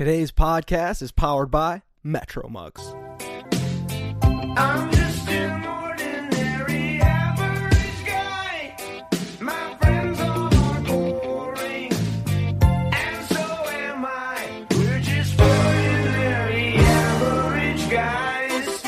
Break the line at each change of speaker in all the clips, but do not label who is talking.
Today's podcast is powered by Metro Mugs.
I'm just an ordinary average guy. My friends all are boring, and so am I. We're just ordinary average guys.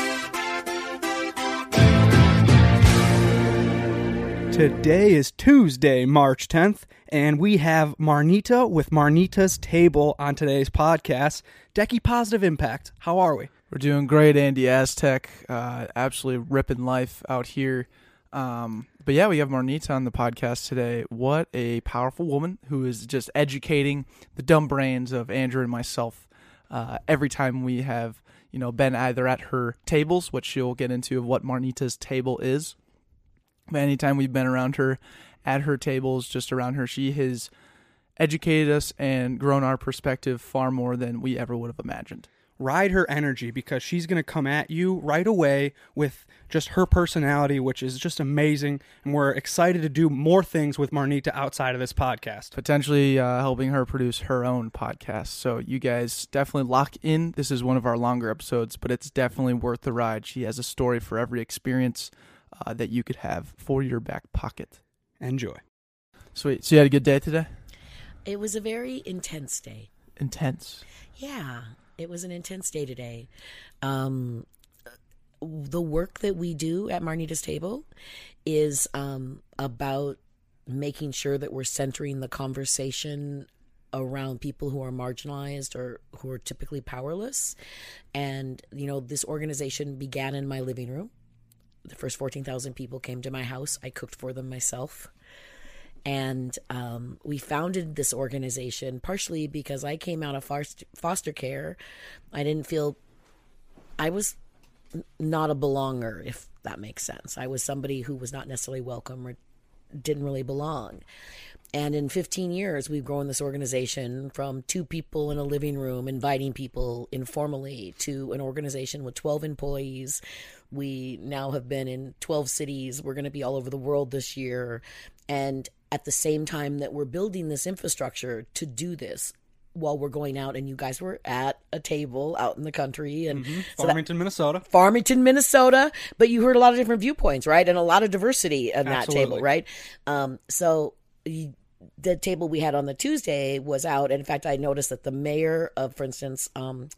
Today is Tuesday, March 10th, and we have Marnita with Marnita's Table on today's podcast. Decky Positive Impact. How are we?
We're doing great, Andy Aztec. Uh, absolutely ripping life out here. Um, but yeah, we have Marnita on the podcast today. What a powerful woman who is just educating the dumb brains of Andrew and myself uh, every time we have, you know, been either at her tables, which she'll get into of what Marnita's table is. But anytime we've been around her, at her tables, just around her, she has educated us and grown our perspective far more than we ever would have imagined.
Ride her energy because she's going to come at you right away with just her personality, which is just amazing. And we're excited to do more things with Marnita outside of this podcast.
potentially uh, helping her produce her own podcast. So you guys definitely lock in. This is one of our longer episodes, but it's definitely worth the ride. She has a story for every experience uh, that you could have for your back pocket.
Enjoy.
Sweet. So you had a good day today?
It was a very intense day.
Intense.
Yeah, it was an intense day today. Um, the work that we do at Marnita's Table is um, about making sure that we're centering the conversation around people who are marginalized or who are typically powerless. And, you know, this organization began in my living room. The first 14,000 people came to my house. I cooked for them myself. And um, we founded this organization partially because I came out of foster, foster care. I didn't feel I was not a belonger, if that makes sense. I was somebody who was not necessarily welcome or didn't really belong. And in 15 years, we've grown this organization from two people in a living room inviting people informally to an organization with 12 employees. We now have been in 12 cities. We're going to be all over the world this year. And at the same time that we're building this infrastructure to do this, while we're going out, and you guys were at a table out in the country, and so that-
Farmington, Minnesota.
Farmington, Minnesota, but you heard a lot of different viewpoints, right? And a lot of diversity in that table, right? Um, so you, the table we had on the Tuesday was out. And in fact, I noticed that the mayor of, for instance, um,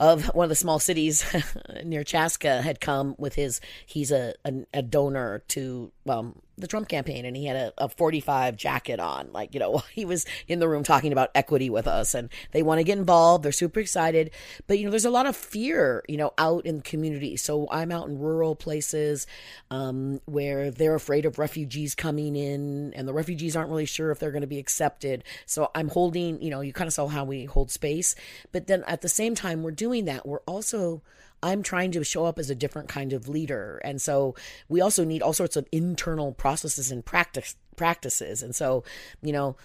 of one of the small cities near Chaska had come with his, he's a, a, a donor to um, the Trump campaign and he had a, a 45 jacket on. Like, you know, he was in the room talking about equity with us and they want to get involved. They're super excited. But, you know, there's a lot of fear, you know, out in the community. So I'm out in rural places um, where they're afraid of refugees coming in and the refugees aren't really sure if they're going to be accepted. So I'm holding, you know, you kind of saw how we hold space. But then at the same time, we're doing that. We're also I'm trying to show up as a different kind of leader. And so we also need all sorts of internal processes and practice practices. And so, you know,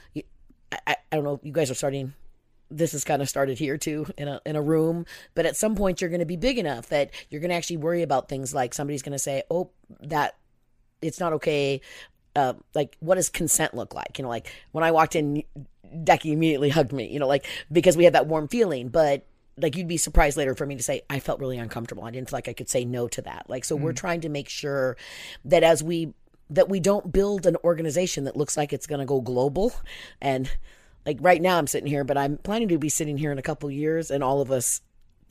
I, I don't know, you guys are starting this has kind of started here too in a in a room, but at some point you're going to be big enough that you're going to actually worry about things like somebody's going to say, "Oh, that it's not okay." Uh, like, what does consent look like? You know, like when I walked in, Decky immediately hugged me. You know, like because we had that warm feeling, but like you'd be surprised later for me to say I felt really uncomfortable. I didn't feel like I could say no to that. Like so we're mm. trying to make sure that as we that we don't build an organization that looks like it's going to go global and like right now I'm sitting here but I'm planning to be sitting here in a couple years and all of us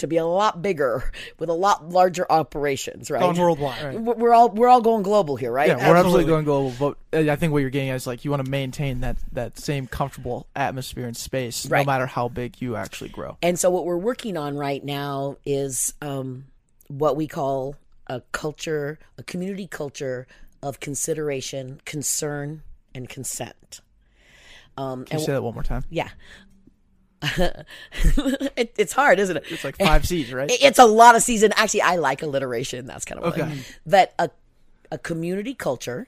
to be a lot bigger with a lot larger operations, right?
Gone worldwide.
We're we're all we're all going global here, right?
Yeah, we're absolutely
Absolutely.
going global. But uh, I think what you're getting at is like you want to maintain that that same comfortable atmosphere and space,
Right.
no matter how big you actually grow.
And so what we're working on right now is um, what we call a culture, a community culture of consideration, concern, and consent. Um,
Can you
and
say that one more time?
yeah, it, it's hard, isn't it?
It's like five C's, right?
It- It's a lot of season. Actually, I like alliteration. That's kind of what I
Okay.
mean. But a a community culture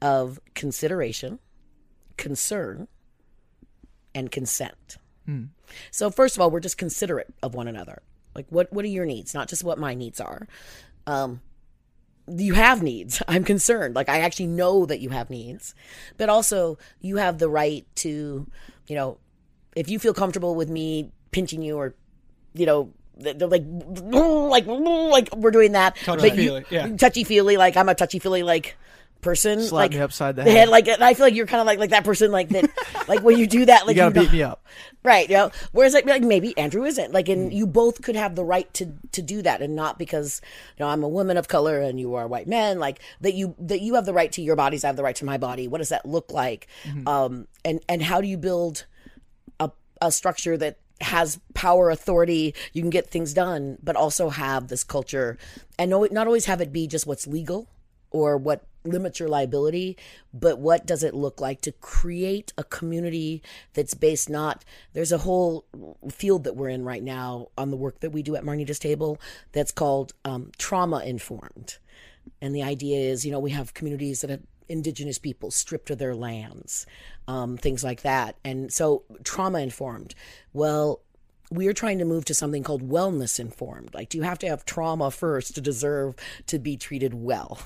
of consideration, concern, and consent. So first of all, we're just considerate of one another. Like what what are your needs? Not just what my needs are. Um you have needs. I'm concerned. Like I actually know that you have needs. But also you have the right to, you know, if you feel comfortable with me pinching you or, you know, they're like, like, like we're doing that.
Touchy-feely, yeah.
Touchy feely, like I'm a touchy feely like person.
Slap
like
me upside the
head.
head.
Like and I feel like you're kind of like like that person like that. like when you do that, like
you gotta
know-
beat me up.
Right. You know, whereas like, like maybe Andrew isn't. Like, and you both could have the right to to do that, and not because you know I'm a woman of color and you are a white man. Like that you that you have the right to your bodies. I have the right to my body. What does that look like? Um, and and how do you build a structure that has power, authority? You can get things done, but also have this culture, and no, not always have it be just what's legal or what limits your liability, but what does it look like to create a community that's based not there's a whole field that we're in right now on the work that we do at Marnita's table that's called um, trauma informed. And the idea is, you know, we have communities that have indigenous people stripped of their lands, um, things like that. And so trauma informed. Well, we are trying to move to something called wellness informed. Like, do you have to have trauma first to deserve to be treated well?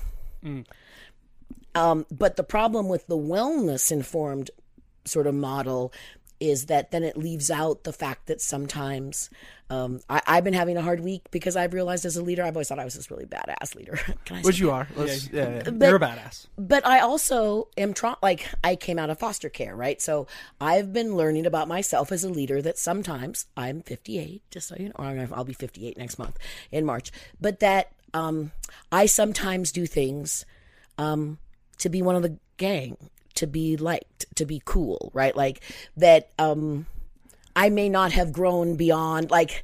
Um, but the problem with the wellness informed sort of model is that then it leaves out the fact that sometimes um, I, I've been having a hard week because I've realized as a leader, I've always thought I was this really badass leader. Can I
Which
say
you are. Let's, yeah, yeah.
You're a badass.
but I also am tra- like I came out of foster care, right? So I've been learning about myself as a leader that sometimes I'm 58, just so you know, or I'm- I'll be 58 next month in March, but that um, I sometimes do things um, to be one of the gang, to be liked, to be cool, right? Like that. Um, I may not have grown beyond like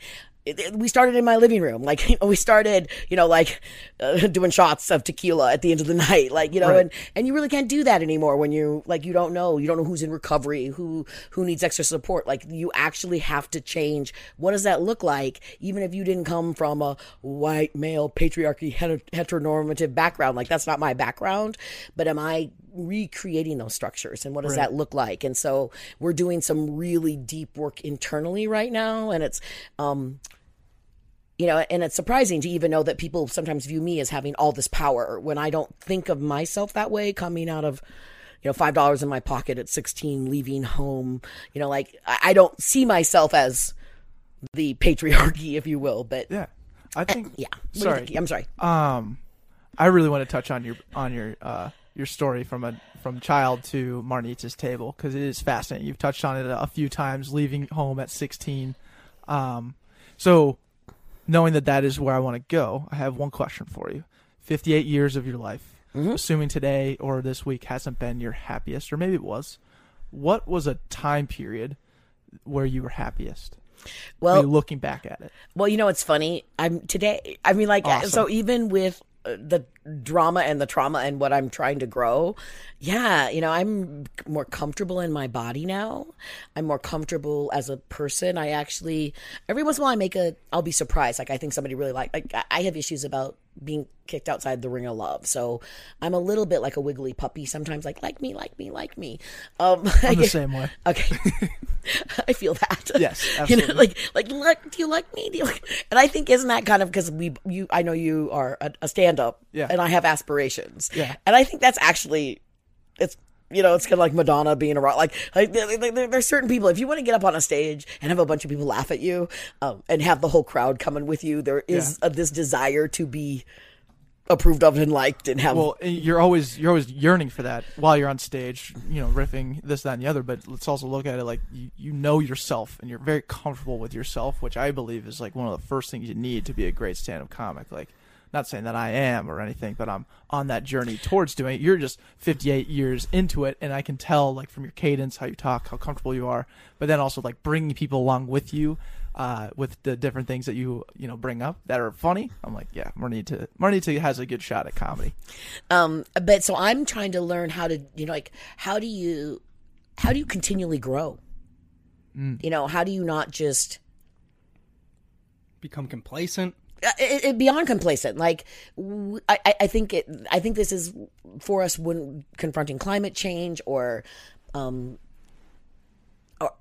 we started in my living room like you know, we started you know like uh, doing shots of tequila at the end of the night like you know
Right.
and and you really can't do that anymore when you like you don't know you don't know who's in recovery who who needs extra support like you actually have to change what does that look like even if you didn't come from a white male patriarchy heteronormative background like that's not my background but am i recreating those structures and what does that look like and so we're doing some really deep work internally right now and it's um you know and it's surprising to even know that people sometimes view me as having all this power when i don't think of myself that way coming out of you know five dollars in my pocket at 16 leaving home you know like i don't see myself as the patriarchy if you will but
Yeah. I think.
yeah What
Sorry.
think? i'm sorry
Um, I really want to touch on your on your uh your story from a from child to Marnita's table because it is fascinating. You've touched on it a, few times, leaving home at 16. Um, so knowing that that is where I want to go, I have one question for you. 58 years of your life, assuming today or this week hasn't been your happiest, or maybe it was. What was a time period where you were happiest?
well
looking back at it.
Well, you know, it's funny. I'm today. I mean, like,
Awesome.
so even with the drama and the trauma and what I'm trying to grow, yeah, you know, I'm more comfortable in my body now. I'm more comfortable as a person. I actually, every once in a while, I make a, I'll be surprised. Like, I think somebody really like, like, I- I have issues about being kicked outside the ring of love. So I'm a little bit like a wiggly puppy sometimes, like, like me, like me, like me. Um,
I'm the same way.
Okay. I feel that.
Yes,
You know, like, like, like, do you like me? Do you like? And I think isn't that kind of because we, you, I know you are a, a stand-up,
Yeah.
and I have aspirations,
Yeah.
and I think that's actually, it's, you know, it's kind of like Madonna being a rock. Like, like there, there, there- there's certain people. If you want to get up on a stage and have a bunch of people laugh at you, um, and have the whole crowd coming with you, there is a, this desire to be approved of and liked and have.
Well, you're always you're always yearning for that while you're on stage, you know, riffing this, that, and the other. But let's also look at it like you, you know yourself and you're very comfortable with yourself, which I believe is like one of the first things you need to be a great stand-up comic. Like, not saying that I am or anything, but I'm on that journey towards doing it. You're just 58 years into it, and I can tell like from your cadence, how you talk, how comfortable you are, but then also like bringing people along with you. Uh, with the different things that you you know bring up that are funny, I'm like, yeah, Marnita Marnita has a good shot at comedy.
Um, but so I'm trying to learn how to, you know, like how do you, how do you continually grow? You know, how do you not just
Become complacent.
Uh, it, it, beyond complacent? Like, I, I- think it, I think this is for us when confronting climate change or, um, or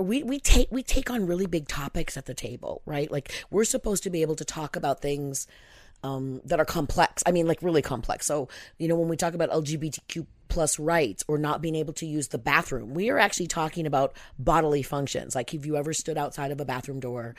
we we take we take on really big topics at the table, right? Like we're supposed to be able to talk about things um, that are complex. I mean, like really complex. So, you know, when we talk about LGBTQ plus rights or not being able to use the bathroom. We are actually talking about bodily functions. Like, have you ever stood outside of a bathroom door,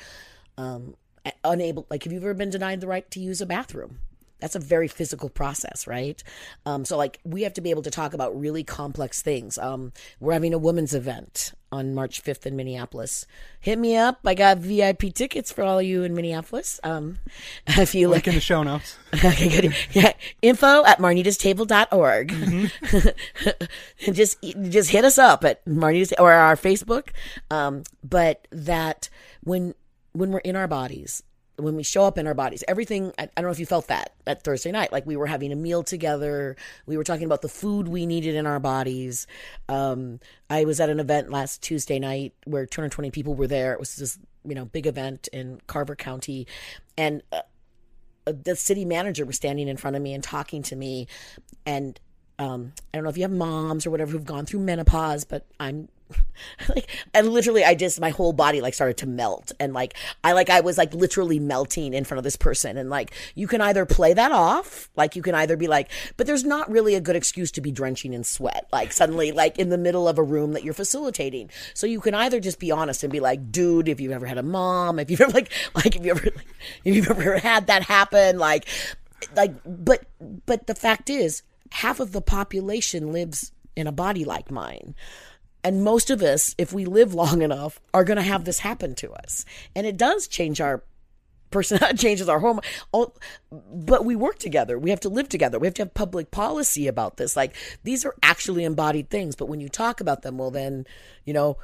um, unable, like, have you ever been denied the right to use a bathroom? That's a very physical process, right? Um, so, like, we have to be able to talk about really complex things. Um, we're having a women's event on March 5th in Minneapolis. Hit me up. I got VIP tickets for all you in Minneapolis. Um, if you
Link
look
in the show notes.
okay, good. Yeah, info at marnitastable.org. and just just hit us up at Marnita's or our Facebook. Um, but that when when we're in our bodies, when we show up in our bodies, everything. I, I don't know if you felt that at Thursday night. Like we were having a meal together. We were talking about the food we needed in our bodies. Um, I was at an event last Tuesday night where 220 people were there. It was this you know big event in Carver County, and. Uh, the city manager was standing in front of me and talking to me and um, I don't know if you have moms or whatever who've gone through menopause, but I'm like, and literally, I just my whole body like started to melt, and like I like I was like literally melting in front of this person, and like you can either play that off, like you can either be like, but there's not really a good excuse to be drenching in sweat, like suddenly like in the middle of a room that you're facilitating. So you can either just be honest and be like, dude, if you've ever had a mom, if you've ever like like if you ever like, if you've ever had that happen, like like but but the fact is half of the population lives in a body like mine and most of us if we live long enough are going to have this happen to us. And it does change our personality changes our home. all, but we work together. We have to live together. We have to have public policy about this. Like these are actually embodied things. But when you talk about them well then you know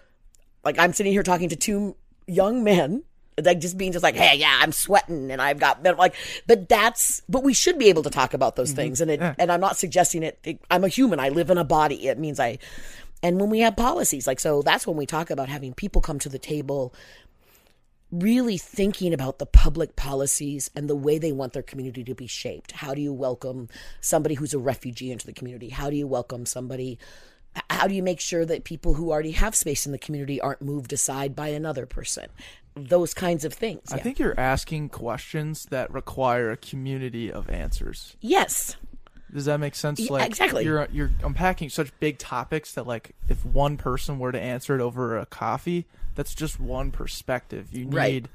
like i'm sitting here talking to two young men like just being just like hey yeah i'm sweating and i've got like but that's but we should be able to talk about those mm-hmm. things. And it and i'm not suggesting it, it i'm a human. I live in a body. It means i and when we have policies like so that's when we talk about having people come to the table really thinking about the public policies and the way they want their community to be shaped. How do you welcome somebody who's a refugee into the community? How do you welcome somebody? How do you make sure that people who already have space in the community aren't moved aside by another person? Those kinds of things
I
yeah.
think you're asking questions that require a community of answers.
yes
Does that make sense?
Yeah,
like
exactly.
You're you're unpacking such big topics that like if one person were to answer it over a coffee, that's just one perspective. You need
Right.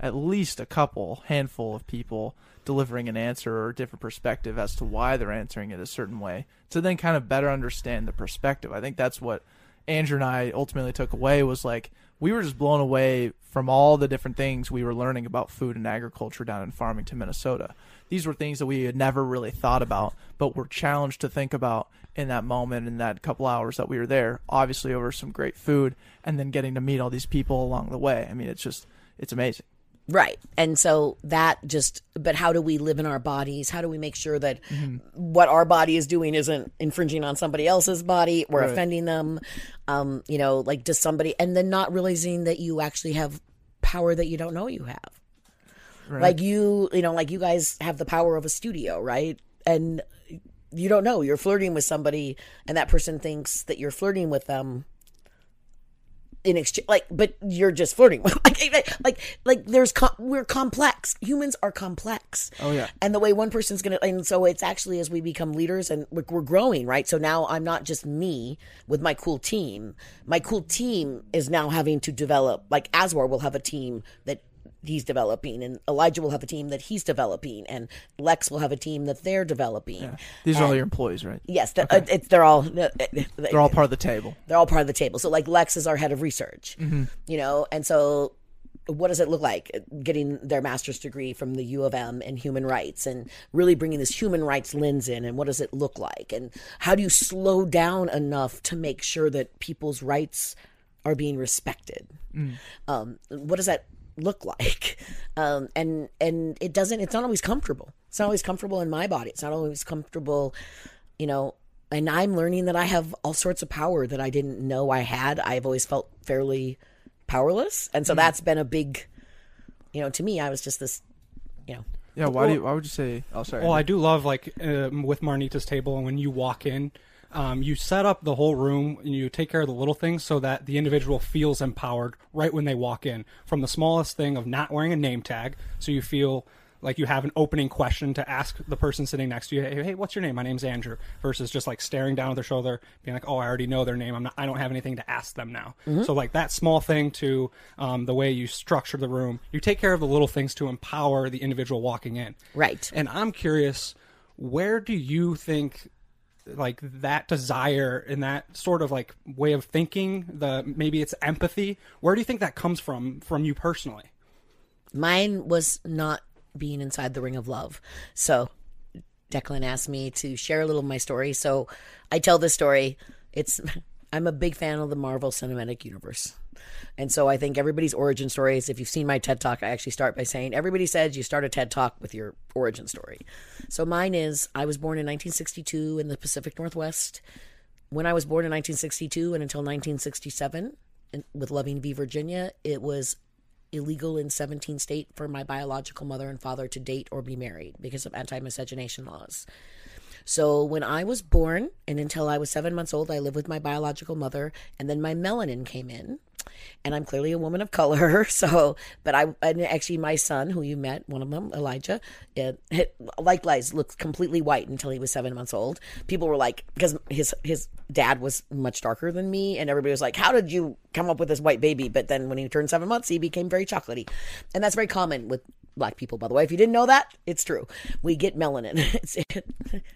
at least a couple handful of people delivering an answer or a different perspective as to why they're answering it a certain way to then kind of better understand the perspective. I think that's what Andrew and I ultimately took away was like we were just blown away from all the different things we were learning about food and agriculture down in Farmington, Minnesota. These were things that we had never really thought about, but were challenged to think about in that moment in that couple hours that we were there. Obviously over some great food and then getting to meet all these people along the way. I mean, it's just it's amazing.
Right. And so that just, but how do we live in our bodies? How do we make sure that what our body is doing isn't infringing on somebody else's body or
Right.
offending them? Um, you know, like does somebody, and then not realizing that you actually have power that you don't know you have.
Right?
Like you, you know, like you guys have the power of a studio, right? And you don't know you're flirting with somebody and that person thinks that you're flirting with them in exchange like but you're just flirting with like like like there's com- we're complex humans are complex
Oh, yeah.
and the way one person's gonna and so it's actually as we become leaders and we're, we're growing right so now i'm not just me with my cool team my cool team is now having to develop like aswar will have a team that he's developing and elijah will have a team that he's developing and lex will have a team that they're developing
These are all your employees, right?
yes the, uh, it's they're all uh, uh,
They're all part of the table.
they're all part of the table. So like Lex is our head of research, mm-hmm. you know, and so what does it look like uh, getting their master's degree from the U of M in human rights and really bringing this human rights lens in and what does it look like and how do you slow down enough to make sure that people's rights are being respected? Mm. Um, what does that look like? Um, and and it doesn't. It's not always comfortable. It's not always comfortable in my body. It's not always comfortable you know, and I'm learning that I have all sorts of power that I didn't know I had. I've always felt fairly powerless, and so that's been a big, you know, to me, I was just this, you know,
Yeah, why do you, why would you say oh sorry.
Well, I do love like um, with Marnita's table, and when you walk in, um, you set up the whole room and you take care of the little things so that the individual feels empowered right when they walk in. From the smallest thing of not wearing a name tag, so you feel like you have an opening question to ask the person sitting next to you, hey, hey, what's your name? My name's Andrew, versus just like staring down at their shoulder, being like, oh, I already know their name. I'm not, I don't have anything to ask them now. So like that small thing to um, the way you structure the room, you take care of the little things to empower the individual walking in.
Right.
And I'm curious, where do you think like that desire and that sort of like way of thinking, the maybe it's empathy, where do you think that comes from from you personally?
Mine was not being inside the ring of love. So Declan asked me to share a little of my story. So I tell this story. It's I'm a big fan of the Marvel Cinematic Universe. And so I think everybody's origin stories, if you've seen my TED Talk, I actually start by saying everybody says you start a TED Talk with your origin story. So mine is I was born in 1962 in the Pacific Northwest. When I was born in 1962 and until 1967 in, with Loving v. Virginia, it was illegal in 17 state for my biological mother and father to date or be married because of anti-miscegenation laws. So when I was born and until I was seven months old, I lived with my biological mother, and then my melanin came in. And I'm clearly a woman of color, so but I and actually my son, who you met, one of them, Elijah, it, it, likewise looked completely white until he was seven months old. People were like, because his his dad was much darker than me, and everybody was like, "How did you come up with this white baby?" But then when he turned seven months, he became very chocolatey, and that's very common with black people, by the way. If you didn't know that, it's true. We get melanin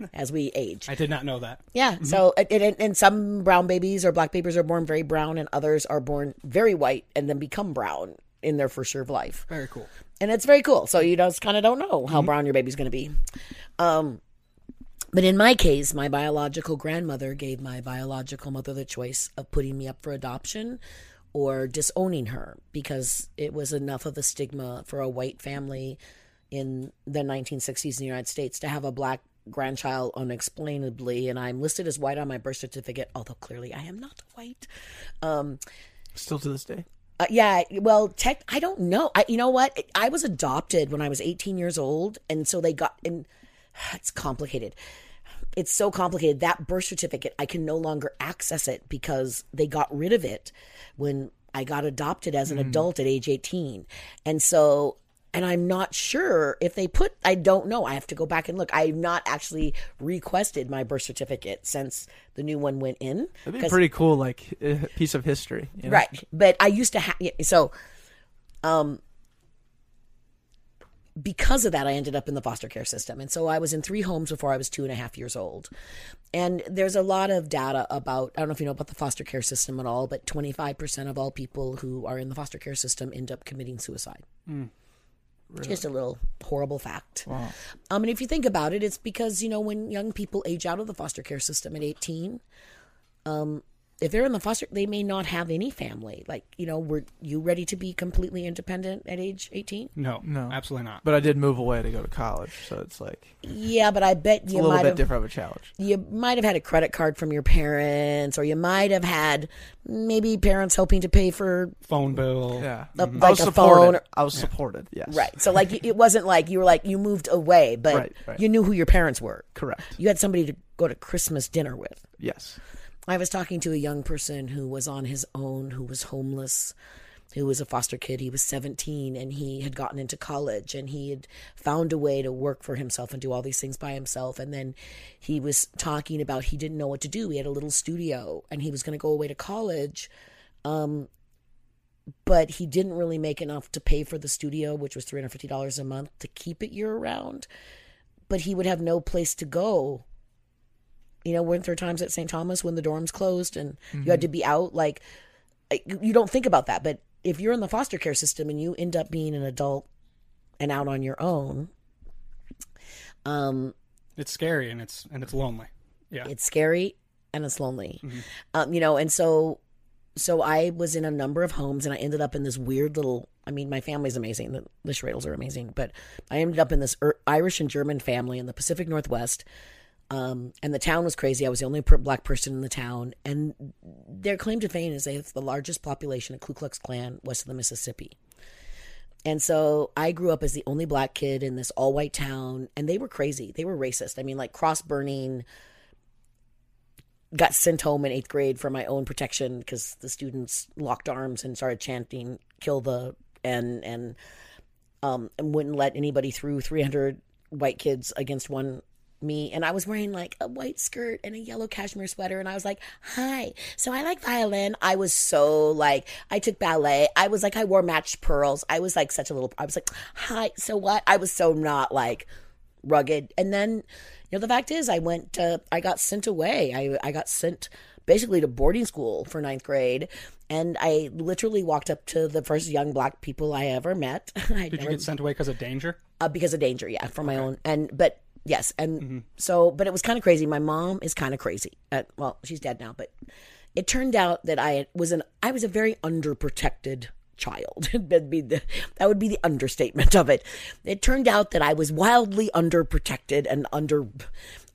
as we age.
I did not know that.
Yeah. So, and, and, some brown babies or black babies are born very brown, and others are born very white and then become brown in their first year of life.
Very cool.
And it's very cool. So you just kind of don't know how brown your baby's going to be. Um, but in my case, my biological grandmother gave my biological mother the choice of putting me up for adoption or disowning her because it was enough of a stigma for a white family in the 1960s in the United States to have a black grandchild unexplainably. And I'm listed as white on my birth certificate, although clearly I am not white. Um,
Still to this day.
uh, yeah, well, tech. I don't know. I, you know what? I was adopted when I was 18 years old, and so they got. And it's complicated. It's so complicated. That birth certificate, I can no longer access it because they got rid of it when I got adopted as an adult at age 18, and so. And I'm not sure if they put, I don't know. I have to go back and look. I've not actually requested my birth certificate since the new one went in.
That'd be pretty cool, like uh, piece of history. you know?
Right. But I used to have so um because of that, I ended up in the foster care system. And so I was in three homes before I was two and a half years old. And there's a lot of data about, I don't know if you know about the foster care system at all, but 25% of all people who are in the foster care system end up committing suicide. Just a little horrible fact.
Wow.
Um, and if you think about it, it's because, you know, when young people age out of the foster care system at 18, um, if they're in the foster, they may not have any family. Like, you know, were you ready to be completely independent at age 18?
No,
No.
absolutely not.
But I did move away to go to college, so it's like
Yeah, but I bet you
a little
might
bit
have
different of a challenge.
you might have had a credit card from your parents, or you might have had maybe parents helping to pay for
Phone bill.
Yeah, mm-hmm.
A-
I
like
was
a
supported.
phone or-
I was supported. Yes,
right. So like it wasn't like you were like you moved away, but
Right, right.
you knew who your parents were.
Correct.
You had somebody to go to Christmas dinner with.
Yes.
I was talking to a young person who was on his own, who was homeless, who was a foster kid. He was 17 and he had gotten into college and he had found a way to work for himself and do all these things by himself. And then he was talking about he didn't know what to do. He had a little studio and he was going to go away to college. Um, but he didn't really make enough to pay for the studio, which was $350 a month to keep it year round. But he would have no place to go you know, weren't there times at St. Thomas when the dorms closed and you had to be out? Like, you don't think about that. But if you're in the foster care system and you end up being an adult and out on your own, um,
It's scary and it's and it's lonely. Yeah.
it's scary and it's lonely. Um, you know, and so, so I was in a number of homes and I ended up in this weird little. I mean, my family's amazing. The, the Schroedls are amazing, but I ended up in this Ir- Irish and German family in the Pacific Northwest. Um, and the town was crazy. I was the only per- black person in the town, and their claim to fame is they have the largest population of Ku Klux Klan west of the Mississippi. And so I grew up as the only black kid in this all white town, and they were crazy. They were racist. I mean, like cross burning. Got sent home in eighth grade for my own protection because the students locked arms and started chanting "kill the" and and um, and wouldn't let anybody through 300 white kids against one me and I was wearing like a white skirt and a yellow cashmere sweater and I was like, "Hi. So I like violin." I was so like I took ballet. I was like I wore matched pearls. I was like such a little I was like, "Hi. So what?" I was so not like rugged. And then you know the fact is I went to I got sent away. I I got sent basically to boarding school for ninth grade. And I literally walked up to the first young black people I ever met. I
Did you get sent away because of danger?
uh, because of danger yeah for my own and but yes and so but it was kind of crazy. My mom is kind of crazy uh, well she's dead now but it turned out that i was an i was a very underprotected child. That'd be the, that would be the understatement of it. It turned out that i was wildly underprotected and under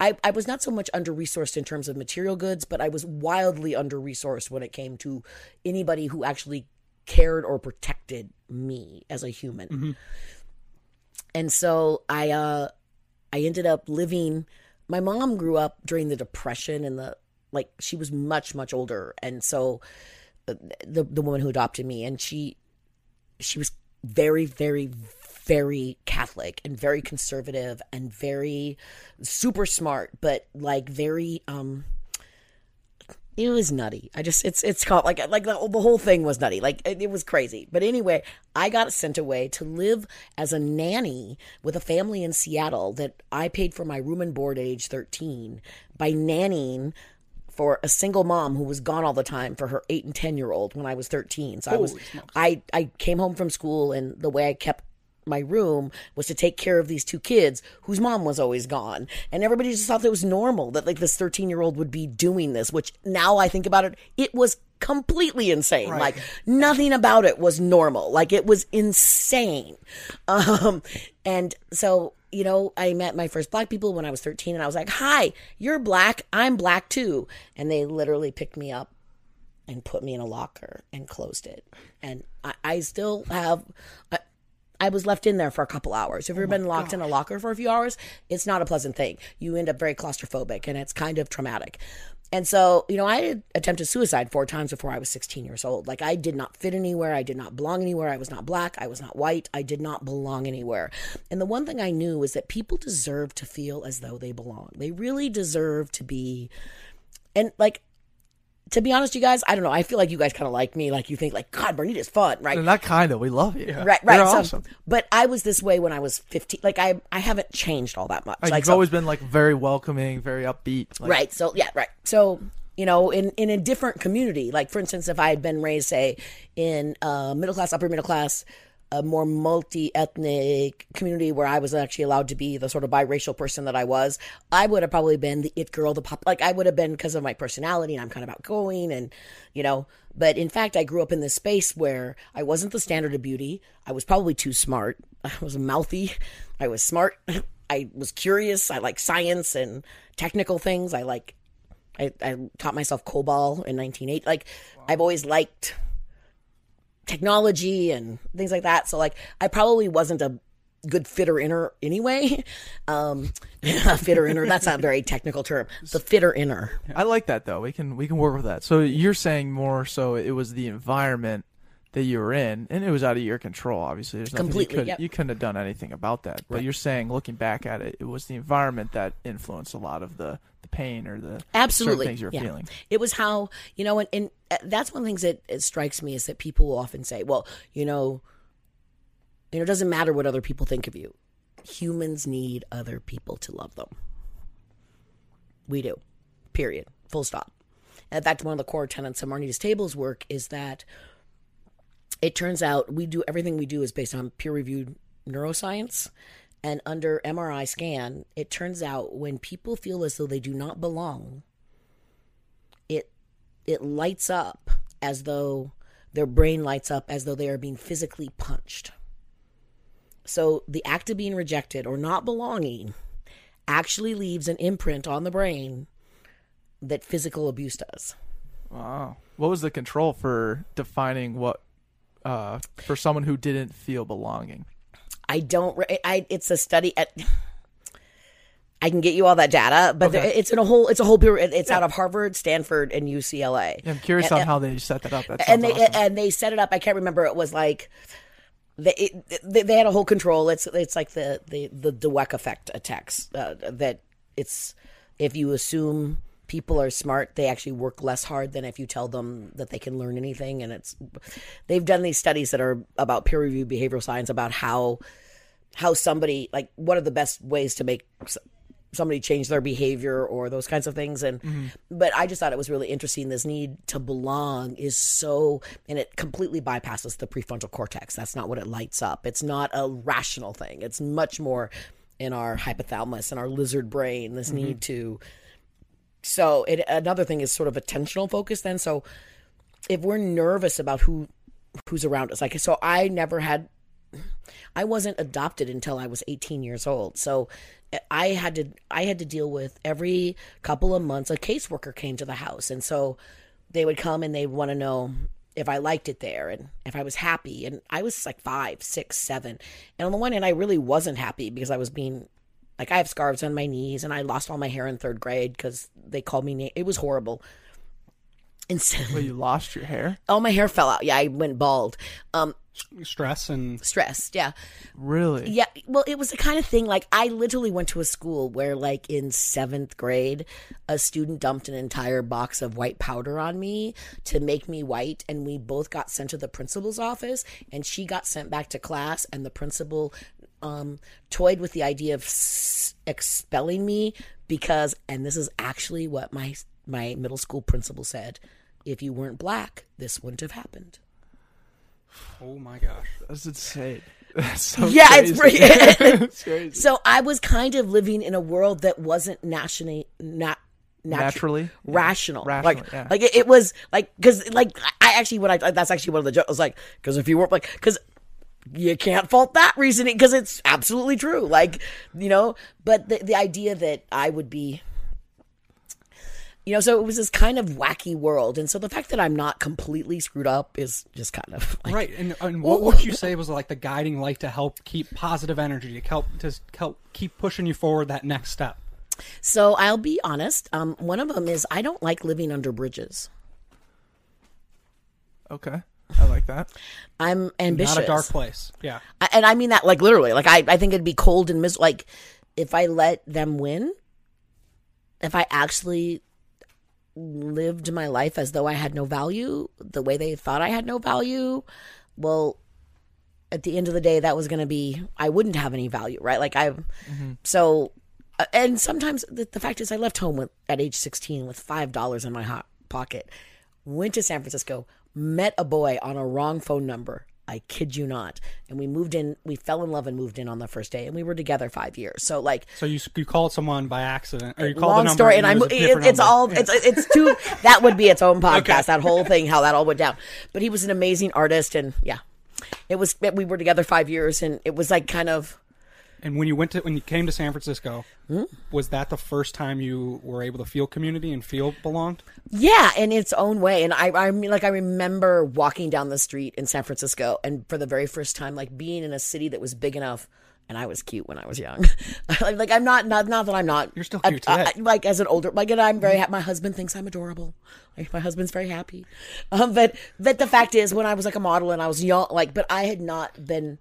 I, I was not so much under resourced in terms of material goods but i was wildly under resourced when it came to anybody who actually cared or protected me as a human. And so I uh I ended up living my mom grew up during the depression and the like she was much much older. And so uh, the the woman who adopted me and she she was very very very catholic and very conservative and very super smart but like very um it was nutty. I just it's it's called like like the, the whole thing was nutty. Like it, it was crazy. But anyway, I got sent away to live as a nanny with a family in Seattle that I paid for my room and board at age 13 by nannying for a single mom who was gone all the time for her 8 and 10 year old when I was 13. So I was
smokes.
I I came home from school and the way I kept my room was to take care of these two kids whose mom was always gone. And everybody just thought that it was normal that like this 13 year old would be doing this, which now I think about it, it was completely insane. Like nothing about it was normal. Like it was insane. Um, and so, you know, I met my first black people when I was 13 and I was like, hi, you're black. I'm black too. And they literally picked me up and put me in a locker and closed it. And I, I still have. I, I was left in there for a couple hours. Have you ever oh been locked in a locker for a few hours? It's not a pleasant thing. You end up very claustrophobic and it's kind of traumatic. And so, you know, I attempted suicide four times before I was 16 years old. Like, I did not fit anywhere. I did not belong anywhere. I was not black. I was not white. I did not belong anywhere. And the one thing I knew was that people deserve to feel as though they belong. They really deserve to be. And, like, to be honest, you guys, I don't know. I feel like you guys kind of like me. Like, you think, like, God, Marnita's fun, right?
And not kind of. We love you.
Right, right.
You're
so,
awesome.
But I was this way when I was 15. Like I I haven't changed all that much.
Like,
like
you've
so-
always been like very welcoming, very upbeat. Like,
right. So yeah, right. So you know, in in a different community, like for instance, if I had been raised, say, in uh, middle class, upper middle class, a more multi ethnic community where I was actually allowed to be the sort of biracial person that I was, I would have probably been the it girl, the pop. Like I would have been because of my personality, and I'm kind of outgoing, and you know. But in fact, I grew up in this space where I wasn't the standard of beauty. I was probably too smart. I was mouthy. I was smart. I was curious. I like science and technical things. I like I, I taught myself COBOL in 1980. Like, I've always liked technology and things like that. So, like, I probably wasn't a good fitter inner anyway. Um, fitter inner, that's not a very technical term. The fitter inner.
I like that though. We can we can work with that. So you're saying more so it was the environment that you were in, and it was out of your control. Obviously, there's nothing
Completely,
you could
yep.
you couldn't have done anything about that. But you're saying, looking back at it, it was the environment that influenced a lot of the the pain or the
Absolutely.
things you're
Yeah.
feeling.
It was how, you know, and, and uh, that's one of the things that it strikes me is that people will often say, well, you know, you know, it doesn't matter what other people think of you. Humans need other people to love them. We do. Period. Full stop. In fact, one of the core tenets of Marnita's Tables work is that it turns out we do everything we do is based on peer reviewed neuroscience. And under MRI scan, it turns out when people feel as though they do not belong, it it lights up as though their brain lights up as though they are being physically punched. So the act of being rejected or not belonging actually leaves an imprint on the brain that physical abuse does.
Wow. What was the control for defining what uh, for someone who didn't feel belonging?
I don't. I it's a study at. I can get you all that data, but there, it's in a whole. It's a whole. period. It's out of Harvard, Stanford, and UCLA.
I'm curious
And-
on how they set that up. That
and they
awesome.
and they set it up. I can't remember. It was like they, it, they they had a whole control. It's it's like the the the Dweck effect attacks uh, that it's if you assume people are smart, they actually work less hard than if you tell them that they can learn anything. And it's they've done these studies that are about peer reviewed behavioral science about how how somebody like what are the best ways to make somebody change their behavior or those kinds of things. And mm-hmm. but i just thought it was really interesting this need to belong is so and it completely bypasses the prefrontal cortex. That's not what it lights up. It's not a rational thing. It's much more in our hypothalamus and our lizard brain this mm-hmm. need to so it another thing is sort of attentional focus then so if we're nervous about who who's around us like so i never had I wasn't adopted until I was 18 years old. So I had to I had to deal with every couple of months a caseworker came to the house and so they would come and they want to know if I liked it there and if I was happy and I was like five, six, seven. And on the one hand I really wasn't happy because I was being like I have scarves on my knees and I lost all my hair in third grade because they called me na- it was horrible. Instead,
Well, you lost your hair.
all my hair fell out. Yeah, I went bald. Um,
Stress and
stressed. Yeah,
Really?
Yeah, well, it was the kind of thing like I literally went to a school where, like, in seventh grade, a student dumped an entire box of white powder on me to make me white, and we both got sent to the principal's office, and she got sent back to class, and the principal um, toyed with the idea of s- expelling me because, and this is actually what my my middle school principal said: if you weren't black, this wouldn't have happened.
oh my gosh.
That's insane. That's so
Yeah,
crazy.
it's pretty.
it's crazy.
So I was kind of living in a world that wasn't nationally not
Naturally?
rational.
Rational,
like
yeah.
like it, it was like because like I actually when I that's actually one of the jokes I was like because if you weren't like because you can't fault that reasoning because it's absolutely true. Like you know, but the the idea that I would be. You know, so it was this kind of wacky world, and so the fact that I'm not completely screwed up is just kind of like,
Right, and, and what would you say was like the guiding light to help keep positive energy, to help to help keep pushing you forward that next step?
So I'll be honest. Um, one of them is I don't like living under bridges.
Okay. I like that.
I'm ambitious.
Not a dark place. Yeah.
I, and I mean that like literally. Like I, I think it'd be cold and mis. Like if I let them win, if I actually lived my life as though I had no value, the way they thought I had no value, well, at the end of the day, that was going to be I wouldn't have any value, right? Like I, so, uh, and sometimes the, the fact is, I left home with, at age sixteen with five dollars in my hot pocket, went to San Francisco, met a boy on a wrong phone number. I kid you not. And we moved in, we fell in love and moved in on the first day, and we were together five years. So, like,
So you you called someone by accident, or you called the
long
number
story, and
it
I'm it, it's
number.
all
Yeah.
it's it's too that would be its own podcast. That whole thing, how that all went down. But he was an amazing artist, and yeah, it was. We were together five years, and it was like kind of
And when you went to when you came to San Francisco,
Hmm?
was that the first time you were able to feel community and feel belonged?
Yeah, in its own way. And I, I mean, like, I remember walking down the street in San Francisco, and for the very first time, like being in a city that was big enough. And I was cute when I was young. like I'm not, not, not that I'm not.
You're still cute
I-
today.
I- like as an older, like, and I'm very. My husband thinks I'm adorable. Like my husband's very happy. Um, but but the fact is, when I was like a model and I was young, like, but I had not been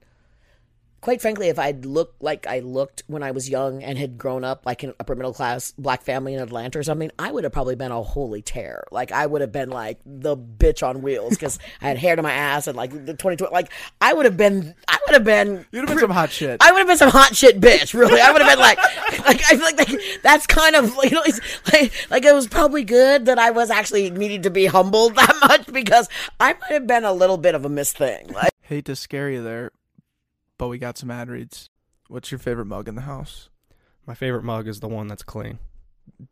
quite frankly, if I'd looked like I looked when I was young and had grown up like an upper middle class black family in Atlanta or something, I would have probably been a holy tear. Like I would have been like the bitch on wheels because I had hair to my ass and like the 22, like I would have been, I would have been,
You'd have been some hot shit.
I would have been some hot shit bitch. Really, I would have been like, like I feel like, like that's kind of you know, it's like like it was probably good that I was actually needing to be humbled that much because I might have been a little bit of a miss thing. Like,
Hate to scare you there, but we got some ad reads. What's your favorite mug in the house?
My favorite mug is the one that's clean.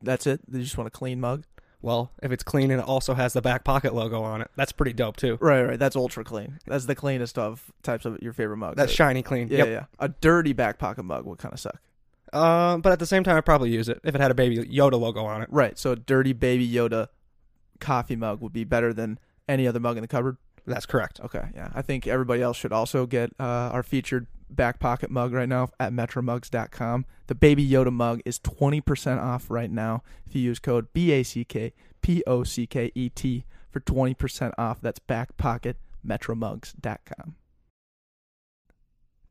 That's it. You just want a clean mug?
Well, if it's clean and it also has the back pocket logo on it, that's pretty dope too.
Right, right. That's ultra clean. That's the cleanest of types of your favorite mug.
That's shiny clean.
Yeah,
yep.
yeah. A dirty back pocket mug would kind of suck.
Uh, but at the same time, I'd probably use it if it had a baby Yoda logo on it.
Right. So a dirty baby Yoda coffee mug would be better than any other mug in the cupboard.
That's correct.
Okay, yeah. I think everybody else should also get uh, our featured back pocket mug right now at metromugs.com. The Baby Yoda mug is 20% off right now if you use code BACKPOCKET for 20% off. That's back pocket metromugs.com.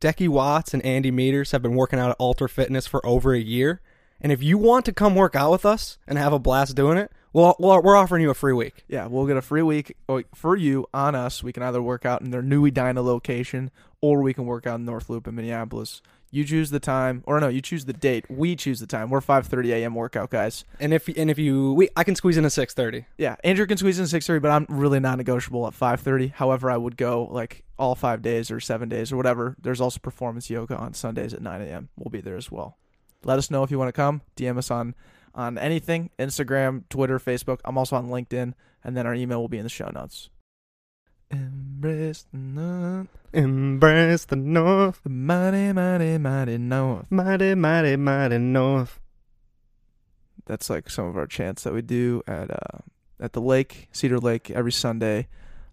Decky Watts and Andy Meters have been working out at Alter Fitness for over a year. And if you want to come work out with us and have a blast doing it, well, well we're offering you a free week.
Yeah, we'll get a free week uh, for you on us. We can either work out in their new Edina location or we can work out in North Loop in Minneapolis. You choose the time, or no, you choose the date. We choose the time. We're 5:30 a.m. workout guys.
And if and if you, we, I can squeeze in a six thirty.
Yeah, Andrew can squeeze in 6:30, but I'm really non-negotiable at 5:30. However, I would go like all five days or seven days or whatever. There's also performance yoga on Sundays at 9 a.m. We'll be there as well. Let us know if you want to come. DM us on on anything: Instagram, Twitter, Facebook. I'm also on LinkedIn, and then our email will be in the show notes. Embrace the north,
Embrace the North,
the mighty, mighty, mighty north.
mighty, mighty, mighty North.
That's like some of our chants that we do at uh, at the lake, Cedar Lake, every Sunday.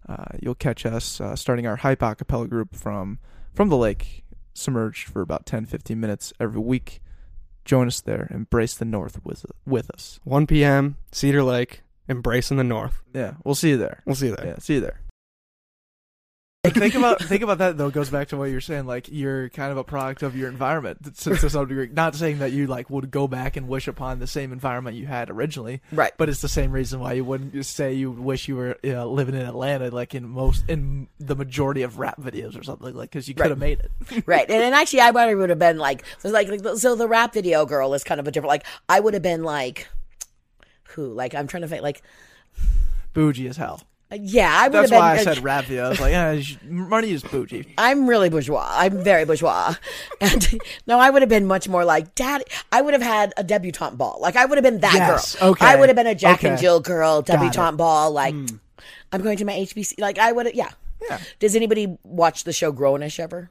Uh, you'll catch us uh, starting our hype acapella group from from the lake, submerged for about 10, 15 minutes every week. Join us there. Embrace the north with with us.
1 p.m. Cedar Lake, embracing the North.
Yeah, we'll see you there.
We'll see you there.
Yeah, see you there. Think about think about that though. Goes back to what you're saying. Like you're kind of a product of your environment to, to some degree. Not saying that you like would go back and wish upon the same environment you had originally,
Right.
but it's the same reason why you wouldn't just say you wish you were uh, living in Atlanta, like in most in the majority of rap videos or something, like because you could have made it.
right. And, and actually, I probably would have been like, so like, like, so the rap video girl is kind of a different. Like, I would have been like, who? Like, I'm trying to think. Like,
Bougie as hell.
Yeah, I would
That's
have been.
why I said rap video. I was like, yeah, money is bougie.
I'm really bourgeois. I'm very bourgeois. And no, I would have been much more like dad. I would have had a debutante ball. Like I would have been that
Yes,
girl.
okay,
I would have been a Jack and. Jill girl,
Got it.
Debutante ball. Like hmm. I'm going to my HBC. Like I would. Yeah.
Yeah.
Does anybody watch the show Grownish ever?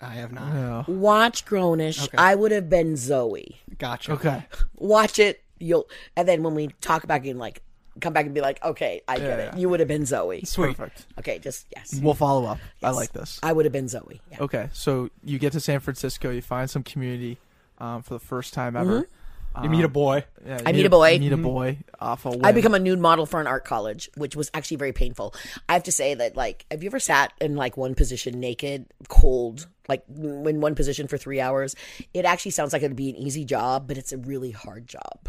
I have not.
Yeah.
Watch Grownish.
Okay.
I would have been Zoe.
Gotcha.
Okay.
Watch it. You'll and then when we talk back and like come back and be like, okay, I get
Yeah,
it.
yeah.
You would have been Zoe.
Sweet.
Perfect.
Okay, just yes.
We'll follow up. I like this.
I would have been Zoe. Yeah.
Okay, so you get to San Francisco, you find some community um, for the first time ever. Mm-hmm.
Um, you meet a boy.
Yeah,
I meet a boy.
Meet a mm-hmm. boy off a whim.
I become a nude model for an art college, which was actually very painful. I have to say that, like, have you ever sat in like one position naked, cold, like in one position for three hours? It actually sounds like it'd be an easy job, but it's a really hard job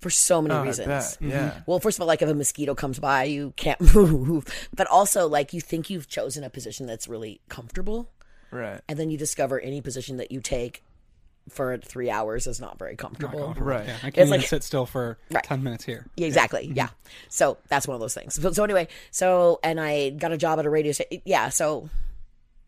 for so many
Oh, I
reasons.
bet. Yeah.
Well, first of all, like if a mosquito comes by, you can't move. But also, like you think you've chosen a position that's really comfortable,
Right.
and then you discover any position that you take for three hours is not very comfortable.
Right.
Yeah, I can't
It's
even
like-
sit still for
Right.
ten minutes here.
Yeah, exactly. Yeah. So that's one of those things. So, so anyway, so and I got a job at a radio station. Yeah. So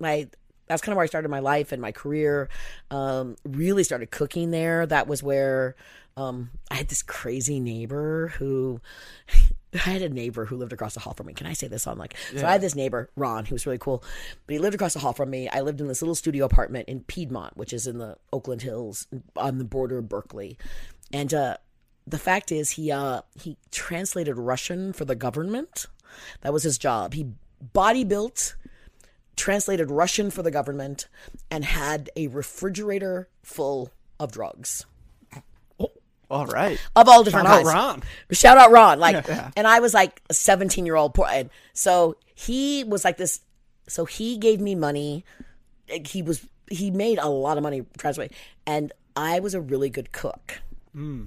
my that's kind of where I started my life and my career. Um, really started cooking there. That was where um, I had this crazy neighbor who. I had a neighbor who lived across the hall from me. Can I say this on like? So I had this neighbor, Ron, who was really cool, but he lived across the hall from me. I lived in this little studio apartment in Piedmont, which is in the Oakland Hills on the border of Berkeley, and uh, the fact is he uh he translated Russian for the government. That was his job. He body built, translated Russian for the government, and had a refrigerator full of drugs
All right.
of all different
Shout out
kinds.
Ron.
Shout out Ron. Like,
Yeah.
and I was like a 17 year old. And so he was like this. So he gave me money. He was, he made a lot of money translate. And I was a really good cook. Hmm.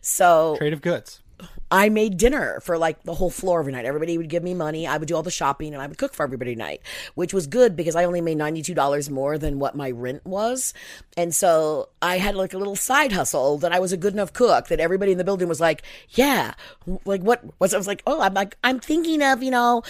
So
Trade of goods.
I made dinner for like the whole floor every night. Everybody would give me money. I would do all the shopping and I would cook for everybody night, which was good because I only made $92 more than what my rent was. And so I had like a little side hustle that I was a good enough cook that everybody in the building was like, yeah, like what was, I was like, oh, I'm like, I'm thinking of, you know,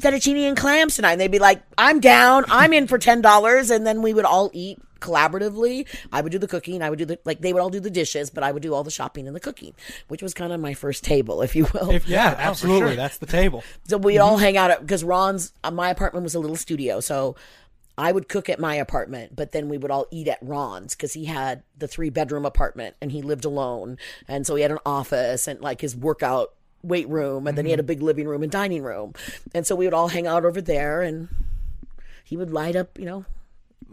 fettuccine and clams tonight. And they'd be like, I'm down. I'm in for $10. And then we would all eat collaboratively. I would do the cooking. I would do the like they would all do the dishes, but I would do all the shopping and the cooking, which was kind of my first table, if you will.
If yeah, absolutely,
sure.
that's the table.
so we'd all hang out because Ron's uh, my apartment was a little studio, so I would cook at my apartment, but then we would all eat at Ron's because he had the three bedroom apartment and he lived alone, and so he had an office and like his workout weight room, and then he had a big living room and dining room, and so we would all hang out over there and he would light up, you know,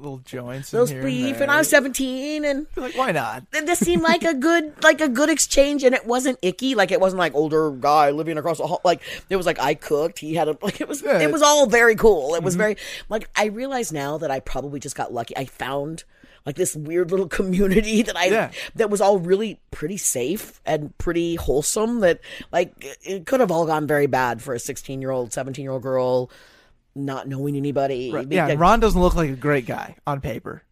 little joints.
Those
in here
brief,
and,
and I was 17, and
like, why not?
this seemed like a good like a good exchange and it wasn't icky like it wasn't like older guy living across the hall like it was like i cooked he had a like it was
Yeah.
it was all very cool it was
Mm-hmm.
very like i realize now that i probably just got lucky i found like this weird little community that i
Yeah.
that was all really pretty safe and pretty wholesome that like it- it could have all gone very bad for a 16 year old 17 year old girl not knowing anybody.
Yeah, Ron doesn't look like a great guy on paper,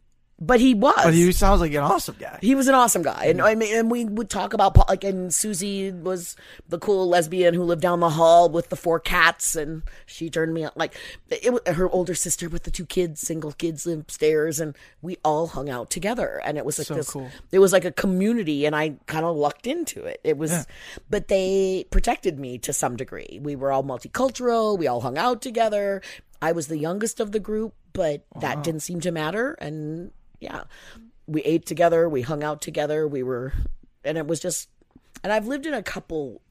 but he was
but he sounds like an awesome guy.
He was an awesome guy, and I mean, and we would talk about like, and Susie was the cool lesbian who lived down the hall with the four cats, and she turned me on. Like, it, her older sister with the two kids, single kids, upstairs, and we all hung out together, and it was like
So
this.
cool.
It was like a community, and I kind of lucked into it. It was, but they protected me to some degree. We were all multicultural. We all hung out together. I was the youngest of the group, but that uh-huh. didn't seem to matter, and yeah we ate together, we hung out together, we were, and it was just, and I've lived in a couple.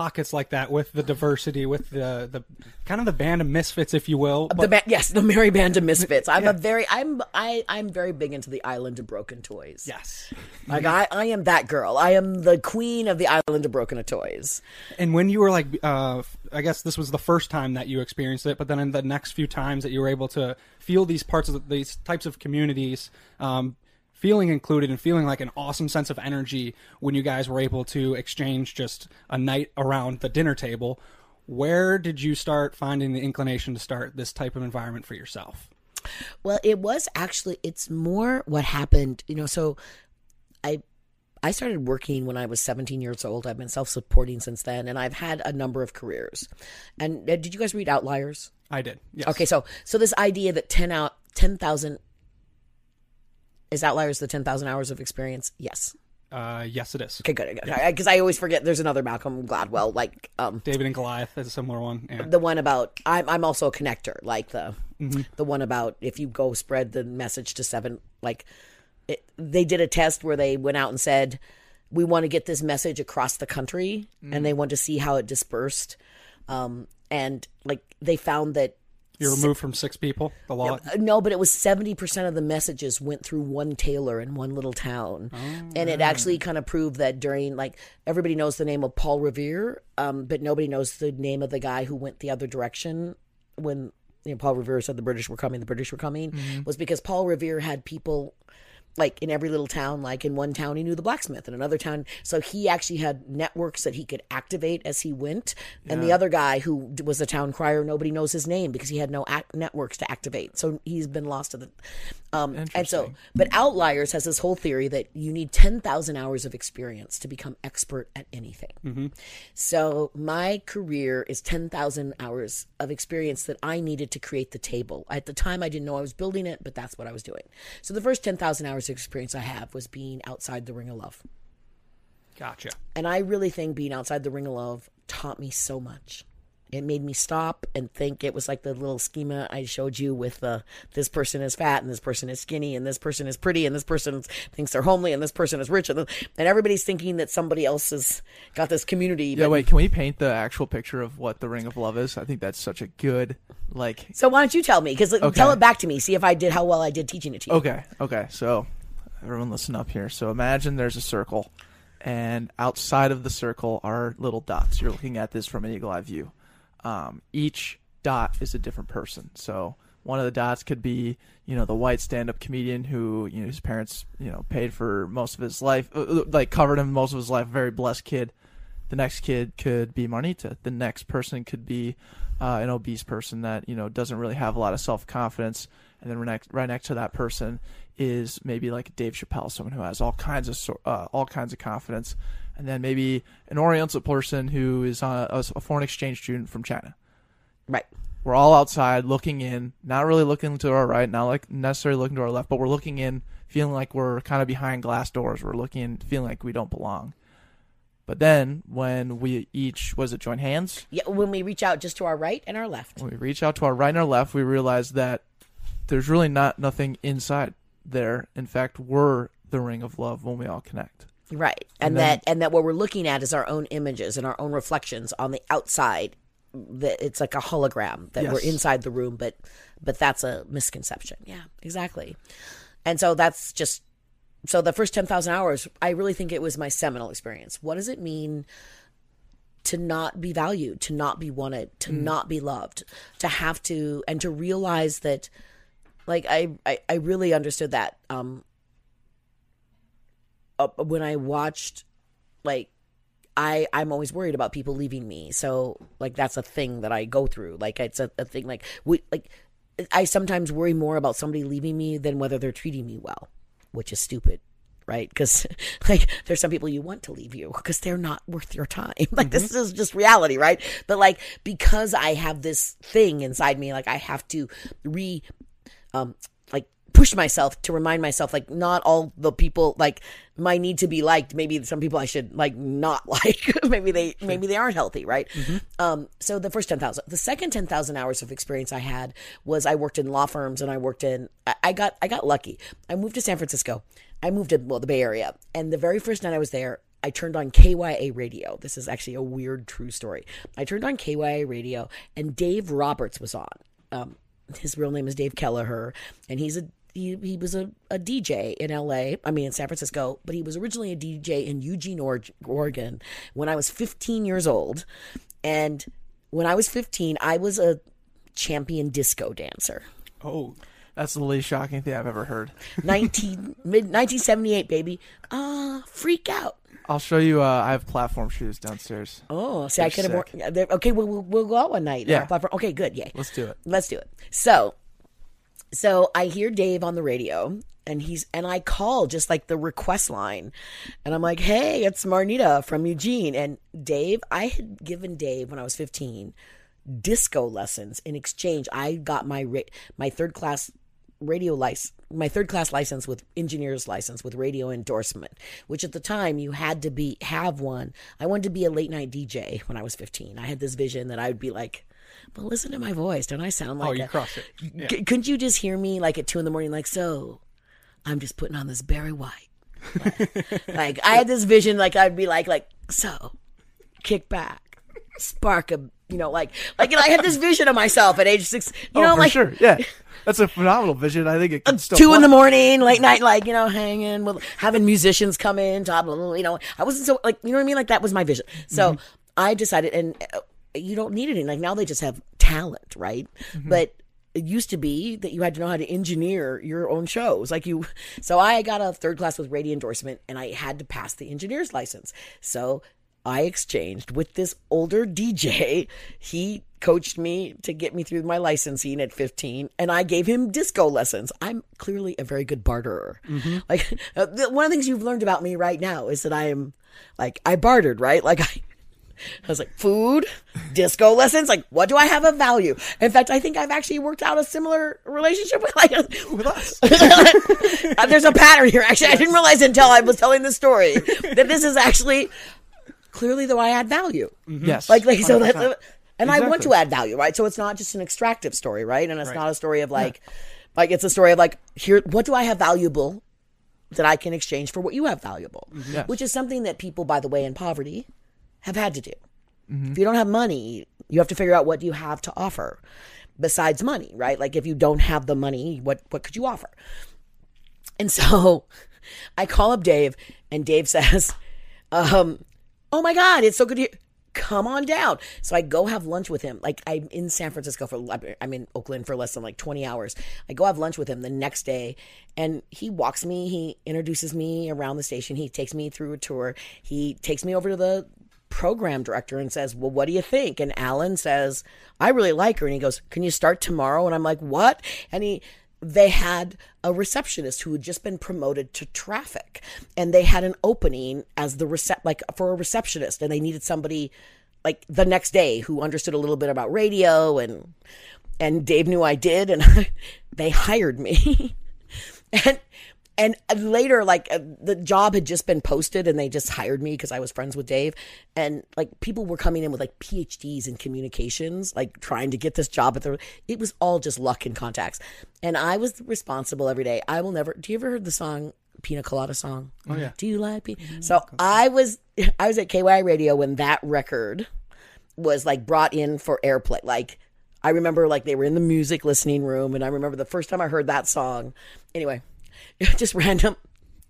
Pockets like that with the diversity, with the the kind of the band of misfits, if you will.
the ba- yes, the Merry Band of Misfits. I'm a very, I'm, I, I'm very big into the Island of Broken Toys.
yes,
like I, I am that girl. I am the queen of the Island of Broken Toys.
And when you were like, uh, I guess this was the first time that you experienced it, but then in the next few times that you were able to feel these parts of the, these types of communities, um, feeling included and feeling like an awesome sense of energy when you guys were able to exchange just a night around the dinner table. Where did you start finding the inclination to start this type of environment for yourself?
Well, it was actually, it's more what happened, you know, so I, I started working when I was 17 years old. I've been self-supporting since then, and I've had a number of careers. And uh, did you guys read Outliers?
I did. Yes.
Okay, so so this idea that ten out ten thousand is outliers the ten thousand hours of experience. Yes.
Uh, yes, it is.
Okay, good. Because I always forget. There's another Malcolm Gladwell, like um
David and Goliath is a similar one. Yeah.
the one about I'm I'm also a connector, like the the one about if you go spread the message to seven, like it, they did a test where they went out and said we want to get this message across the country, and they want to see how it dispersed. Um, and like they found that
You're removed from six people. a
lot. No, but it was 70% of the messages went through one tailor in one little town. And it actually kind of proved that during, like, everybody knows the name of Paul Revere, um, but nobody knows the name of the guy who went the other direction when, you know, Paul Revere said the British were coming, the British were coming, was because Paul Revere had people like in every little town like in one town he knew the blacksmith in another town so he actually had networks that he could activate as he went and the other guy who was a town crier nobody knows his name because he had no act- networks to activate so he's been lost to the um and so but outliers has this whole theory that you need 10,000 hours of experience to become expert at anything so my career is 10,000 hours of experience that I needed to create the table. At the time I didn't know I was building it, but that's what I was doing. So the first 10,000 hours experience I have was being outside the ring of love.
Gotcha.
And I really think being outside the ring of love taught me so much. It made me stop and think. It was like the little schema I showed you with the this person is fat and this person is skinny and this person is pretty and this person thinks they're homely and this person is rich and, and everybody's thinking that somebody else has got this community.
Yeah, wait. Can we paint the actual picture of what the Ring of Love is? I think that's such a good like.
So why don't you tell me? Because uh, tell it back to me. See if I did how well I did teaching it to you.
Okay, okay. So everyone, listen up here. So imagine there's a circle, and outside of the circle are little dots. You're looking at this from an eagle eye view. Um, each dot is a different person. So one of the dots could be, you know, the white stand-up comedian who, you know, his parents, you know, paid for most of his life, uh, like covered him most of his life. Very blessed kid. The next kid could be Marnita. The next person could be uh, an obese person that you know doesn't really have a lot of self confidence. And then right next, right next to that person is maybe like Dave Chappelle, someone who has all kinds of uh, all kinds of confidence. And then maybe an Oriental person who is on a, a foreign exchange student from China.
Right.
We're all outside looking in, not really looking to our right, not like necessarily looking to our left, but we're looking in, feeling like we're kind of behind glass doors. We're looking in, feeling like we don't belong. But then when we each was it join hands,
Yeah. When we reach out just to our right and our left.
when we reach out to our right and our left, we realize that there's really not nothing inside there. In fact, we're the ring of love when we all connect.
Right. And,
And then-
that and that what we're looking at is our own images and our own reflections on the outside that it's like a hologram that we're inside the room, but but that's a misconception. Yeah, exactly. And so that's just so the first ten thousand hours. I really think it was my seminal experience. What does it mean? to not be valued, to not be wanted, to not be loved, to have to, and to realize that, like I, I, I really understood that um, uh, when I watched, like, I, I'm always worried about people leaving me. So, like, that's a thing that I go through. Like, it's a, a thing. Like, we, like, I sometimes worry more about somebody leaving me than whether they're treating me well, which is stupid right? Because like there's some people you want to leave you because they're not worth your time. Like this is just reality, right? But like because I have this thing inside me, like I have to re, um, push myself to remind myself, like not all the people like my need to be liked. Maybe some people I should like not like. maybe they maybe they aren't healthy, right? Um, so the first ten thousand, the second ten thousand hours of experience I had was I worked in law firms and I worked in. I, I got I got lucky. I moved to San Francisco. I moved to well the Bay Area, and the very first night I was there, I turned on KYA radio. This is actually a weird true story. I turned on KYA radio, and Dave Roberts was on. Um, his real name is Dave Kelleher, and he's a he, he was a, a DJ in LA, I mean in San Francisco, but he was originally a DJ in Eugene, Oregon when I was 15 years old. And when I was 15, I was a champion disco dancer.
Oh,
That's the least shocking thing I've ever heard.
19 mid 1978 baby. Ah, freak out.
I'll show you. Uh, I have platform shoes downstairs.
Oh, see, I
They're
could have.
sick.
more- they're- Okay, we'll, we'll we'll go out one night.
Yeah. Platform.
Okay, good. Yay.
Let's do it.
Let's do it. So, so I hear Dave on the radio, and he's and I call just like the request line, and I'm like, "Hey, it's Marnita from Eugene." And Dave, I had given Dave when I was 15 disco lessons in exchange. I got my ra- my third class radio license, my third class license with engineer's license with radio endorsement, which at the time you had to be have one. I wanted to be a late night DJ when I was 15. I had this vision that I would be like, but listen to my voice. Don't I sound like
oh, you
a-
it. Yeah.
C- couldn't you just hear me like at two in the morning, like, so I'm just putting on this Barry White. Like, like, I had this vision, like I'd be like, like, so kick back, spark a, you know, like, like, you know, I had this vision of myself at age six, you
oh,
know,
for
like
sure. Yeah, that's a phenomenal vision. I think it can still
two in the morning, late night, like, you know, hanging with having musicians come in, top, blah, blah, blah, you know, I wasn't so like, you know what I mean? Like that was my vision. So I decided, and uh, you don't need it. Like now they just have talent, right? But it used to be that you had to know how to engineer your own shows. Like you, so I got a third class with radio endorsement and I had to pass the engineer's license. So I exchanged with this older DJ. He coached me to get me through my licensing at 15 and I gave him disco lessons. I'm clearly a very good barterer. Like uh, the, one of the things you've learned about me right now is that I am like I bartered, right? Like I I was like, food, disco lessons. Like, what do I have of value? In fact, I think I've actually worked out a similar relationship with like
with us.
Uh, There's a pattern here. Actually, I didn't realize until I was telling the story that this is actually clearly though I add value. Mm-hmm.
yes,
Like, like so
100%.
that, uh, and I want to add value, right? So it's not just an extractive story, right? And it's not a story of like, like it's a story of like, here, what do I have valuable that I can exchange for what you have valuable, mm-hmm.
Yes.
which is something that people, by the way, in poverty, have had to do. If you don't have money, you have to figure out what you have to offer besides money, right? Like if you don't have the money, what what could you offer? And so I call up Dave, and Dave says, um, "Oh my God, it's so good to hear. Come on down." So I go have lunch with him. Like I'm in San Francisco for I'm in Oakland for less than like 20 hours. I go have lunch with him the next day, and he walks me. He introduces me around the station. He takes me through a tour. He takes me over to the program director and says, Well, what do you think? And Alan says, I really like her. And he goes, Can you start tomorrow? And I'm like, What? And he, they had a receptionist who had just been promoted to traffic and they had an opening as the recep like for a receptionist and they needed somebody like the next day who understood a little bit about radio and and Dave knew I did and they hired me and and later like uh, the job had just been posted and they just hired me because i was friends with dave and like people were coming in with like phds in communications like trying to get this job at the it was all just luck and contacts and i was responsible every day i will never do you ever heard the song pina colada song oh
yeah.
do you like pina so i was i was at ky radio when that record was like brought in for airplay. Like I remember like they were in the music listening room and I remember the first time I heard that song. Anyway, just random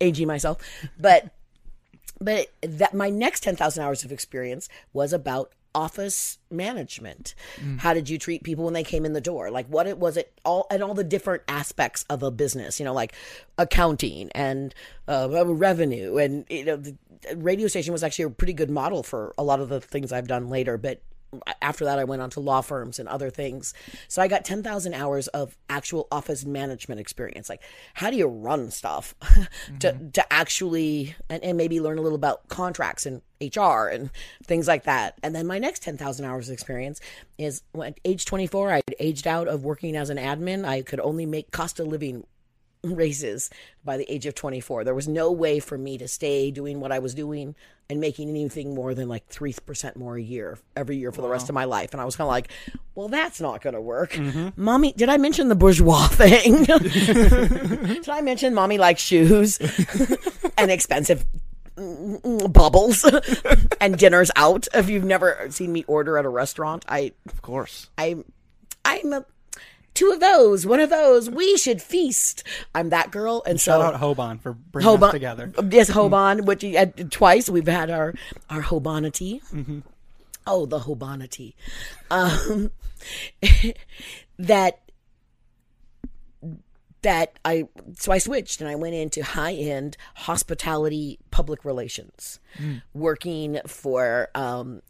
aging myself. But but that my next 10,000 hours of experience was about office management. How did you treat people when they came in the door? Like what it was it all and all the different aspects of a business, you know, like accounting and uh, revenue and you know the radio station was actually a pretty good model for a lot of the things I've done later, but after that I went on to law firms and other things. So I got 10,000 hours of actual office management experience. Like how do you run stuff to mm-hmm. to actually and, and maybe learn a little about contracts and HR and things like that. And then my next 10,000 hours of experience is when at age 24 I aged out of working as an admin. I could only make cost of living raises by the age of 24. There was no way for me to stay doing what I was doing and making anything more than like 3% more a year every year for the rest of my life. And I was kind of like, well, that's not going to work. Mommy, did I mention the bourgeois thing? did I mention mommy likes shoes and expensive mm, bubbles and dinners out? If you've never seen me order at a restaurant, I
Of course.
I, I'm a, two of those, one of those. We should feast. I'm that girl, and
Shout
so
out Hoban for bringing us together.
Yes, Hoban, which had twice we've had our our Hobanity. Oh, the Hobanity. Um, that that I so I switched and I went into high end hospitality public relations, working for um,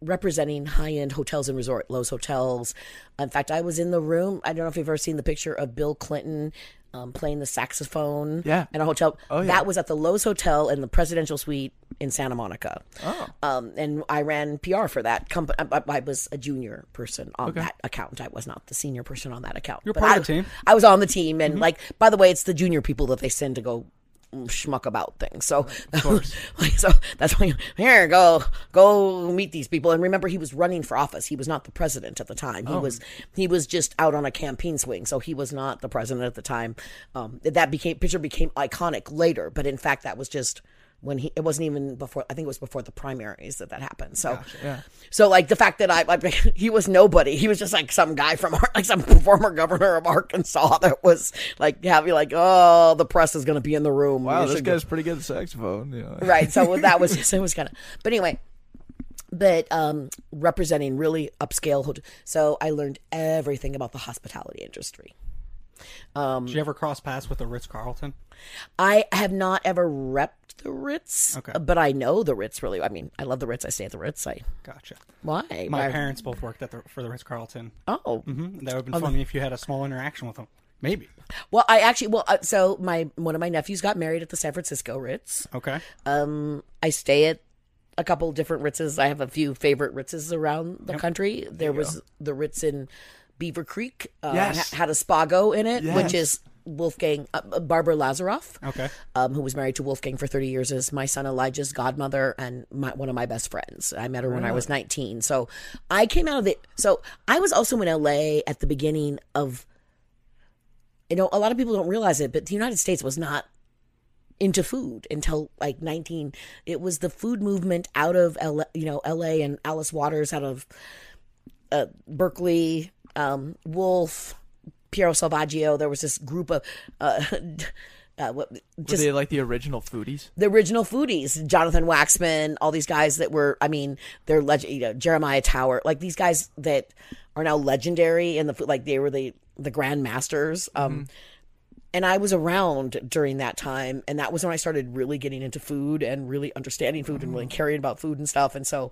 representing high end hotels and resort, Loews hotels. In fact, I was in the room. I don't know if you've ever seen the picture of Bill Clinton um, playing the saxophone
Yeah.
in a hotel.
Oh, yeah.
That was at the Loews Hotel in the presidential suite in Santa Monica.
Oh.
Um, and I ran PR for that company. I, I was a junior person on that account. I was not the senior person on that account.
You're
But
part
I,
of the team. Mm-hmm.
I was on the team, and like, by the way, it's the junior people that they send to go schmuck about things. So, so that's why here go go meet these people. And remember, he was running for office. He was not the president at the time. He was he was just out on a campaign swing. So he was not the president at the time. Um, that became picture became iconic later, but in fact, that was just. When he, it wasn't even before. I think it was before the primaries that that happened. So,
yeah.
so like the fact that I, like, he was nobody. He was just like some guy from like some former governor of Arkansas that was like having like, oh, the press is going to be in the room.
Wow, this
should go-
guy's pretty good saxophone. You know.
right. So that was it was kind of. But anyway, but um, representing really upscale. So I learned everything about the hospitality industry.
Did you ever cross paths with the Ritz Carlton?
I have not ever repped the Ritz,
Okay.
but I know the Ritz really. I mean, I love the Ritz. I stay at the Ritz. I
Gotcha.
why
My
Why-
parents both worked at the for the Ritz Carlton.
Oh,
hmm That would have been funny if you had a small interaction with them. Maybe.
Well, I actually well, uh, so my one of my nephews got married at the San Francisco Ritz.
Okay.
Um, I stay at a couple different Ritzes. I have a few favorite Ritzes around the country. There was the Ritz in Beaver Creek. Uh,
Yes.
ha- had a Spago in it,
Yes.
which is Wolfgang uh, uh, Barbara Lazaroff.
Okay.
Um, who was married to Wolfgang for 30 years, is my son Elijah's godmother and my, one of my best friends. I met her when I was 19. So I came out of the. So I was also in LA at the beginning of. You know, a lot of people don't realize it, but the United States was not into food until like 19 it was the food movement out of LA, you know LA and Alice Waters out of uh, Berkeley um Wolf Piero Selvaggio there was this group of uh, uh what
Were they like the original foodies?
the original foodies, Jonathan Waxman, all these guys that were, I mean, they're legend, you know, Jeremiah Tower, like these guys that are now legendary in the food, like they were the the grand masters. Um, and I was around during that time, and that was when I started really getting into food and really understanding food and really mm-hmm. caring about food and stuff. And so,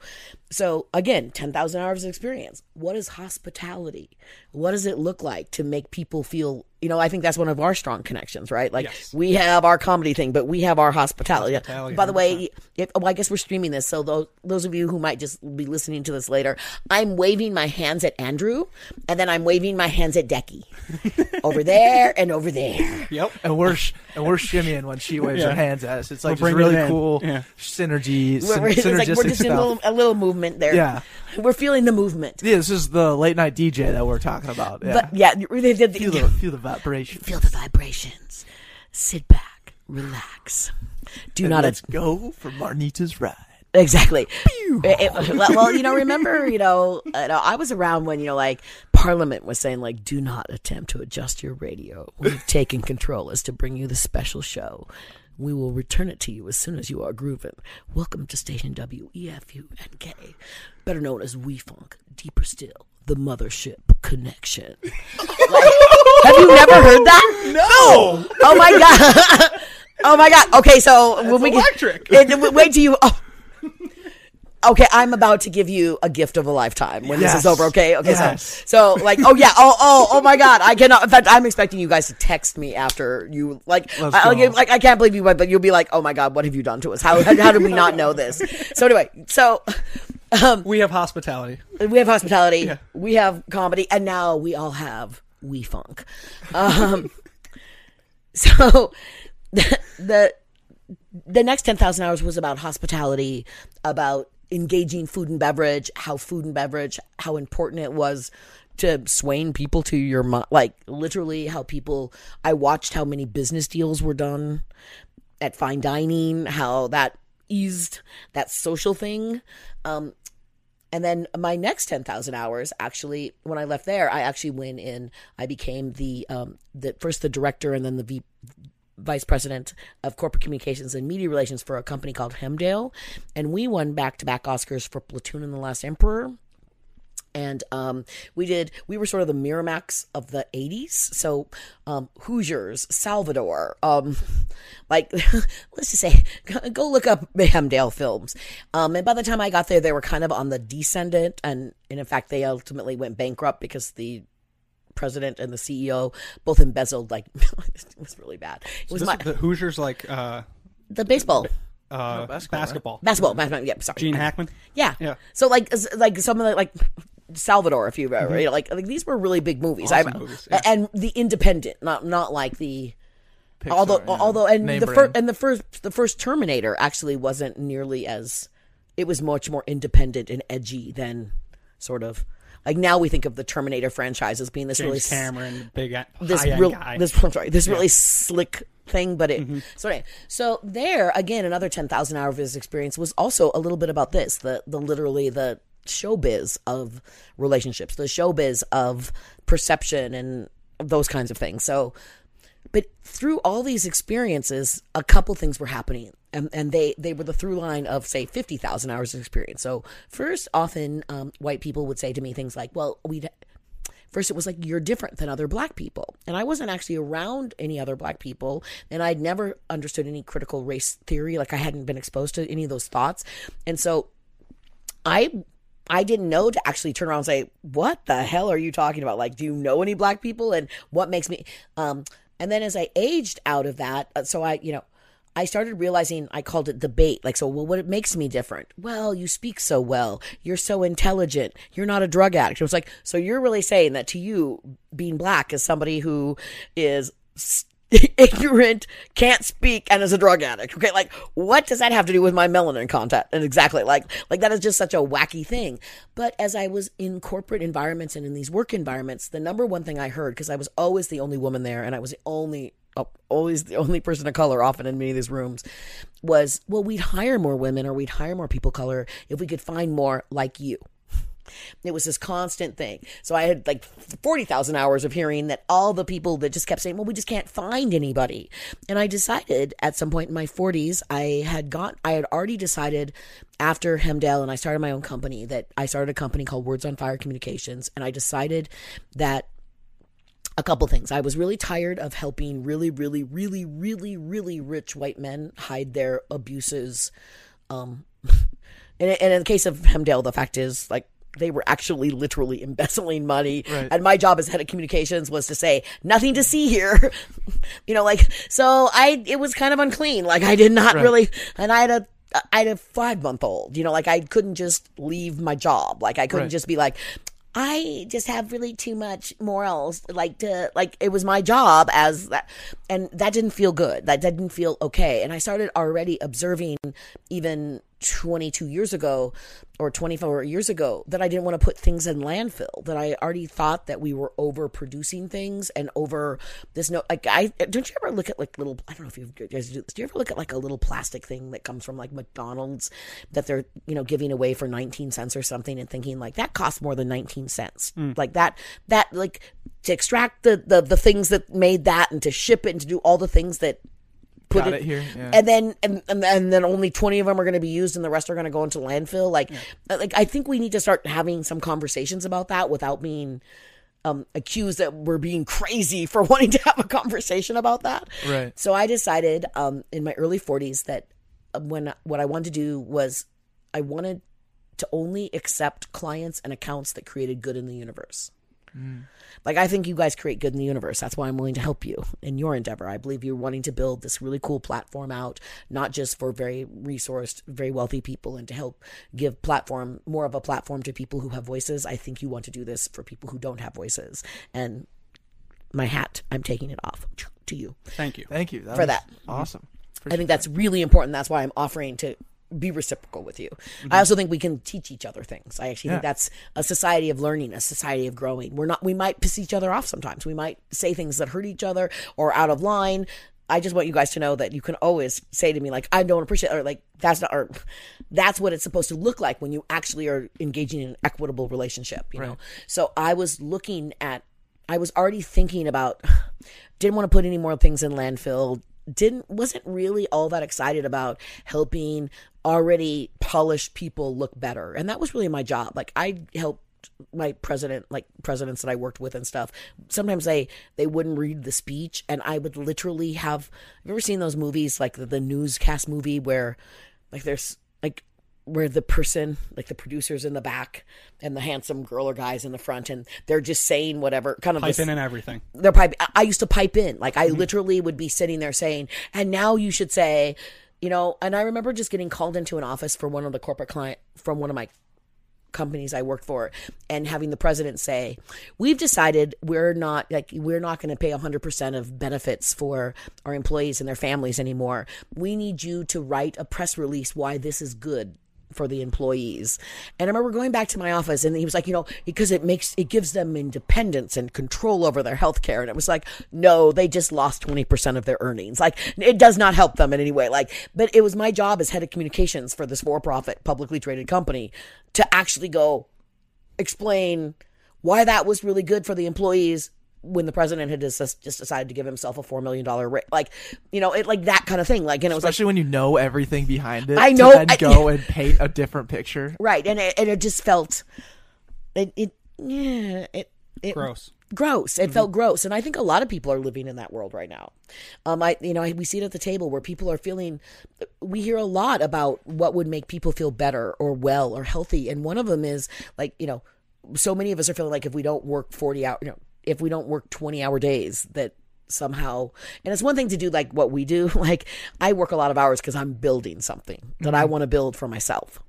so again, ten thousand hours of experience. What is hospitality? What does it look like to make people feel? You know, I think that's one of our strong connections, right? Like
Yes.
we have our comedy thing, but we have our hospitality.
Hospitality,
By the way, if, well, I guess we're streaming this, so those those of you who might just be listening to this later, I'm waving my hands at Andrew, and then I'm waving my hands at Decky, over there and over there.
Yep.
And we're sh- and we're shimmying when she waves
Yeah.
her hands at us. It's like
We're
just really
it
cool
Yeah.
synergy,
We're,
syn-
it's like we're just in a little, a little movement there.
Yeah.
we're feeling the movement.
Yeah, this is the late night DJ that we're talking about. Yeah.
But yeah, they did
feel the feel the vibration.
feel the vibrations. Sit back, relax. Do
And
not
let's go for Marnita's ride.
Exactly. It- it- eh, eh, well, you know, remember, you know, I was around when, you know, like Parliament was saying, like, do not attempt to adjust your radio. We've taken control as to bring you the special show. We will return it to you as soon as you are grooving. Welcome to station WEFUNK, better known as We Funk, deeper still, the mothership connection. Like, have you never heard that?
No.
Oh my god! oh my god! Okay, so when we get
electric.
it- wait till you. Oh. Okay, I'm about to give you a gift of a lifetime when this is over. Okay, okay,
Yes.
so so like, oh yeah, oh oh oh my god, I cannot. In fact, I'm expecting you guys to text me after you like. I, like I can't believe you but you'll be like, oh my god, what have you done to us? How, how did we not know this? So anyway, so
We have hospitality.
we have hospitality,
Yeah.
we have comedy, and now we all have we funk. Um, so the, the the next 10,000 hours was about hospitality, about engaging food and beverage, how food and beverage, how important it was to swaying people to your mind. Like, literally, how people, I watched how many business deals were done at fine dining, how that eased that social thing. Um, and then my next 10,000 hours, actually, when I left there, I actually went in, I became the, um, the first the director and then the v, vice president of corporate communications and media relations for a company called Hemdale. And we won back to back Oscars for Platoon and the Last Emperor. And um, we did, we were sort of the Miramax of the 80s. So um, Hoosiers, Salvador, um, like, let's just say, go, go look up Hemdale films. Um, and by the time I got there, they were kind of on the descendant. And, and in fact, they ultimately went bankrupt because the president and the CEO both embezzled, like, it was really bad. It was
This
my,
the Hoosiers like uh,
the baseball.
uh,
basketball,
basketball.
right?
Basketball, basketball, yeah, sorry.
Gene Hackman.
Yeah.
Yeah.
So like like some of the like Salvador, if you've ever you know, like like these were really big movies.
Awesome
I-
movies, yeah.
and the independent, not not like the
Pixar,
although
yeah.
although and
Name
the first and the first the first Terminator actually wasn't nearly as it was much more independent and edgy than sort of like now we think of the Terminator franchise as being this really
James
s-
Cameron, big
this real
guy.
this I'm sorry this really slick thing but it
Mm-hmm.
so anyway, so there again another 10,000 hour of his experience was also a little bit about this the the literally the showbiz of relationships the showbiz of perception and those kinds of things. So but through all these experiences a couple things were happening and, and they they were the through line of say 50,000 hours of experience. So first often um, white people would say to me things like well we first it was like you're different than other black people. And i wasn't actually around any other black people and i'd never understood any critical race theory. Like i hadn't been exposed to any of those thoughts. And so i i didn't know to actually turn around and say what the hell are you talking about like do you know any black people and what makes me um and then as i aged out of that uh, so i you know I started realizing I called it debate. Like, so, well, what makes me different? Well, you speak so well. You're so intelligent. You're not a drug addict. It was like, so you're really saying that to you, being black is somebody who is ignorant, can't speak, and is a drug addict. Okay, like, what does that have to do with my melanin content? And exactly, like, like that is just such a wacky thing. But as I was in corporate environments and in these work environments, the number one thing I heard, because I was always the only woman there, and I was the only oh, always the only person of color often in many of these rooms was well we'd hire more women or we'd hire more people color if we could find more like you it was this constant thing so i had like 40,000 hours of hearing that all the people that just kept saying well we just can't find anybody and i decided at some point in my 40s i had got i had already decided after hemdale and i started my own company that i started a company called words on fire communications and i decided that a couple things. I was really tired of helping really, really, really, really, really rich white men hide their abuses. Um, and, and in the case of Hemdale, the fact is, like, they were actually literally embezzling money.
Right.
And my job as head of communications was to say, nothing to see here. you know, like, so I, it was kind of unclean. Like, I did not
Right.
really, and I had a, I had a five month old, you know, like I couldn't just leave my job. Like I couldn't
Right.
just be like, I just have really too much morals. Like to like it was my job as that, and that didn't feel good. That didn't feel okay. And I started already observing even 22 years ago or 24 years ago that I didn't want to put things in landfill that I already thought that we were over producing things and over this no like I don't you ever look at like little I don't know if you guys do this do you ever look at like a little plastic thing that comes from like McDonald's that they're you know giving away for 19 cents or something and thinking like that costs more than 19 cents? Hmm. Like that that like to extract the, the the things that made that and to ship it and to do all the things that put
Got it here, yeah.
and then and, and and then only 20 of them are going to be used and the rest are going to go into landfill like like i think we need to start having some conversations about that without being um accused that we're being crazy for wanting to have a conversation about that
Right.
so i decided um in my early 40s that uh, when what i wanted to do was i wanted to only accept clients and accounts that created good in the universe Mm. like I think you guys create good in the universe. That's why I'm willing to help you in your endeavor. I believe you're wanting to build this really cool platform out, not just for very resourced, very wealthy people and to help give platform more of a platform to people who have voices. I think you want to do this for people who don't have voices. And my hat, I'm taking it off to you.
Thank you.
Thank you that
For that.
Awesome.
I think that's really important. That's why I'm offering to be reciprocal with you. I mm-hmm. also think we can teach each other things. I actually think that's a society of learning, a society of growing. We're not we might piss each other off sometimes. We might say things that hurt each other or out of line. I just want you guys to know that you can always say to me like I don't appreciate or like that's not or that's what it's supposed to look like when you actually are engaging in an equitable relationship, you know. So I was looking at I was already thinking about didn't want to put any more things in landfill didn't wasn't really all that excited about helping already polished people look better. And that was really my job. Like i helped my president like presidents that i worked with and stuff. Sometimes they they wouldn't read the speech and i would literally have have you ever seen those movies like the, the newscast movie where like there's where the person like the producers in the back and the handsome girl or guys in the front and they're just saying whatever kind of
Pipe
this,
in and everything.
they're pipe. I- I used to pipe in. Like I mm-hmm. literally would be sitting there saying, and now you should say, you know. And I remember just getting called into an office for one of the corporate client from one of my companies I worked for and having the president say, "We've decided we're not like we're not going to pay 100% of benefits for our employees and their families anymore. We need you to write a press release why this is good." For the employees. And I remember going back to my office and he was like, you know, because it makes, it gives them independence and control over their health care. And it was like, no, they just lost 20% of their earnings. Like, it does not help them in any way. Like, but it was my job as head of communications for this for profit, publicly traded company to actually go explain why that was really good for the employees when the president had just, just decided to give himself a four million dollar rate, like you know, it like that kind of thing. Like, and it was like
Especially when you know everything behind it.
I
to
know-
then
I-
go and paint a different picture.
right, and it, and it just felt it, it yeah, it, it
Gross.
gross. It felt gross, and I think a lot of people are living in that world right now. Um, I you know I, we see it at the table where people are feeling. We hear a lot about what would make people feel better or well or healthy, and one of them is like you know, so many of us are feeling like if we don't work forty hours, you know, if we don't work twenty hour days, that somehow and it's one thing to do like what we do like i work a lot of hours because i'm building something that i mm-hmm. want to build for myself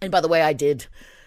and by the way, I did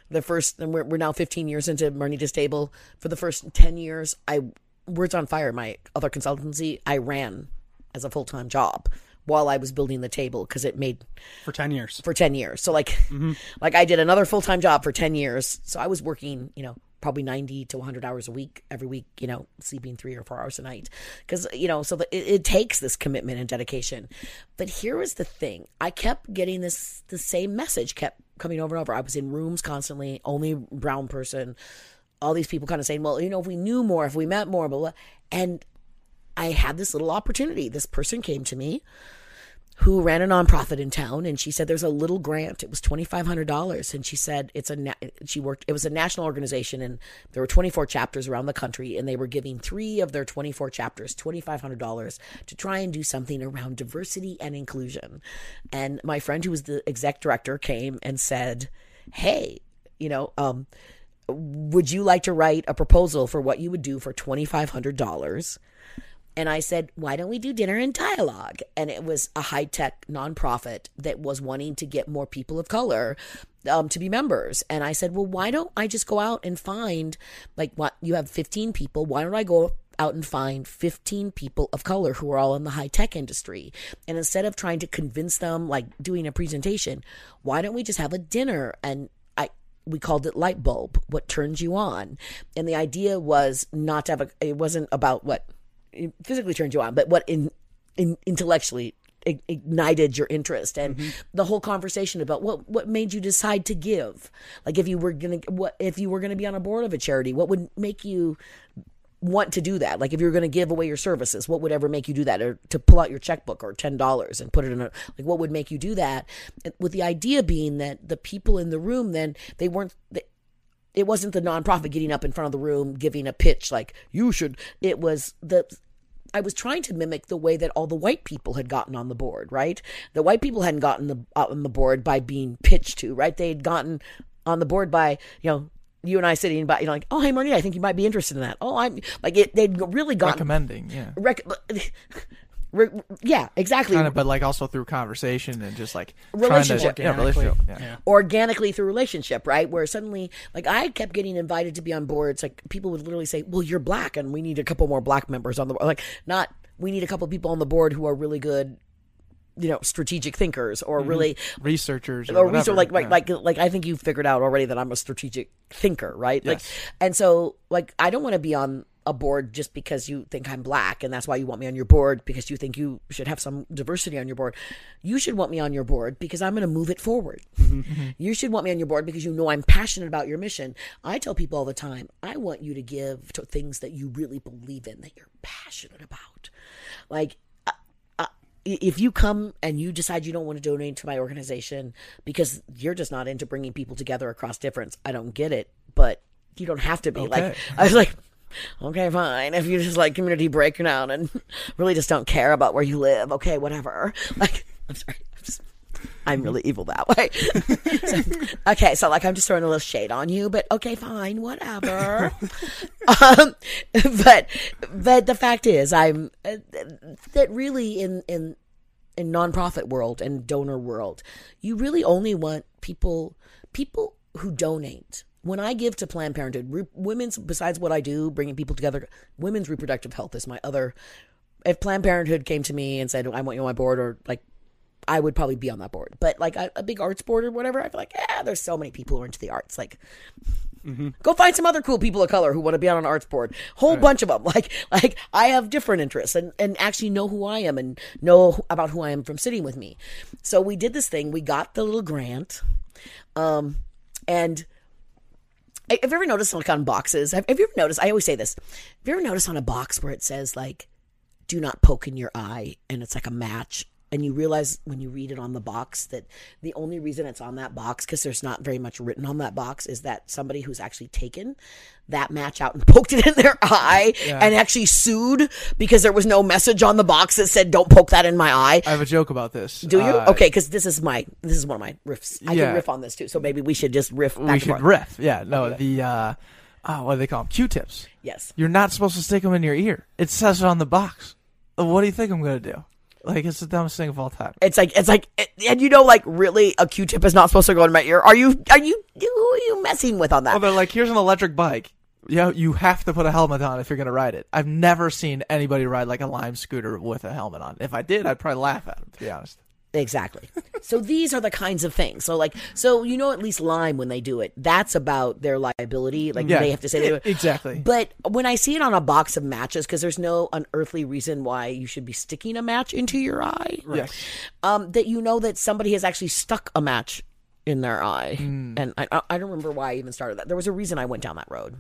the first, and we're, we're now 15 years into Marnita's Table. For the first 10 years, I, Words on Fire, my other consultancy, I ran as a full time job while I was building the table because it made
For 10 years.
for 10 years. So like, mm-hmm. like I did another full time job for 10 years. So I was working, you know, probably 90 to 100 hours a week every week, you know, sleeping three or four hours a night. Cause, you know, so the, it, it takes this commitment and dedication. But here was the thing I kept getting this, the same message kept coming over and over. I was in rooms constantly, only brown person. All these people kind of saying, well, you know, if we knew more, if we met more, blah, blah. And I had this little opportunity. This person came to me who ran a nonprofit in town and she said there's a little grant. It was $2500 and she said it's a na- she worked it was a national organization and there were 24 chapters around the country and they were giving 3 of their 24 chapters $2500 to try and do something around diversity and inclusion. And my friend who was the exec director came and said hey you know um would you like to write a proposal for what you would do for $2500 and I said, why don't we do dinner and dialogue? And it was a high tech nonprofit that was wanting to get more people of color um, to be members. And I said, well, why don't I just go out and find, like, what you have 15 people. Why don't I go out and find 15 people of color who are all in the high tech industry. And instead of trying to convince them, like doing a presentation, why don't we just have a dinner and I, we called it light bulb what turns you on and the idea was not to have a it wasn't about what physically turned you on but what in, in intellectually ignited your interest. And mm-hmm. the whole conversation about what what made you decide to give. Like if you were gonna what if you were gonna be on a board of a charity what would make you want to do that? Like if you were going to give away your services what would ever make you do that? Or to pull out your checkbook or $10 and put it in a like what would make you do that? With the idea being that the people in the room then they weren't they, it wasn't the nonprofit getting up in front of the room giving a pitch like you should it was the I was trying to mimic the way that all the white people had gotten on the board, right? The white people hadn't gotten the on the board by being pitched to, right? They had gotten on the board by, you know, you and I sitting by, you know, like, oh, hey, Marnie, I think you might be interested in that. Oh, I'm like, it, they'd really gotten,
Recommending, yeah.
rec- re- yeah, exactly.
Kind of, but like also through conversation and just like
Relationship.
Trying to, yeah, relationship. Yeah.
Yeah.
organically through relationship, right? Where suddenly, like, I kept getting invited to be on boards. Like, people would literally say, "Well, you're black, and we need a couple more black members on the board." Like, not we need a couple people on the board who are really good, you know, strategic thinkers or mm-hmm. really
Researchers or,
or
whatever.
research like like
yeah.
like like I think you've figured out already that I'm a strategic thinker, right? Like and so like I don't want to be on a board just because you think I'm black and that's why you want me on your board because you think you should have some diversity on your board. You should want me on your board because I'm going to move it forward. Mm-hmm. You should want me on your board because you know I'm passionate about your mission. I tell people all the time, I want you to give to things that you really believe in that you're passionate about. Like uh, uh, if you come and you decide you don't want to donate to my organization because you're just not into bringing people together across difference, I don't get it. But you don't have to be. Like I was like, okay, fine. If you just like community breakdown and really just don't care about where you live, okay, whatever. Like I'm sorry. I'm, just, I'm really evil that way. So, okay, so like I'm just throwing a little shade on you, but okay, fine, whatever. um, but but the fact is, I'm uh, that really in in in nonprofit world and donor world, you really only want people people who donate. When I give to Planned Parenthood, re- women's besides what I do, bringing people together, women's reproductive health is my other. If Planned Parenthood came to me and said, "I want you on my board," or like I would probably be on that board. But like a, a big arts board or whatever, I feel like, yeah, there's so many people who are into the arts. Like, go find some other cool people of color who want to be on an arts board. Whole bunch of them. Like, like I have different interests and and actually know who I am and know about who I am from sitting with me. So we did this thing. We got the little grant, um, and. Have you ever noticed like on boxes? Have, have you ever noticed? I always say this. Have you ever noticed on a box where it says like do not poke in your eye and it's like a match and you realize when you read it on the box that the only reason it's on that box because there's not very much written on that box is that somebody who's actually taken that match out and poked it in their eye and actually sued because there was no message on the box that said don't poke that in my eye
I have a joke about this.
do you
Uh,
okay because this is my this is one of my riffs i
Yeah.
can riff on this too so maybe we should just riff back
we should riff. Yeah, no, the uh, oh, what do they call them? Q-tips.
yes
You're not supposed to stick them in your ear. It says it on the box. What do you think I'm gonna do? Like it's the dumbest thing of all time.
It's like it's like, and you know, like really, a Q-tip is not supposed to go in my ear. Are you? Are you? Who are you messing with on that?
Well, they're like, here's an electric bike. Yeah, you have to put a helmet on if you're gonna ride it. I've never seen anybody ride like a Lime scooter with a helmet on. If I did, I'd probably laugh at them. To be honest.
Exactly. so these are the kinds of things. So like, so you know, at least Lime when they do it, that's about their liability. Like
Yeah,
they have to say
exactly.
But when I see it on a box of matches, because there's no unearthly reason why you should be sticking a match into your eye,
Yes.
um, that you know that somebody has actually stuck a match in their eye,
Hmm.
and I I don't remember why I even started that. There was a reason I went down that road.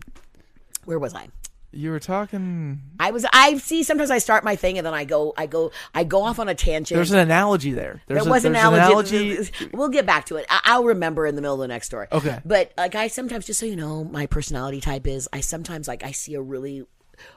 Where was I?
You were talking.
I was. I see. Sometimes I start my thing and then I go. I go. I go off on a tangent.
There's an analogy there. There's
there
a,
was an
there's
analogy.
analogy.
We'll get back to it. I- I'll remember in the middle of the next story.
Okay.
But like I sometimes, just so you know, my personality type is I sometimes like I see a really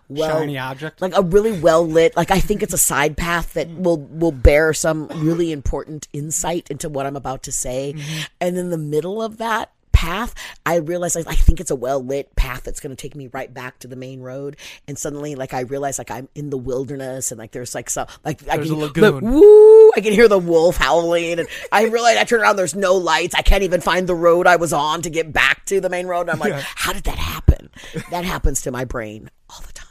well
Shiny object.
like a really well lit like i think it's a side path that will will bear some really important insight into what i'm about to say mm-hmm. and in the middle of that path i realize like, i think it's a well lit path that's going to take me right back to the main road. And suddenly like i realize like i'm in the wilderness and like there's like so like I can,
a lagoon.
the- woo i can hear the wolf howling. And i realize i turn around there's no lights. I can't even find the road i was on to get back to the main road. And i'm like how did that happen? That happens to my brain all the time.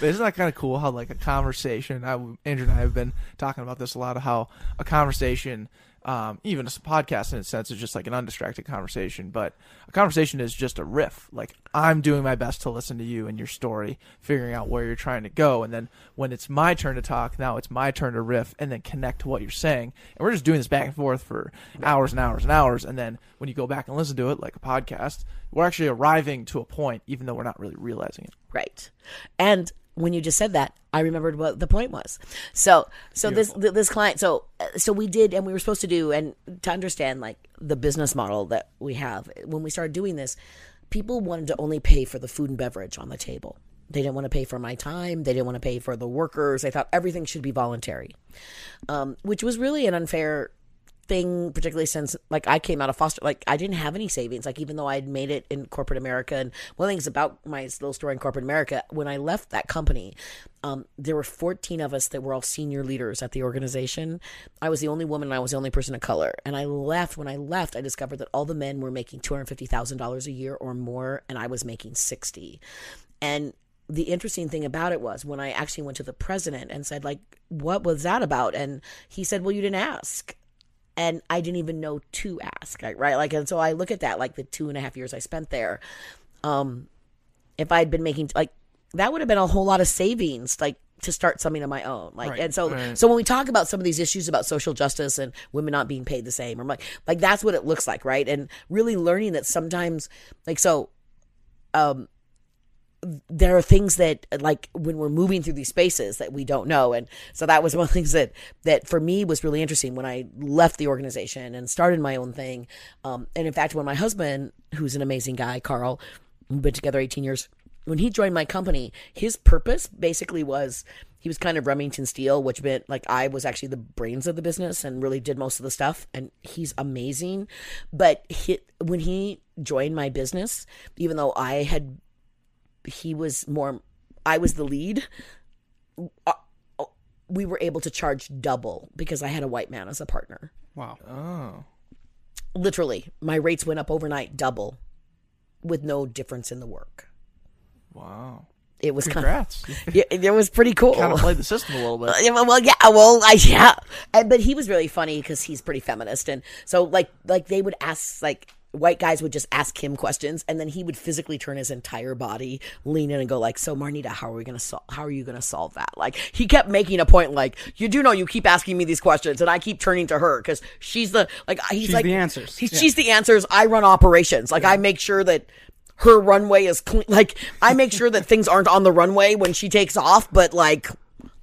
But isn't that kind of cool how like a conversation? I, Andrew and I have been talking about this a lot of how a conversation, um, even a podcast in a sense, is just like an undistracted conversation. But a conversation is just a riff. Like I'm doing my best to listen to you and your story, figuring out where you're trying to go, and then when it's my turn to talk, now it's my turn to riff and then connect to what you're saying. And we're just doing this back and forth for hours and hours and hours. And then when you go back and listen to it, like a podcast, we're actually arriving to a point, even though we're not really realizing it.
Right. And when you just said that, I remembered what the point was. So, so this this client, so so we did, and we were supposed to do, and to understand like the business model that we have when we started doing this, people wanted to only pay for the food and beverage on the table. They didn't want to pay for my time. They didn't want to pay for the workers. They thought everything should be voluntary, um, which was really an unfair thing, particularly since like I came out of foster, like I didn't have any savings. Like even though I'd made it in corporate America, and one of the things about my little story in corporate America, when I left that company, um, there were 14 of us that were all senior leaders at the organization. I was the only woman, and I was the only person of color. And I left. When I left, I discovered that all the men were making two hundred fifty thousand dollars a year or more, and I was making sixty. And the interesting thing about it was when I actually went to the president and said, like, what was that about? And he said, well, you didn't ask and I didn't even know to ask, right? right? Like, and so I look at that, like the two and a half years I spent there. Um, if I'd been making like that, would have been a whole lot of savings, like to start something of my own. Like,
Right,
and so,
right.
so when we talk about some of these issues about social justice and women not being paid the same, or like, like that's what it looks like, right? And really learning that sometimes, like, so, um, there are things that like when we're moving through these spaces that we don't know. And so that was one of the things that that for me was really interesting when i left the organization and started my own thing. Um, and in fact when my husband who's an amazing guy carl we've been together 18 years when he joined my company his purpose basically was he was kind of Remington Steele which meant like i was actually the brains of the business and really did most of the stuff. And he's amazing. But he, when he joined my business even though i had he was more i was the lead uh, we were able to charge double because i had a white man as a partner
Wow.
Oh.
literally my rates went up overnight double with no difference in the work
Wow.
it was kind
Congrats.
of yeah, it was pretty cool
kind of played the system a little bit.
Uh, well, yeah, well, I, yeah, and, but he was really funny because he's pretty feminist, and so like, like they would ask like white guys would just ask him questions, and then he would physically turn his entire body, lean in, and go like, "So, Marnita, how are we gonna solve? How are you gonna solve that?" Like he kept making a point, like, "You do know you keep asking me these questions, and I keep turning to her because she's the like uh, he's
She's
like
the answers.
He's,
Yeah.
She's the answers. I run operations. Like I make sure that." Her runway is clean. Like I make sure that things aren't on the runway when she takes off, but like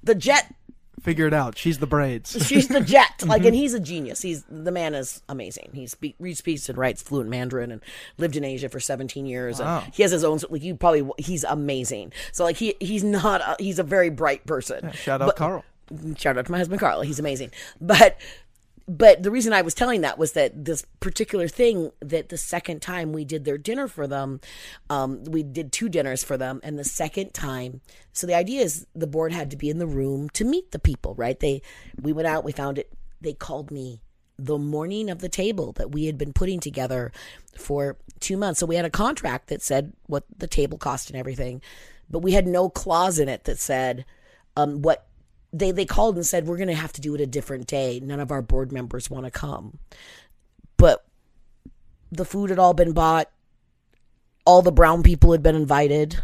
the jet
Figure it out. She's the braids.
she's the jet. Like, and mm-hmm. he's a genius. He's the man is amazing. He speak, reads, speaks, and writes fluent Mandarin, and lived in Asia for 17 years.
Wow.
And he has his own. Like, you probably he's amazing. So, like, he he's not. A, he's a very bright person.
Shout out
But-
Carl.
Shout out to my husband Carl. He's amazing. But but the reason I was telling that was that this particular thing that the second time we did their dinner for them, um, we did two dinners for them, and the second time, so the idea is the board had to be in the room to meet the people, right? They we went out, we found it. They called me the morning of the table that we had been putting together for two months. So we had a contract that said what the table cost and everything, but we had no clause in it that said um, what they they called and said we're going to have to do it a different day. None of our board members want to come, but the food had all been bought. All the brown people had been invited.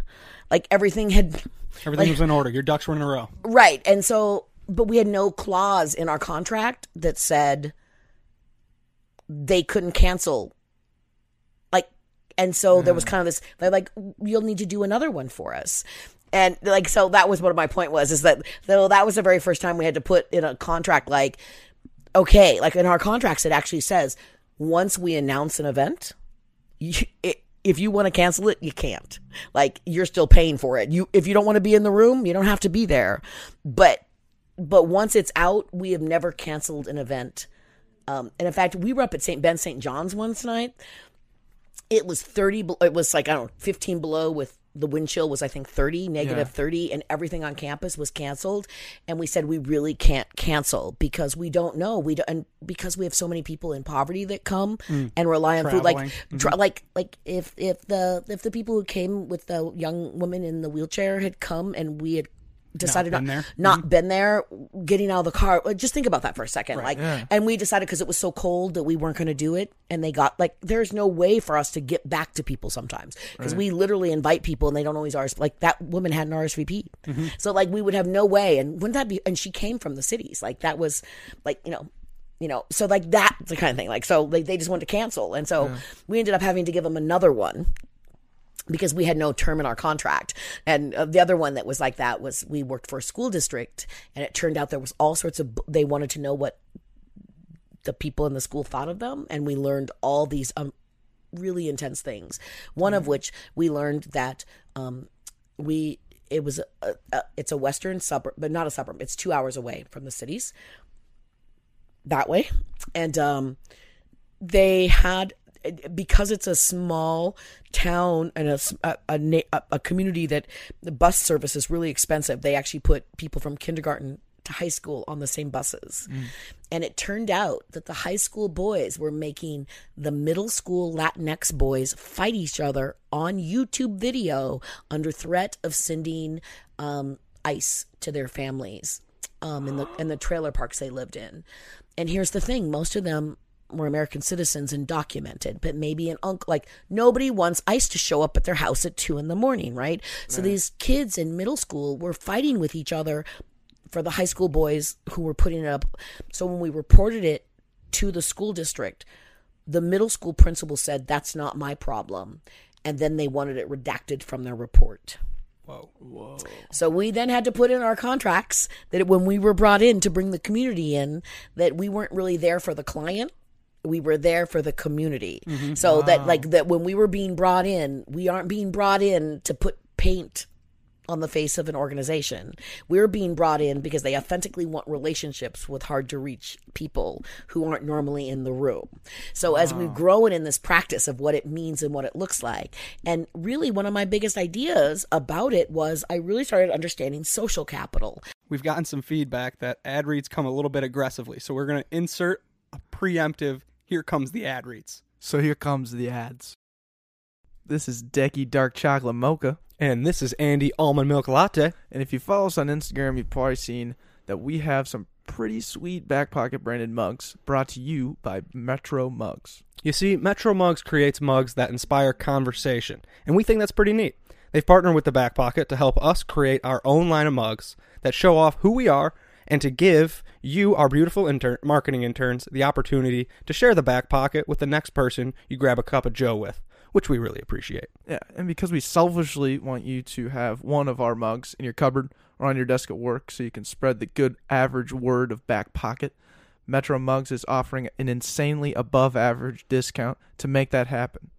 Like everything had
Everything was in order. Your ducks were in a row.
right, and so but we had no clause in our contract that said they couldn't cancel. Like, and so there was mm. kind of this. They're like, you'll need to do another one for us. And like, so that was what my point was is that though that was the very first time we had to put in a contract like, okay, like in our contracts it actually says once we announce an event, you, it, if you want to cancel it, you can't. Like you're still paying for it. You if you don't want to be in the room, you don't have to be there. But but once it's out, we have never canceled an event. Um, and in fact, we were up at St. Ben St. John's once night. It was 30, be- it was like, I don't know, 15 below with the wind chill was I think 30, negative
Yeah.
30 and everything on campus was canceled and we said we really can't cancel because we don't know we don't and because we have so many people in poverty that come mm. and rely on food like
Traveling.
tra- mm-hmm. like like if if the if the people who came with the young woman in the wheelchair had come and we had decided
been
not,
there.
not mm-hmm. been there getting out of the car. Just think about that for a second like and we decided because it was so cold that we weren't going to do it and they got like there's no way for us to get back to people sometimes because we literally invite people and they don't always RS like that woman had an RSVP mm-hmm. so like we would have no way and wouldn't that be and she came from the cities like that was like you know you know so like that's the kind of thing like so they, they just wanted to cancel and so we ended up having to give them another one because we had no term in our contract. And uh, the other one that was like that was we worked for a school district, and it turned out there was all sorts of. They wanted to know what the people in the school thought of them, and we learned all these um, really intense things. One of which we learned that um, we it was a, a, it's a western suburb, but not a suburb. It's two hours away from the cities. That way, and um, they had because it's a small town and a, a, a a- community that the bus service is really expensive they actually put people from kindergarten to high school on the same buses. And it turned out that the high school boys were making the middle school latinx boys fight each other on youtube video under threat of sending um, ICE to their families um, in the in the trailer parks they lived in. And here's the thing most of them were American citizens and documented, but maybe an uncle, like nobody wants ICE to show up at their house at two in the morning, right? So these kids in middle school were fighting with each other for the high school boys who were putting it up. So when we reported it to the school district, the middle school principal said, That's not my problem. And then they wanted it redacted from their report.
Whoa.
So we then had to put in our contracts that when we were brought in to bring the community in, that we weren't really there for the client. We were there for the community. Mm-hmm. So that like that when we were being brought in, we aren't being brought in to put paint on the face of an organization. We're being brought in because they authentically want relationships with hard to reach people who aren't normally in the room. So as we've grown in this practice of what it means and what it looks like, and really one of my biggest ideas about it was I really started understanding social capital.
We've gotten some feedback that ad reads come a little bit aggressively, so we're going to insert a preemptive. Here comes the ad reads.
So here comes the ads. This is Decky Dark Chocolate Mocha.
And this is Andy Almond Milk Latte.
And if you follow us on Instagram, you've probably seen that we have some pretty sweet back pocket branded mugs brought to you by Metro Mugs.
You see, Metro Mugs creates mugs that inspire conversation, and we think that's pretty neat. They've partnered with the Back Pocket to help us create our own line of mugs that show off who we are and to give you, our beautiful intern- marketing interns, the opportunity to share the Back Pocket with the next person you grab a cup of Joe with, which we really appreciate.
Yeah, and because we selfishly want you to have one of our mugs in your cupboard or on your desk at work so you can spread the good average word of back pocket, Metro Mugs is offering an insanely above average discount to make that happen.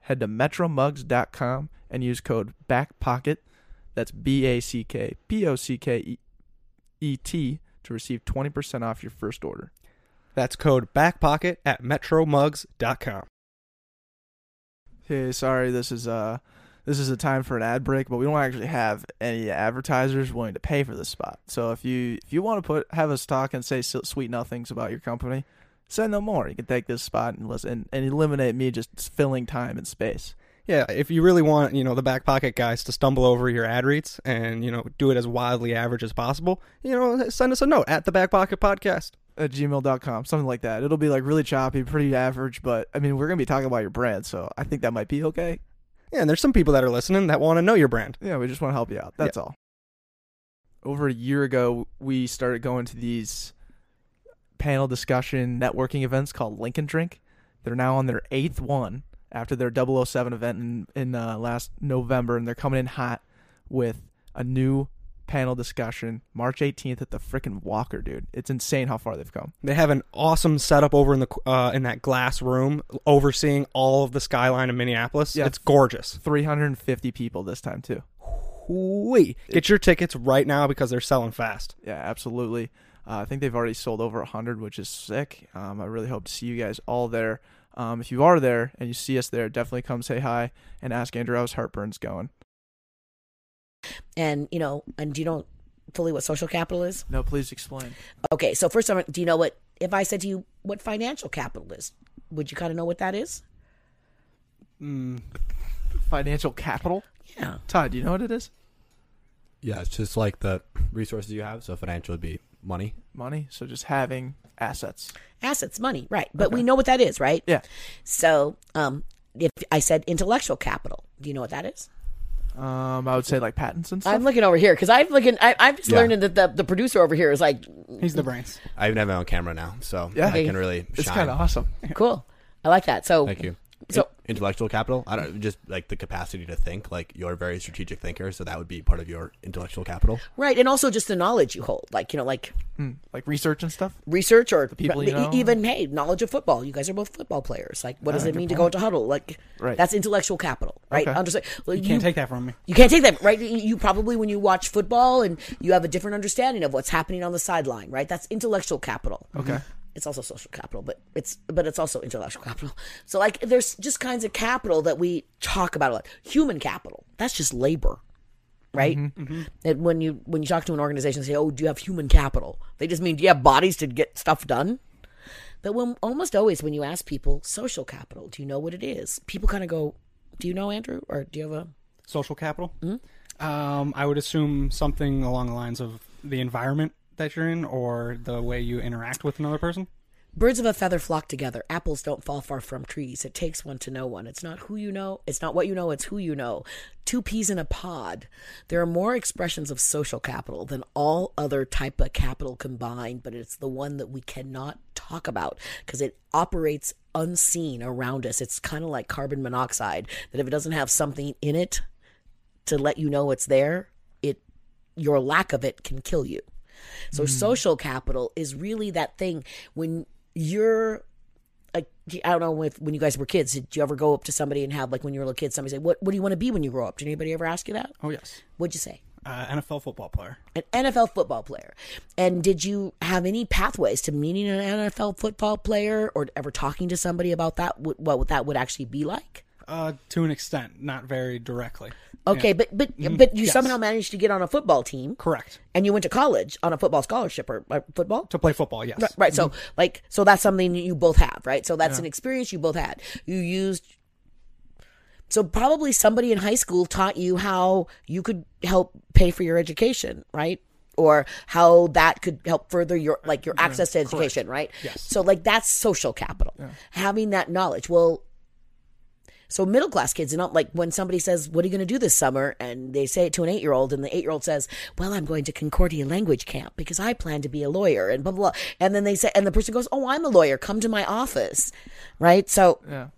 Head to metromugs.com and use code BACKPOCKET, that's B A C K P O C K E- E T, to receive 20% off your first order.
That's code BACKPOCKET at metromugs.com.
Hey, sorry, this is uh this is a time for an ad break, but we don't actually have any advertisers willing to pay for this spot. So if you if you want to put have us talk and say sweet nothings about your company, say no more. You can take this spot and listen and eliminate me just filling time and space.
Yeah, if you really want, you know, the back pocket guys to stumble over your ad reads and, you know, do it as wildly average as possible, you know, send us a note at the back pocket podcast.
At gmail.com, something like that. It'll be like really choppy, pretty average, but I mean, we're going to be talking about your brand, so I think that might be okay.
Yeah, and there's some people that are listening that want to know your brand.
Yeah, we just want to help you out. That's all. Over a year ago, we started going to these panel discussion networking events called Lincoln Drink. They're now on their eighth one after their 007 event in, in uh, last November, and they're coming in hot with a new panel discussion March 18th at the freaking Walker, dude. It's insane how far they've come.
They have an awesome setup over in the uh, in that glass room overseeing all of the skyline of Minneapolis.
Yeah.
It's gorgeous.
350 people this time, too.
Hooey. Get your tickets right now because they're selling fast.
Yeah, absolutely. Uh, I think they've already sold over 100, which is sick. Um, I really hope to see you guys all there. Um, if you are there and you see us there, definitely come say hi and ask Andrew how his heartburn's going.
And you know, and do you know fully what social capital is?
No, please explain.
Okay, so first, of all, do you know what? If I said to you what financial capital is, would you kind of know what that is?
Mm, Financial capital.
Yeah.
Todd, do you know what it is?
Yeah, it's just like the resources you have. So financial would be money.
Money. So just having assets.
Assets, money, right? But we know what that is, right?
Yeah.
So, um, if I said intellectual capital, do you know what that is?
Um, I would say like patents and stuff.
I'm looking over here because I'm looking. I, I'm just
Yeah.
learning that the, the producer over here is like,
He's the brains.
I even have my own camera now, so
Yeah.
I can really
it's kind of awesome.
cool. I like that. So,
Thank you.
So-
intellectual capital. I don't just like the capacity to think. Like you're a very strategic thinker, so that would be part of your intellectual capital.
right, and also just the knowledge you hold, like you know, like
Like research and stuff.
research or the
people you know.
even hey, knowledge of football. You guys are both football players. Like, what does
Ah,
it
good
mean to go into huddle? Like,
Right.
that's intellectual capital, right?
Okay.
Understand? Well,
You can't take that from me.
You can't take that, right? You- You probably, when you watch football and you have a different understanding of what's happening on the sideline, right? That's intellectual capital.
Okay.
It's also social capital, but it's but it's also intellectual capital. So like, there's just kinds of capital that we talk about a lot. Human capital, that's just labor, right? Mm-hmm. Mm-hmm. And when you when you talk to an organization, and say, "Oh, do you have human capital?" They just mean, "Do you have bodies to get stuff done?" But when almost always when you ask people social capital, do you know what it is? People kind of go, "Do you know, Andrew?" Or do you have a
Social capital. Hmm? Um, I would assume something along the lines of the environment that you're in, or the way you interact with another person.
Birds of a feather flock together. Apples don't fall far from trees. It takes one to know one. It's not who you know. It's not what you know. It's who you know. Two peas in a pod. There are more expressions of social capital than all other type of capital combined, but it's the one that we cannot talk about because it operates unseen around us. It's kind of like carbon monoxide that if it doesn't have something in it to let you know it's there, it your lack of it can kill you. So social capital is really that thing when you're like I don't know if when you guys were kids, did you ever go up to somebody and have like when you were a little kid, somebody say, "What What do you want to be when you grow up?" Did anybody ever ask you that?
Oh yes,
What'd you say?
uh, NFL football player.
An NFL football player. And did you have any pathways to meeting an NFL football player or ever talking to somebody about that? What, what that would actually be like?
Uh, to an extent, not very directly.
Okay, but but mm-hmm. but you
Yes.
somehow managed to get on a football team,
Correct.
and you went to college on a football scholarship or, or football.
To play football, yes.
Right, right. So, mm-hmm. like, so that's something you both have, right? So that's an experience you both had. You used. So probably somebody in high school taught you how you could help pay for your education, right? Or how that could help further your like your access to education, right?
Yes.
So like that's social capital. Having that knowledge. Well, so middle class kids, and not like when somebody says, "What are you going to do this summer?" and they say it to an eight year old, and the eight year old says, "Well, I'm going to Concordia Language Camp because I plan to be a lawyer," and blah blah. blah. And then they say, and the person goes, "Oh, I'm a lawyer. Come to my office," right? So
Yeah.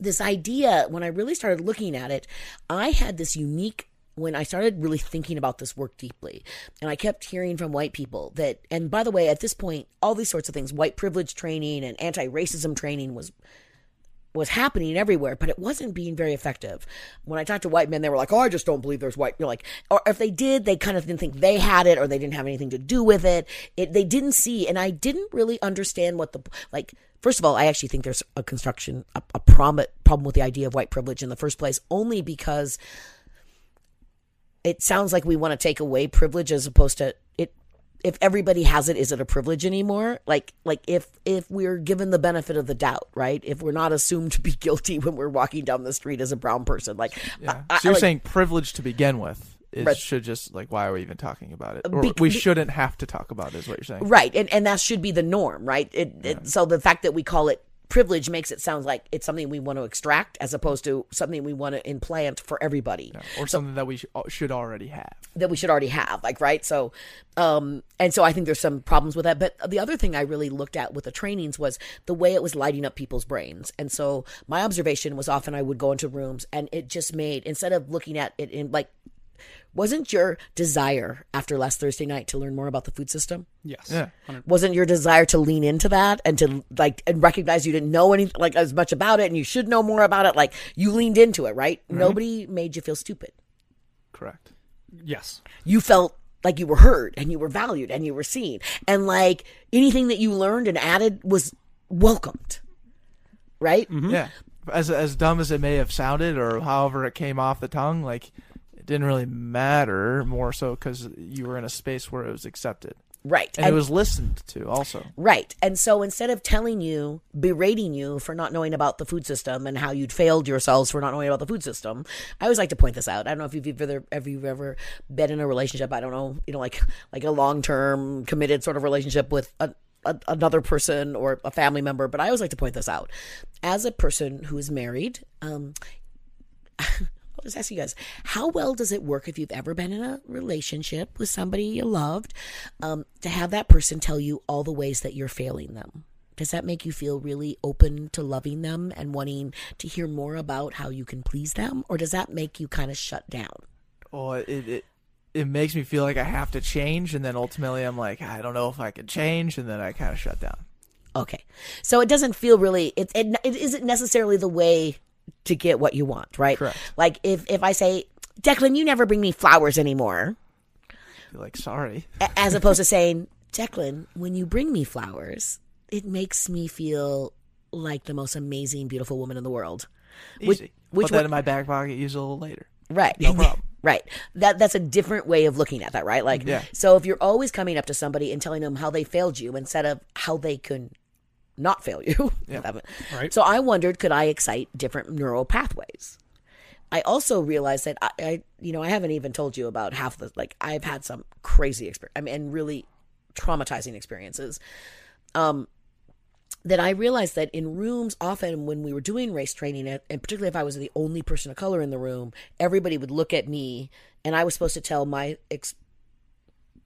this idea, when I really started looking at it, I had this unique when I started really thinking about this work deeply, and I kept hearing from white people that, and by the way, at this point, all these sorts of things, white privilege training and anti racism training was was happening everywhere, but it wasn't being very effective. When I talked to white men, they were like, "Oh, I just don't believe there's white." You're like, or if they did, they kind of didn't think they had it, or they didn't have anything to do with it. It they didn't see, and I didn't really understand what the like. First of all, I actually think there's a construction a, a prom- problem with the idea of white privilege in the first place, only because it sounds like we want to take away privilege as opposed to it if everybody has it is it a privilege anymore like like if if we're given the benefit of the doubt right if we're not assumed to be guilty when we're walking down the street as a brown person like
Yeah.
I- I-
so you're
like-
saying privilege to begin with. It
Right.
should just like why are we even talking about it? Or
Bec-
we shouldn't have to talk about it. Is what you're saying?
right and and that should be the norm right it, it so the fact that we call it privilege makes it sound like it's something we want to extract as opposed to something we want to implant for everybody.
Or something that we sh- should already have.
that we should already have like right? So um and so i think there's some problems with that. But the other thing i really looked at with the trainings was the way it was lighting up people's brains. And so my observation was often i would go into rooms and it just made instead of looking at it in like wasn't your desire after last thursday night to learn more about the food system
Yes.
Yeah.
wasn't your desire to lean into that and to like and recognize you didn't know anything like as much about it and you should know more about it like you leaned into it right mm-hmm. nobody made you feel stupid
Correct.
Yes.
you felt like you were heard and you were valued and you were seen and like anything that you learned and added was welcomed right mm-hmm.
Yeah. As as dumb as it may have sounded, or however it came off the tongue, like it didn't really matter more so because you were in a space where it was accepted
right
and, it was listened to also.
Right. And so instead of telling you, berating you for not knowing about the food system and how you'd failed yourselves for not knowing about the food system, I always like to point this out. I don't know if you've ever, if you've ever been in a relationship, I don't know, you know, like, like a long term committed sort of relationship with a, a, another person or a family member, but I always like to point this out. As a person who is married, um, just ask you guys, how well does it work if you've ever been in a relationship with somebody you loved, um, to have that person tell you all the ways that you're failing them? Does that make you feel really open to loving them and wanting to hear more about how you can please them? Or does that make you kind of shut down?
Oh, it, it it makes me feel like I have to change, and then ultimately I'm like, I don't know if I can change, and then I kind of shut down.
Okay. So it doesn't feel really, it, it, it isn't necessarily the way to get what you want, right?
Correct.
Like if, if I say, Declan, you never bring me flowers anymore.
Be like, sorry.
As opposed to saying, Declan, when you bring me flowers, it makes me feel like the most amazing, beautiful woman in the world. Which-
Easy.
which
Put that
one-
in my back pocket. Use it a little later.
Right.
No problem.
right. That that's a different way of looking at that, right? Like
Yeah.
so if you're always coming up to somebody and telling them how they failed you instead of how they can not fail you.
Yeah.
Right.
So I wondered could I excite different neural pathways? I also realized that I, I you know, I haven't even told you about half the like I've had some crazy experience I mean and really traumatizing experiences. Um that I realized that in rooms, often when we were doing race training, and and particularly if I was the only person of color in the room, everybody would look at me, and I was supposed to tell my ex.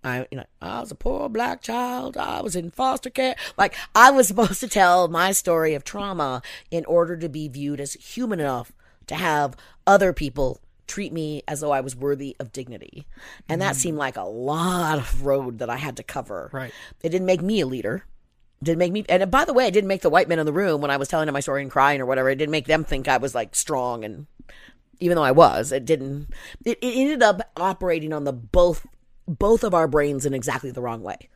I, you know, I was a poor black child. I was in foster care. Like I was supposed to tell my story of trauma in order to be viewed as human enough to have other people treat me as though I was worthy of dignity. And that mm. seemed like a lot of road that I had to cover.
Right.
It didn't make me a leader. It didn't make me and by the way, it didn't make the white men in the room when I was telling them my story and crying or whatever. It didn't make them think I was like strong and even though I was, it didn't it, it ended up operating on the both both of our brains in exactly the wrong way.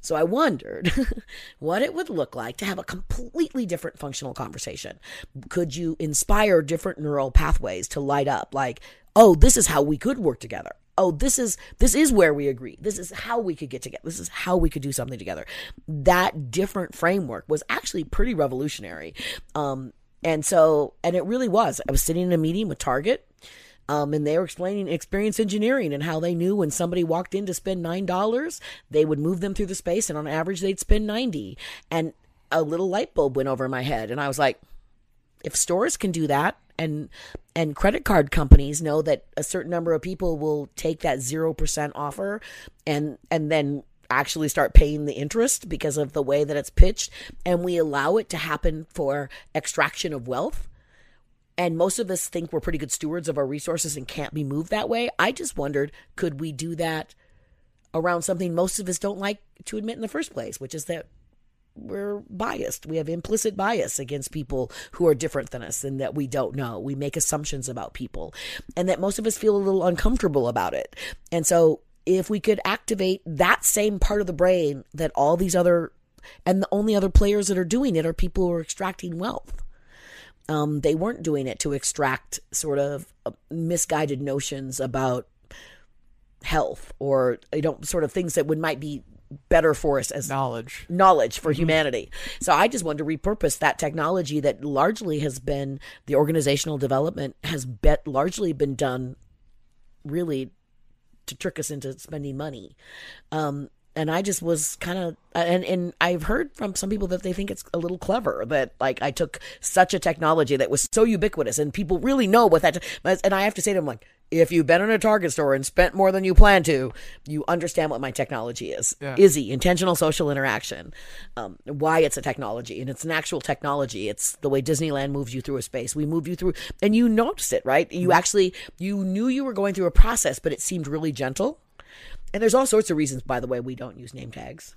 So I wondered what it would look like to have a completely different functional conversation. Could you inspire different neural pathways to light up like, "Oh, this is how we could work together." Oh, this is this is where we agree. This is how we could get together. This is how we could do something together. That different framework was actually pretty revolutionary. Um and so and it really was. I was sitting in a meeting with Target um, and they were explaining experience engineering and how they knew when somebody walked in to spend nine dollars, they would move them through the space, and on average they'd spend ninety. And a little light bulb went over my head, and I was like, if stores can do that, and and credit card companies know that a certain number of people will take that zero percent offer, and and then actually start paying the interest because of the way that it's pitched, and we allow it to happen for extraction of wealth and most of us think we're pretty good stewards of our resources and can't be moved that way. I just wondered, could we do that around something most of us don't like to admit in the first place, which is that we're biased. We have implicit bias against people who are different than us and that we don't know. We make assumptions about people and that most of us feel a little uncomfortable about it. And so if we could activate that same part of the brain that all these other and the only other players that are doing it are people who are extracting wealth um, they weren't doing it to extract sort of uh, misguided notions about health or you know sort of things that would might be better for us as
Knowledge.
knowledge for humanity. So I just wanted to repurpose that technology that largely has been the organizational development has bet largely been done really to trick us into spending money. Um, and I just was kind of and and I've heard from some people that they think it's a little clever that like I took such a technology that was so ubiquitous and people really know what that and I have to say to them like if you've been in a Target store and spent more than you plan to, you understand what my technology is.
Yeah.
IZI, intentional social interaction. Um, why it's a technology and it's an actual technology. It's the way Disneyland moves you through a space. We move you through and you notice it, right? You actually you knew you were going through a process, but it seemed really gentle. And there's all sorts of reasons, by the way, we don't use name tags.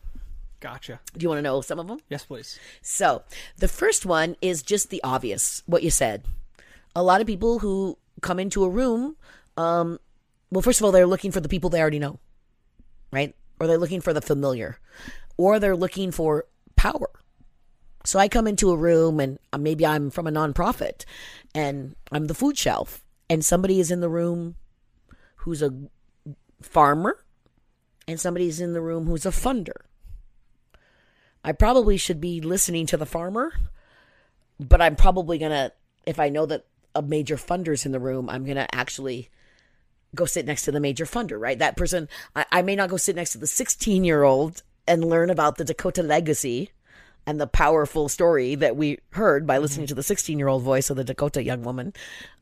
Gotcha.
Do you want to know some of them?
Yes, please.
So, the first one is just the obvious, what you said. A lot of people who come into a room, um, well, first of all, they're looking for the people they already know, right? Or they're looking for the familiar, or they're looking for power. So I come into a room and uh, maybe I'm from a nonprofit and I'm the food shelf, and somebody is in the room who's a farmer and somebody's in the room who's a funder. I probably should be listening to the farmer, but I'm probably going to, if I know that a major funder's in the room, I'm going to actually go sit next to the major funder, right? That person, I, I may not go sit next to the 16 year old and learn about the Dakota legacy and the powerful story that we heard by listening to the 16 year old voice of the Dakota young woman,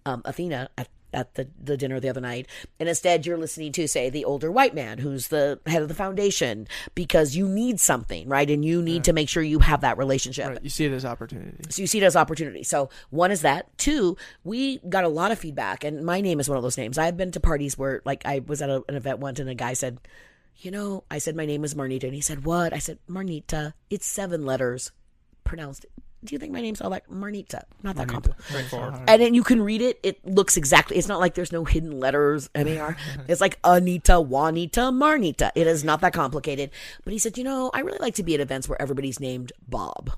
um, Athena, at, at the, the dinner the other night. And instead, you're listening to, say, the older white man who's the head of the foundation because you need something, right? And you need to make sure you have that relationship.
Right, you see it as opportunity.
So you see it as opportunity. So one is that. Two, we got a lot of feedback, and my name is one of those names. I've been to parties where, like, I was at a, an event once, and a guy said, "You know," I said, "My name is Marnita," and he said, "What?" I said, "Marnita. It's seven letters, pronounced." Do you think my name's all like Marnita? Not that complicated. And then you can read it. It looks exactly. It's not like there's no hidden letters. M A R. It's like Anita, Juanita, Marnita. It is not that complicated. But he said, you know, I really like to be at events where everybody's named Bob.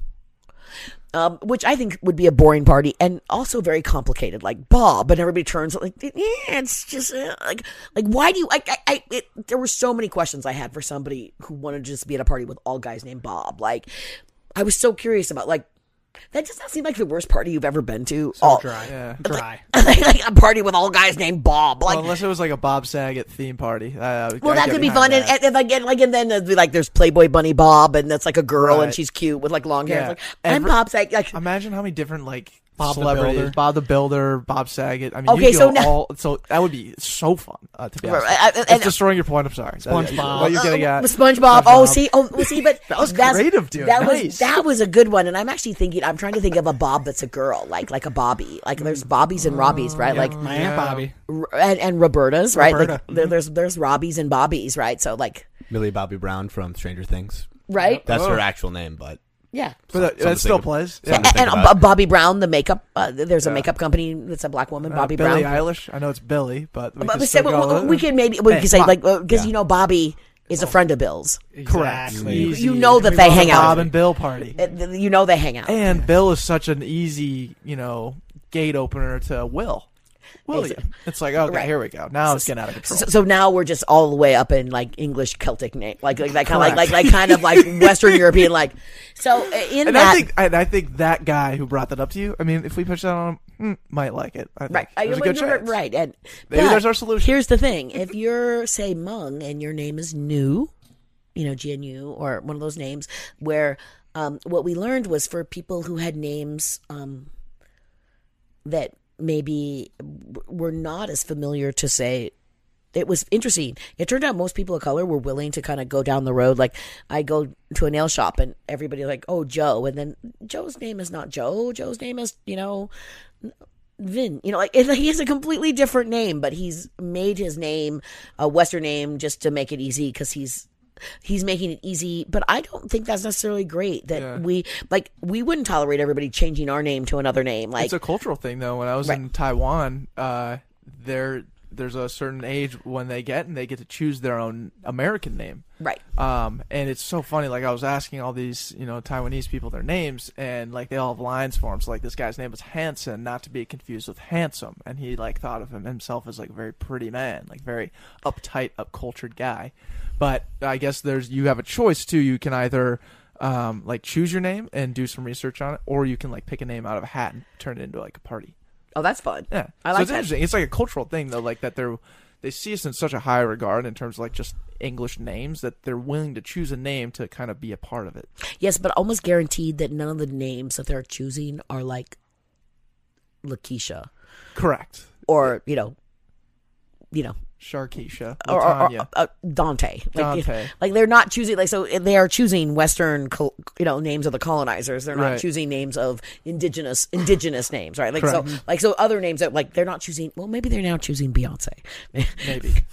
Um, which I think would be a boring party and also very complicated, like Bob, and everybody turns like, yeah, it's just uh, like, like why do you? I, I, I it, there were so many questions I had for somebody who wanted to just be at a party with all guys named Bob. Like, I was so curious about like that. Does not seem like the worst party you've ever been to?
So
All-
dry.
Yeah.
Dry.
like a party with all guys named Bob. Like,
Well, unless it was like a Bob Saget theme party. Uh,
well, that could be fun. And,
that.
and, and like, and like, and then like, there's Playboy Bunny Bob, and that's like a girl, and she's cute with like long hair.
Yeah.
Like, I'm Bob Saget. Like,
Imagine how many different like
Bob the Builder.
Bob the Builder, Bob Saget. I mean,
Okay,
you
so
go
now-
all so that would be so fun. Uh, to be honest,
I- I-
it's destroying your point. I'm sorry.
SpongeBob.
What you're getting
Uh,
at?
SpongeBob. Oh, see, oh, well, see, but
That was
that's-
creative, dude.
That
Nice.
was that was a good one, and I'm actually thinking. I'm trying to think of a Bob that's a girl, like like a Bobby. Like there's Bobbies and Robbies, right? Like
My Aunt Bobby.
and, and Robertas, right? Like
Roberta.
there, there's there's Robbies and Bobbies, right? So like,
Millie Bobby Brown from Stranger Things.
right?
That's
Oh.
her actual name, but
Yeah.
But that, that still
think
plays. Yeah.
And, and uh, Bobbi Brown, the makeup. Uh, there's a makeup company that's a black woman,
Uh,
Bobby
Billie
Brown.
Eilish. I know it's Billy, but we
But
can
we, say,
go
we,
with
can maybe we
Hey,
can say
come
like because
Yeah.
you know Bobby is a friend of Bill's.
correct.
Exactly.
Easy.
You know that
We
they hang out.
Bob and Bill party.
Uh, You know they hang out.
And Bill is such an easy, you know, gate opener to Will. William. It's like, okay,
Right.
here we go. Now it's getting out of control.
So, so now we're just all the way up in like English Celtic name, like like that kind of like, like like kind of like Western European, like. So uh, in
and
that,
I think and I think that guy who brought that up to you, I mean, if we push that on him, hmm, might like it. I
right, I-
There's a good chance.
right, and
Maybe there's our solution.
Here's the thing: if you're say Hmong and your name is New, you know GNU or one of those names, where um, what we learned was for people who had names um, that maybe were not as familiar to say it was interesting. It turned out most people of color were willing to kind of go down the road. Like I go to a nail shop and everybody like, oh Joe, and then Joe's name is not Joe. Joe's name is you know Vin. You know, like he has a completely different name, but he's made his name a Western name just to make it easy because he's he's making it easy. But I don't think that's necessarily great. That
Yeah.
we like we wouldn't tolerate everybody changing our name to another name. Like
it's a cultural thing though. When I was
Right.
in Taiwan, uh, there there's a certain age when they get and they get to choose their own American name.
right.
Um, and it's so funny. Like I was asking all these, you know, Taiwanese people their names, and like they all have lines for them. So like this guy's name was Hanson, not to be confused with handsome, and he like thought of him himself as like a very pretty man, like very uptight, up cultured guy. But I guess there's you have a choice too. You can either um, like choose your name and do some research on it, or you can like pick a name out of a hat and turn it into like a party.
Oh, that's fun.
Yeah,
I
so
like
it's
that.
interesting. It's like a cultural thing though, like that they're they see us in such a high regard in terms of like just English names that they're willing to choose a name to kind of be a part of it.
Yes, but almost guaranteed that none of the names that they're choosing are like Lakeisha
Correct.
or you know, you know,
Sharkeisha,
or, or, or uh, Dante. Like,
Dante.
like they're not choosing like so they are choosing Western, you know, names of the colonizers. They're not
Right.
choosing names of indigenous indigenous names, right? Like so, like so other names that like they're not choosing. Well, maybe they're now choosing Beyonce
maybe.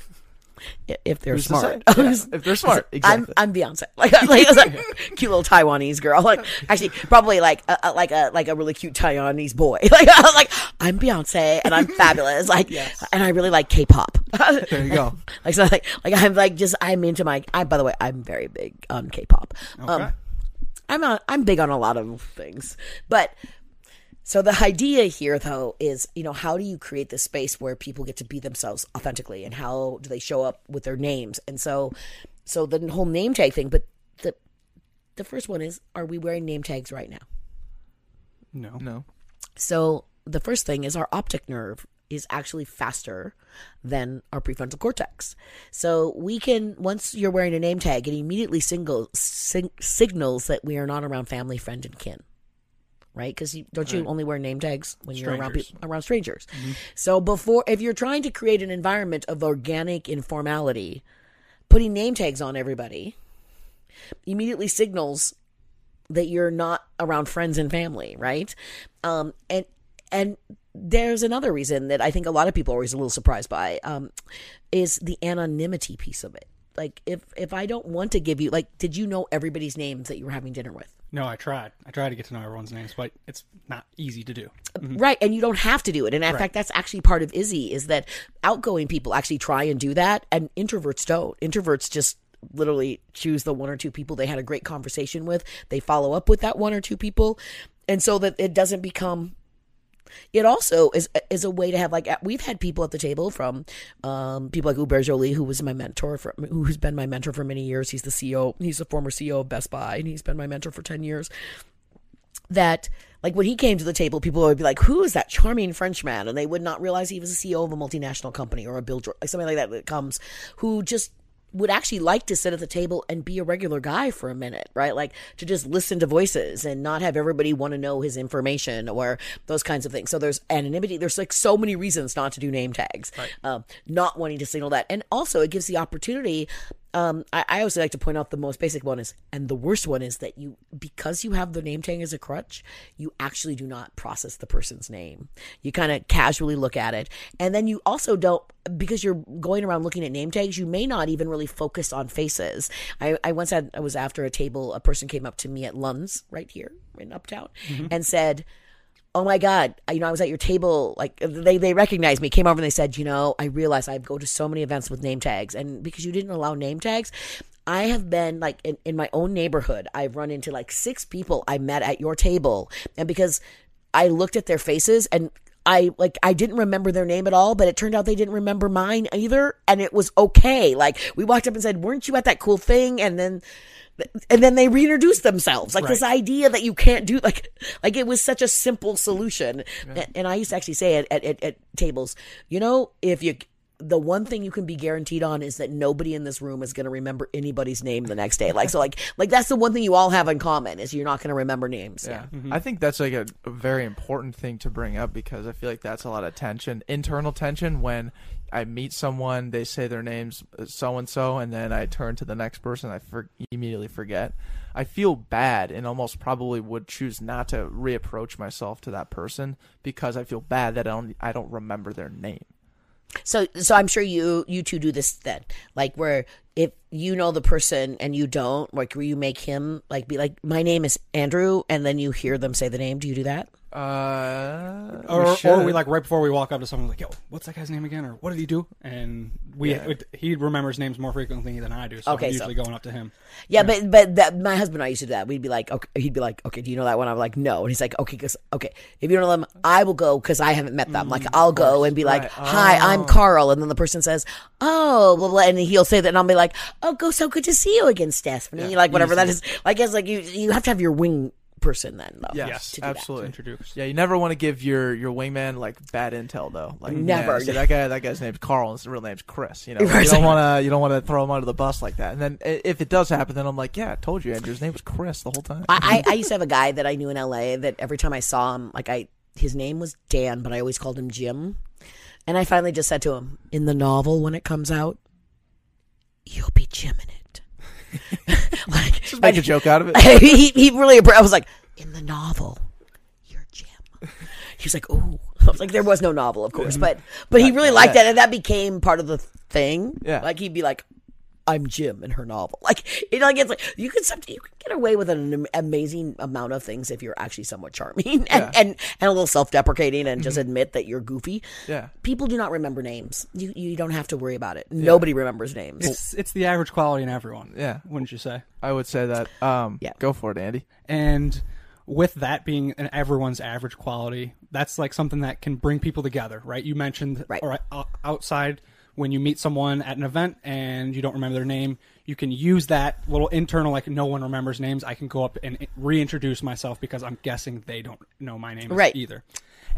if they're
Who's
smart.
Yeah, if they're smart,
I'm
exactly.
I'm Beyonce, like like, like cute little Taiwanese girl, like actually probably like a, like a like a really cute Taiwanese boy. Like I was like I'm Beyonce and I'm fabulous, like and I really like K-pop.
there you go.
like so like like I'm like just I'm into my. I by the way I'm very big on K-pop.
Okay.
Um, I'm on, I'm big on a lot of things, but So the idea here, though, is you know how do you create this space where people get to be themselves authentically, and how do they show up with their names? And so, so the whole name tag thing. But the the first one is: Are we wearing name tags right now?
No.
No.
So the first thing is our optic nerve is actually faster than our prefrontal cortex. So we can once you're wearing a name tag, it immediately single, sig- signals that we are not around family, friend, and kin. Right? Because you, don't you only wear name tags when you're around people, around strangers? So before, if you're trying to create an environment of organic informality, putting name tags on everybody immediately signals that you're not around friends and family, right? Um, and and there's another reason that I think a lot of people are always a little surprised by um, is the anonymity piece of it. Like if if I don't want to give you like, did you know everybody's names that you were having dinner with?
No, I tried. I tried to get to know everyone's names, but it's not easy to do. Mm-hmm.
Right, and you don't have to do it. And in fact, that's actually part of IZI is that outgoing people actually try and do that, and introverts don't. Introverts just literally choose the one or two people they had a great conversation with. They follow up with that one or two people, and so that it doesn't become. It also is is a way to have like we've had people at the table from um, people like Hubert Joly, who was my mentor for who's been my mentor for many years. He's the CEO. He's the former CEO of Best Buy, and he's been my mentor for ten years that like when he came to the table, people would be like, "Who is that charming Frenchman?" And they would not realize he was the CEO of a multinational company or a builder, like something like that that comes, who just would actually like to sit at the table and be a regular guy for a minute, right? Like to just listen to voices and not have everybody want to know his information or those kinds of things. So there's anonymity. There's like so many reasons not to do name tags, um, not wanting to signal that, and also it gives the opportunity um, I, I always like to point out the most basic one is, and the worst one is that you, because you have the name tag as a crutch, you actually do not process the person's name. You kind of casually look at it. And then you also don't, because you're going around looking at name tags, you may not even really focus on faces. I, I once had, I was after a table, a person came up to me at Lund's right here in Uptown and said, oh my god you know i was at your table like they they recognized me came over and they said you know i realize i go to so many events with name tags and because you didn't allow name tags i have been like in, in my own neighborhood i've run into like six people i met at your table and because i looked at their faces and I like I didn't remember their name at all, but it turned out they didn't remember mine either, and it was okay. Like we walked up and said, "Weren't you at that cool thing?" And then and then they reintroduced themselves. Like this idea that you can't do like like it was such a simple solution. And, and i used to actually say it at, at, at tables you know if you the one thing you can be guaranteed on is that nobody in this room is going to remember anybody's name the next day. Like so like like that's the one thing you all have in common is you're not going to remember names. Yeah, mm-hmm.
I think that's like a, a very important thing to bring up because I feel like that's a lot of tension, internal tension when I meet someone, they say their name's so and so, and then I turn to the next person, I for- immediately forget. I feel bad and almost probably would choose not to reapproach myself to that person because I feel bad that I don't I don't remember their name.
so so i'm sure you you two do this then like where if you know the person and you don't like where you make him like be like my name is andrew and then you hear them say the name do you do that
Uh,
Or, or we like right before we walk up to someone like, "Yo, what's that guy's name again?" Or "What did he do?" And we
Yeah.
it- he remembers names more frequently than I do, so
Okay,
I'm
so-
usually going up to him.
Yeah, but but that my husband and I used to do that. We'd be like, okay, he'd be like, okay, do you know that one? I'm like, no, and he's like, okay, because okay, if you don't know them, I will go because I haven't met them. Like I'll go and be like,
Right.
hi, I'm Carl, and then the person says, oh, blah, blah, and he'll say that, and I'll be like, oh, go, so good to see you again, Stephanie. like whatever that is. I guess like you you have to have your wing person then though.
Yes,
to do that.
absolutely.
Introduce.
Yeah, you never want to give your your wingman like bad intel though. Like
Never.
yeah, see, that guy that guy's name's Carl and his real name's Chris. You know, you don't want to you don't want to throw him under the bus like that. And then if it does happen, then I'm like, yeah, I told you, Andrew. His name was Chris the whole time.
I, I, I used to have a guy that I knew in LA that every time I saw him, like I, his name was Dan, but I always called him Jim. And I finally just said to him, in the novel when it comes out, you'll be Jim in it. like,
Just make a joke out of it.
he, he really, I was like, in the novel, you're Jim. He was like, ooh. I was like, there was no novel, of course, mm-hmm. but but he really liked that, and that became part of the thing.
Yeah.
like he'd be like, I'm Jim in her novel. Like like it's like you can you can get away with an amazing amount of things if you're actually somewhat charming and
Yeah.
and, and a little self deprecating and just admit that you're goofy.
Yeah.
People do not remember names. You you don't have to worry about it. Nobody remembers names.
It's it's the average quality in everyone.
Yeah.
wouldn't you say?
I would say that. Um,
Yeah.
Go for it, Andy.
And with that being an everyone's average quality, that's like something that can bring people together, right? You mentioned
Right.
outside when you meet someone at an event and you don't remember their name, you can use that little internal like no one remembers names. I can go up and reintroduce myself because I'm guessing they don't know my name
Right.
either.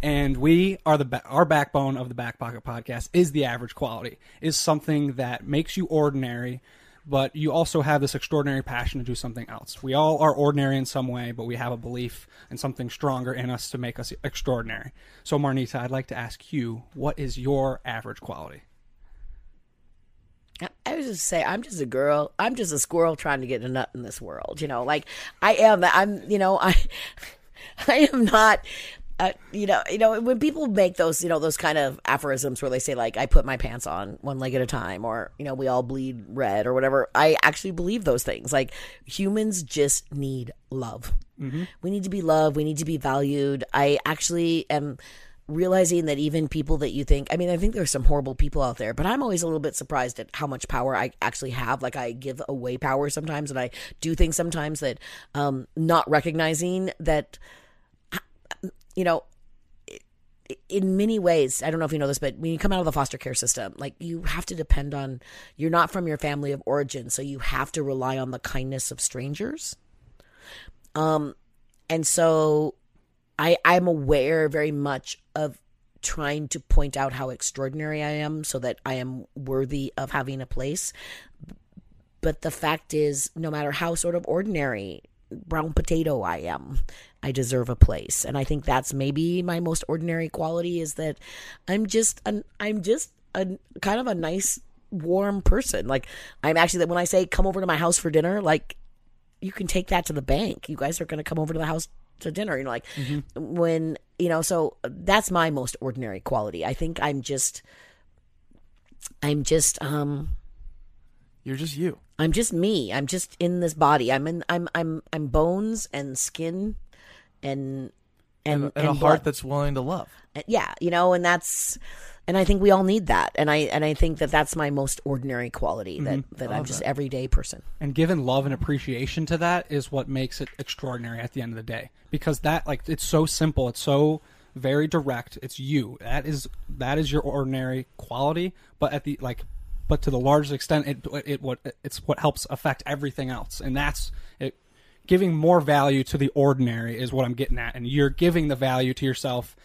And we are the ba- our backbone of the Back Pocket Podcast is the average quality is something that makes you ordinary, but you also have this extraordinary passion to do something else. We all are ordinary in some way, but we have a belief and something stronger in us to make us extraordinary. So, Marnita, I'd like to ask you, what is your average quality?
I was just say I'm just a girl. I'm just a squirrel trying to get a nut in this world. You know, like I am. I'm. You know, I. I am not. Uh, you know, you know, when people make those, you know, those kind of aphorisms where they say like, "I put my pants on one leg at a time," or you know, "We all bleed red," or whatever. I actually believe those things. Like humans just need love. We need to be loved. We need to be valued. I actually am realizing that even people that you think I mean I think there's some horrible people out there but I'm always a little bit surprised at how much power I actually have like I give away power sometimes and I do things sometimes that um not recognizing that you know in many ways, I don't know if you know this, but when you come out of the foster care system, like you have to depend on, you're not from your family of origin, so you have to rely on the kindness of strangers. Um, and so I I'm aware very much of trying to point out how extraordinary I am so that I am worthy of having a place. But the fact is, no matter how sort of ordinary brown potato I am, I deserve a place. And I think that's maybe my most ordinary quality is that I'm just an I'm just a kind of a nice warm person. Like I'm actually that when I say come over to my house for dinner, like you can take that to the bank. You guys are going to come over to the house to dinner. You know, like when, you know, so that's my most ordinary quality. I think I'm just, I'm just, um,
You're just you.
I'm just me. I'm just in this body. I'm in, I'm, I'm, I'm bones and skin and, and,
And, and a
blood.
heart that's willing to love.
Yeah you know and that's and i think we all need that and i and i think that that's my most ordinary quality that mm-hmm. that i'm just everyday person
And given love and appreciation to that is what makes it extraordinary at the end of the day. Because that like it's so simple, it's so very direct. It's you. That is that is your ordinary quality, but at the like but to the largest extent it it what it's what helps affect everything else. And that's it giving more value to the ordinary is what I'm getting at. And you're giving the value to yourself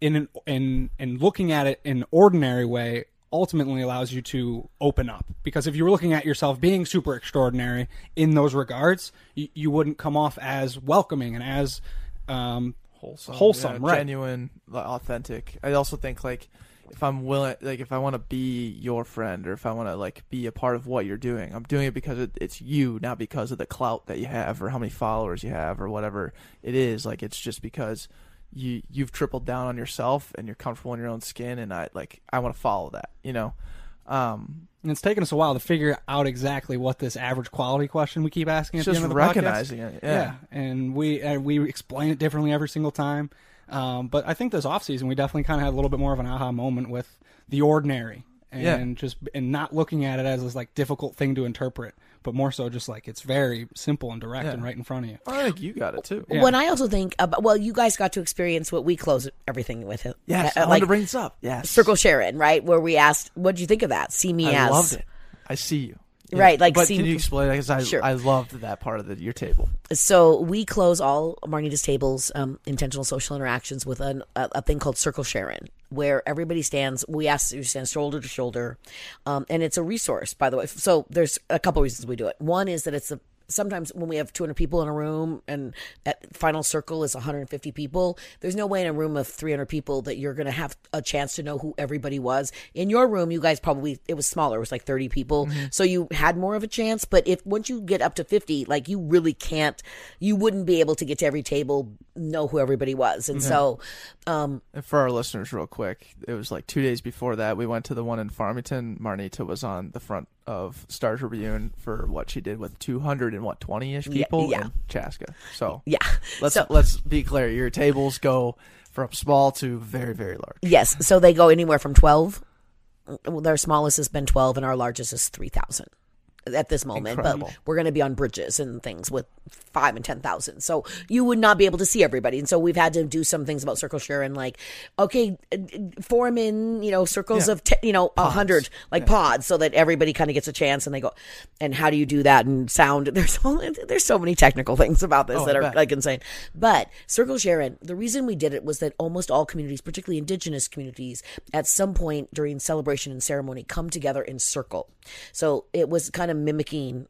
in an, in in looking at it in an ordinary way ultimately allows you to open up because if you were looking at yourself being super extraordinary in those regards you, you wouldn't come off as welcoming and as um,
wholesome,
wholesome
yeah,
right
genuine, authentic. I also think like if I'm willing, like if I want to be your friend or if I want to like be a part of what you're doing, I'm doing it because it, it's you, not because of the clout that you have or how many followers you have or whatever it is. Like it's just because you you've tripled down on yourself and you're comfortable in your own skin, and I like I want to follow that, you know. Um,
and it's taken us a while to figure out exactly what this average quality question we keep asking at the end of the podcast.
recognizing it, yeah.
yeah. and we and we explain it differently every single time. Um, but I think this off season we definitely kind of had a little bit more of an aha moment with the ordinary and
Yeah.
just and not looking at it as this like difficult thing to interpret, but more so just like it's very simple and direct
Yeah.
and right in front of you.
I think you got it too.
Yeah.
when i also think about well you guys got to experience what we close everything with it
Yes,
Uh,
I wanted
like
to bring this up. Yes,
circle sharing right where we asked what do you think of that see me
I
as
loved it. I see you.
Right, like,
but
see-
can you explain? Because I
Sure.
I loved that part of the, your table.
so we close all Marnita's tables, um, intentional social interactions with an, a, a thing called Circle sharing, where everybody stands. We ask you stand shoulder to shoulder, um, and it's a resource, by the way. So there's a couple reasons we do it. One is that it's a sometimes when we have 200 people in a room and at final circle is 150 people there's no way in a room of 300 people that you're going to have a chance to know who everybody was in your room you guys probably it was smaller it was like 30 people so you had more of a chance but if once you get up to 50 like you really can't you wouldn't be able to get to every table know who everybody was and so um
And for our listeners, real quick, it was like two days before that. We went to the one in Farmington. Marnita was on the front of Star Tribune for what she did with two hundred and what twenty ish people
yeah.
in Chaska. So
yeah
let's
so
let's be clear. Your tables go from small to very very large.
yes so they go anywhere from 12 well, their smallest has been 12 and our largest is 3000 at this moment
Incredible.
but we're going to be on bridges and things with five and ten thousand. So you would not be able to see everybody, and so we've had to do some things about circle share and like, okay, form in you know circles
Yeah.
of te- you know a hundred like pods, so that everybody kind of gets a chance, and they go. And how do you do that? And sound. There's all, there's so many technical things about this
Oh,
that
I
are
bet.
like insane. But circle sharing, the reason we did it was that almost all communities, particularly indigenous communities, at some point during celebration and ceremony, come together in circle. So it was kind of mimicking.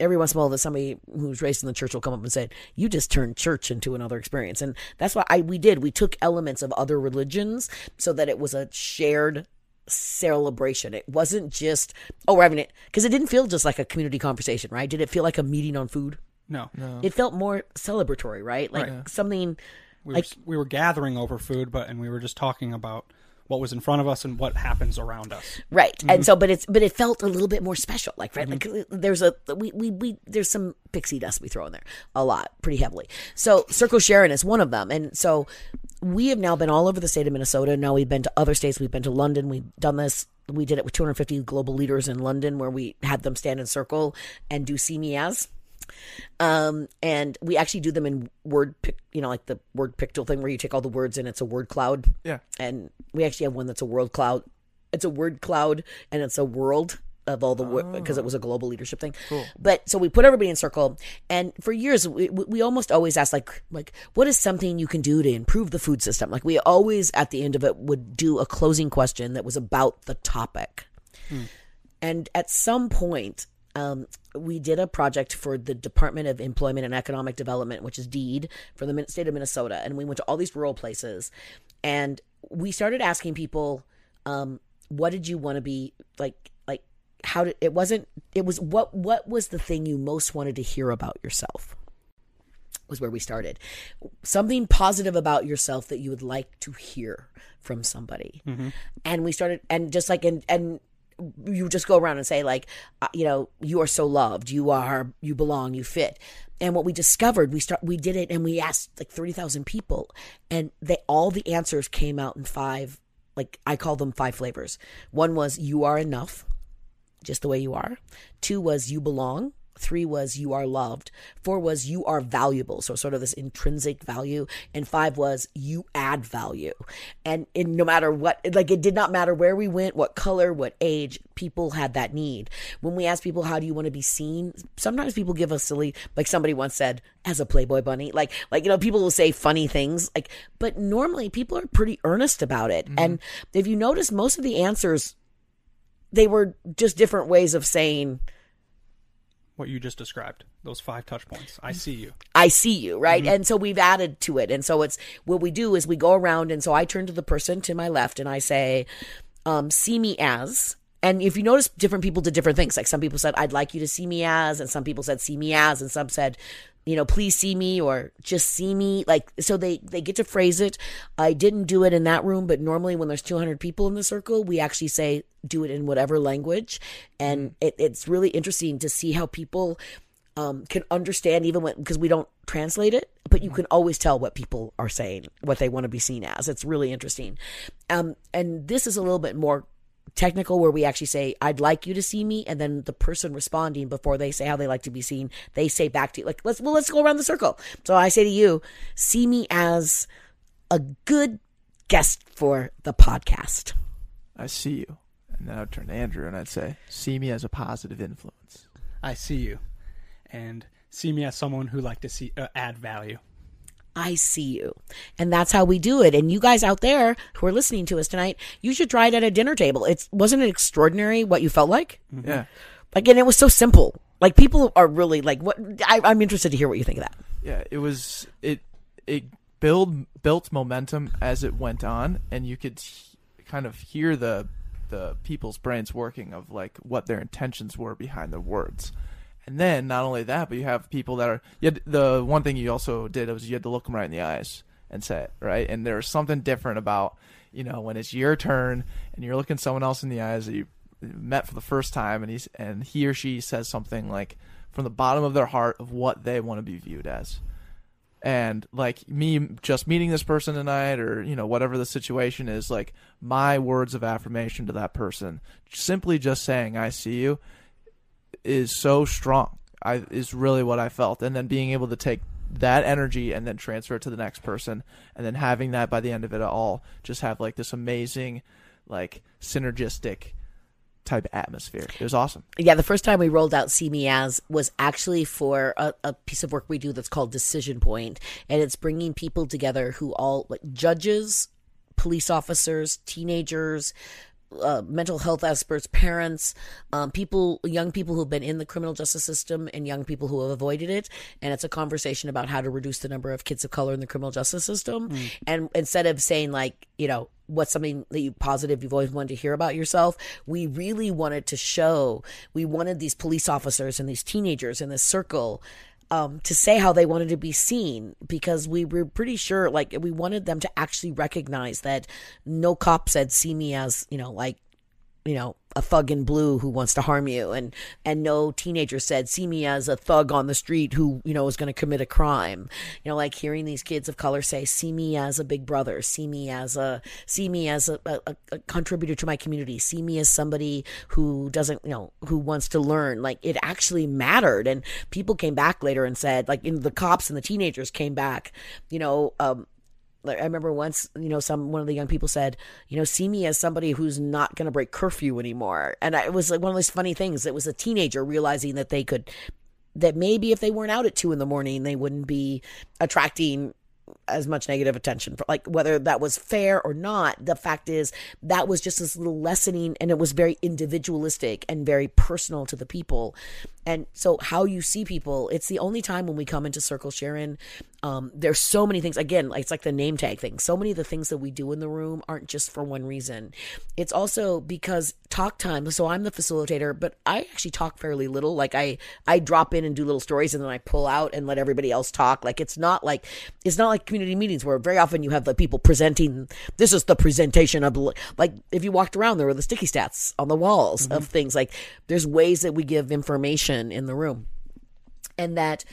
Every once in a while, that somebody who's raised in the church will come up and say, "You just turned church into another experience," and that's what I we did. We took elements of other religions so that it was a shared celebration. It wasn't just oh we're having it because it didn't feel just like a community conversation, right? Did it feel like a meeting on food?
No, no.
It felt more celebratory, right? Like something
we
like
were, we were gathering over food, but and we were just talking about what was in front of us and what happens around us.
right.
Mm-hmm.
And so but it's but it felt a little bit more special, like right like there's a we, we we there's some pixie dust we throw in there a lot, pretty heavily. So Circle Sharing is one of them. And so we have now been all over the state of Minnesota. Now we've been to other states. We've been to London. We've done this. We did it with 250 global leaders in London, where we had them stand in circle and do see me as. Um, and we actually do them in word pic, you know, like the word pictorial thing where you take all the words and it's a word cloud.
Yeah.
And we actually have one that's a world cloud. It's a word cloud and it's a world of all the because it was a global leadership thing. Cool. But so we put everybody in circle, and for years we, we we almost always ask like like what is something you can do to improve the food system? Like we always at the end of it would do a closing question that was about the topic. And at some point, um, we did a project for the Department of Employment and Economic Development, which is DEED for the state of Minnesota. And we went to all these rural places and we started asking people, um, what did you want to be like? Like, how did it wasn't, it was what, what was the thing you most wanted to hear about yourself? was where we started. Something positive about yourself that you would like to hear from somebody. And we started, and just like, and, and you just go around and say, like, uh, you know, you are so loved, you are, you belong, you fit. And what we discovered, we start, we did it and we asked like 30,000 people and they, all the answers came out in five, like I call them five flavors. One was you are enough just the way you are. Two was you belong. Three was you are loved. Four was you are valuable. So sort of this intrinsic value. And five was you add value. And, and no matter what, like it did not matter where we went, what color, what age, people had that need. When we ask people, how do you want to be seen? Sometimes people give us silly, like somebody once said, as a Playboy bunny. Like, like, you know, people will say funny things. Like, but normally people are pretty earnest about it. Mm-hmm. And if you notice, most of the answers they were just different ways of saying
What you just described, those five touch points. I see you.
I see you, right? And so we've added to it. And so it's what we do is we go around and so I turn to the person to my left and I say, um, see me as and if you notice different people did different things. Like some people said, I'd like you to see me as, and some people said see me as, and some said, you know, please see me or just see me. Like so they they get to phrase it. I didn't do it in that room, but normally when there's 200 people in the circle, we actually say do it in whatever language, and it, it's really interesting to see how people um, can understand even when because we don't translate it, but you can always tell what people are saying, what they want to be seen as. It's really interesting, um, and this is a little bit more technical where we actually say i'd like you to see me and then the person responding before they say how they like to be seen they say back to you like let's well let's go around the circle so i say to you see me as a good guest for the podcast
I see you. And then I'd turn to Andrew and I'd say, see me as a positive influence.
I see you, and see me as someone who like to see uh, add value.
I see you. And that's how we do it. And you guys out there who are listening to us tonight, you should try it at a dinner table. It's wasn't it extraordinary what you felt like? Mm-hmm.
Yeah.
Like, and it was so simple. Like people are really like, what? I, I'm interested to hear what you think of that.
Yeah, it was it it build built momentum as it went on, and you could h- kind of hear the the people's brains working of like what their intentions were behind the words. And then not only that, but you have people that are. You had, the one thing you also did was you had to look them right in the eyes and say it right. And there's something different about you know when it's your turn and you're looking someone else in the eyes that you met for the first time, and he's and he or she says something like from the bottom of their heart of what they want to be viewed as and like me just meeting this person tonight or you know whatever the situation is like my words of affirmation to that person simply just saying i see you is so strong I is really what I felt, and then being able to take that energy and then transfer it to the next person, and then having that by the end of it all just have like this amazing, like synergistic type atmosphere. It was awesome.
Yeah, the first time we rolled out See Me As was actually for a, a piece of work we do that's called Decision Point, and it's bringing people together who all like judges, police officers, teenagers. Uh, mental health experts, parents, um, people, young people who've been in the criminal justice system, and young people who have avoided it. And it's a conversation about how to reduce the number of kids of color in the criminal justice system. And instead of saying like, you know, what's something that you positive you've always wanted to hear about yourself we really wanted to show we wanted these police officers and these teenagers in this circle um, to say how they wanted to be seen because we were pretty sure like we wanted them to actually recognize that no cop said see me as you know like you know a thug in blue who wants to harm you. And and no teenager said see me as a thug on the street who you know is going to commit a crime. You know like hearing these kids of color say see me as a big brother. See me as a see me as a, a, a contributor to my community. See me as somebody who doesn't you know who wants to learn. Like it actually mattered. And people came back later and said like in the cops and the teenagers came back you know um I remember once, you know, some one of the young people said, you know, see me as somebody who's not going to break curfew anymore. And I, it was like one of those funny things. It was a teenager realizing that they could, that maybe if they weren't out at two in the morning, they wouldn't be attracting as much negative attention for like whether that was fair or not the fact is that was just this little lessening and it was very individualistic and very personal to the people and so how you see people it's the only time when we come into circle sharing um, there's so many things again like it's like the name tag thing. So many of the things that we do in the room aren't just for one reason. It's also because talk time so i'm the facilitator but i actually talk fairly little. Like i i drop in and do little stories and then i pull out and let everybody else talk. Like it's not like it's not like community meetings where very often you have the people presenting this is the presentation of like if you walked around there were the sticky stats on the walls of things. Like there's ways that we give information in the room and that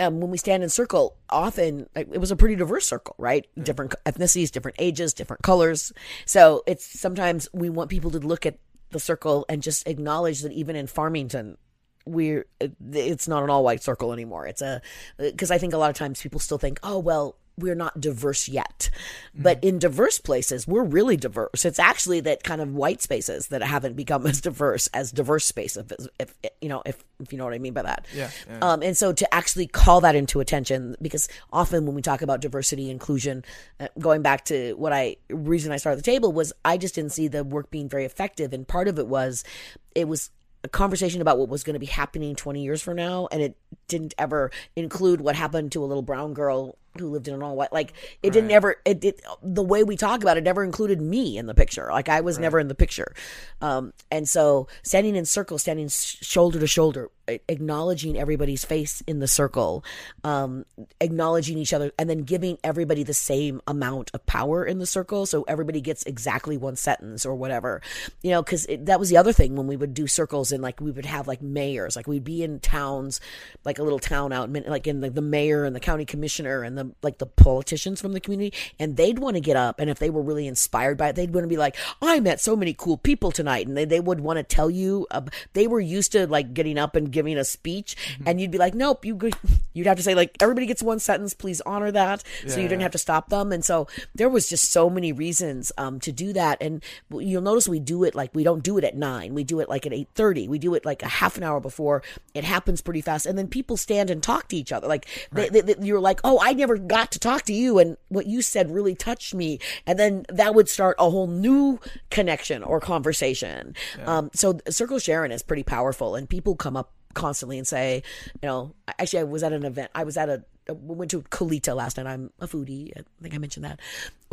um, when we stand in circle, often like, it was a pretty diverse circle, right? Different ethnicities, different ages, different colors. So it's sometimes we want people to look at the circle and just acknowledge that even in Farmington, we're it's not an all white circle anymore. It's a because I think a lot of times people still think, oh well, we're not diverse yet. But in diverse places, we're really diverse. It's actually that kind of white spaces that haven't become as diverse as diverse spaces, If, if you know, if if you know what I mean by that.
Yeah, yeah.
Um, and so to actually call that into attention, because often when we talk about diversity, inclusion, uh, going back to what I reason I started the table was I just didn't see the work being very effective, and part of it was it was a conversation about what was going to be happening 20 years from now and it didn't ever include what happened to a little brown girl who lived in an all white like it didn't ever it, it the way we talk about it never included me in the picture. Like i was never in the picture. Um and so standing in circle standing shoulder to shoulder acknowledging everybody's face in the circle um acknowledging each other and then giving everybody the same amount of power in the circle. So everybody gets exactly one sentence or whatever you know because that was the other thing when we would do circles and like we would have like mayors. Like we'd be in towns like a little town out like in the, the mayor and the county commissioner and the like the politicians from the community and they'd want to get up and if they were really inspired by it they'd want to be like i met so many cool people tonight and they, they would want to tell you uh, they were used to like getting up and giving a speech and you'd be like nope you you'd have to say like everybody gets one sentence please honor that so you didn't have to stop them and so there was just so many reasons um to do that and you'll notice we do it like we don't do it at 9 we do it like at 8:30 we do it like a half an hour before it happens pretty fast and then people stand and talk to each other like they, they, they- you're like oh i never got to talk to you and what you said really touched me and then that would start a whole new connection or conversation um so circle sharing is pretty powerful and people come up constantly and say you know actually i was at an event i was at a I went to Colita last night. I'm a foodie. I think I mentioned that.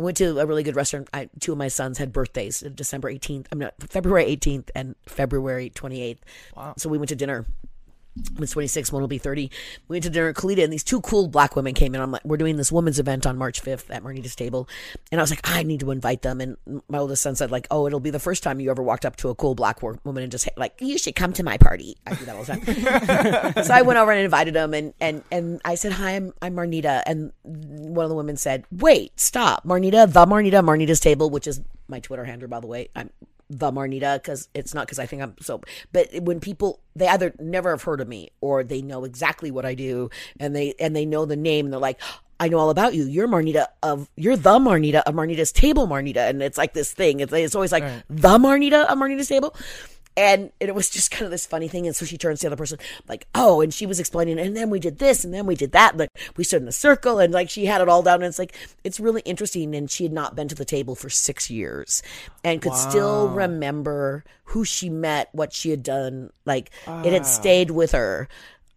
I went to a really good restaurant. I, two of my sons had birthdays, December 18th. I'm not February 18th and February 28th. Wow. So we went to dinner. It's 26, one will be 30. We went to dinner at Colita, and these two cool black women came in. I'm like, we're doing this women's event on March 5th at Marnita's table. And I was like, I need to invite them. And my oldest son said, like, oh, it'll be the first time you ever walked up to a cool black woman and just like, you should come to my party. I do that all the time. so I went over and invited them, and and and I said, hi, I'm I'm Marnita. And one of the women said, wait, stop, Marnita, the Marnita, Marnita's table, which is my Twitter handle, by the way. I'm the Marnita because it's not because I think I'm so. But when people they either never have heard of me or they know exactly what I do and they and they know the name and they're like. I know all about you. You're Marnita of you're the Marnita of Marnita's table, Marnita, and it's like this thing. It's, it's always like the Marnita of Marnita's table, and it was just kind of this funny thing. And so she turns to the other person, like, oh, and she was explaining, and then we did this, and then we did that. And like, we stood in a circle, and like she had it all down. And it's like, it's really interesting. And she had not been to the table for six years and could still remember who she met, what she had done. Like, it had stayed with her.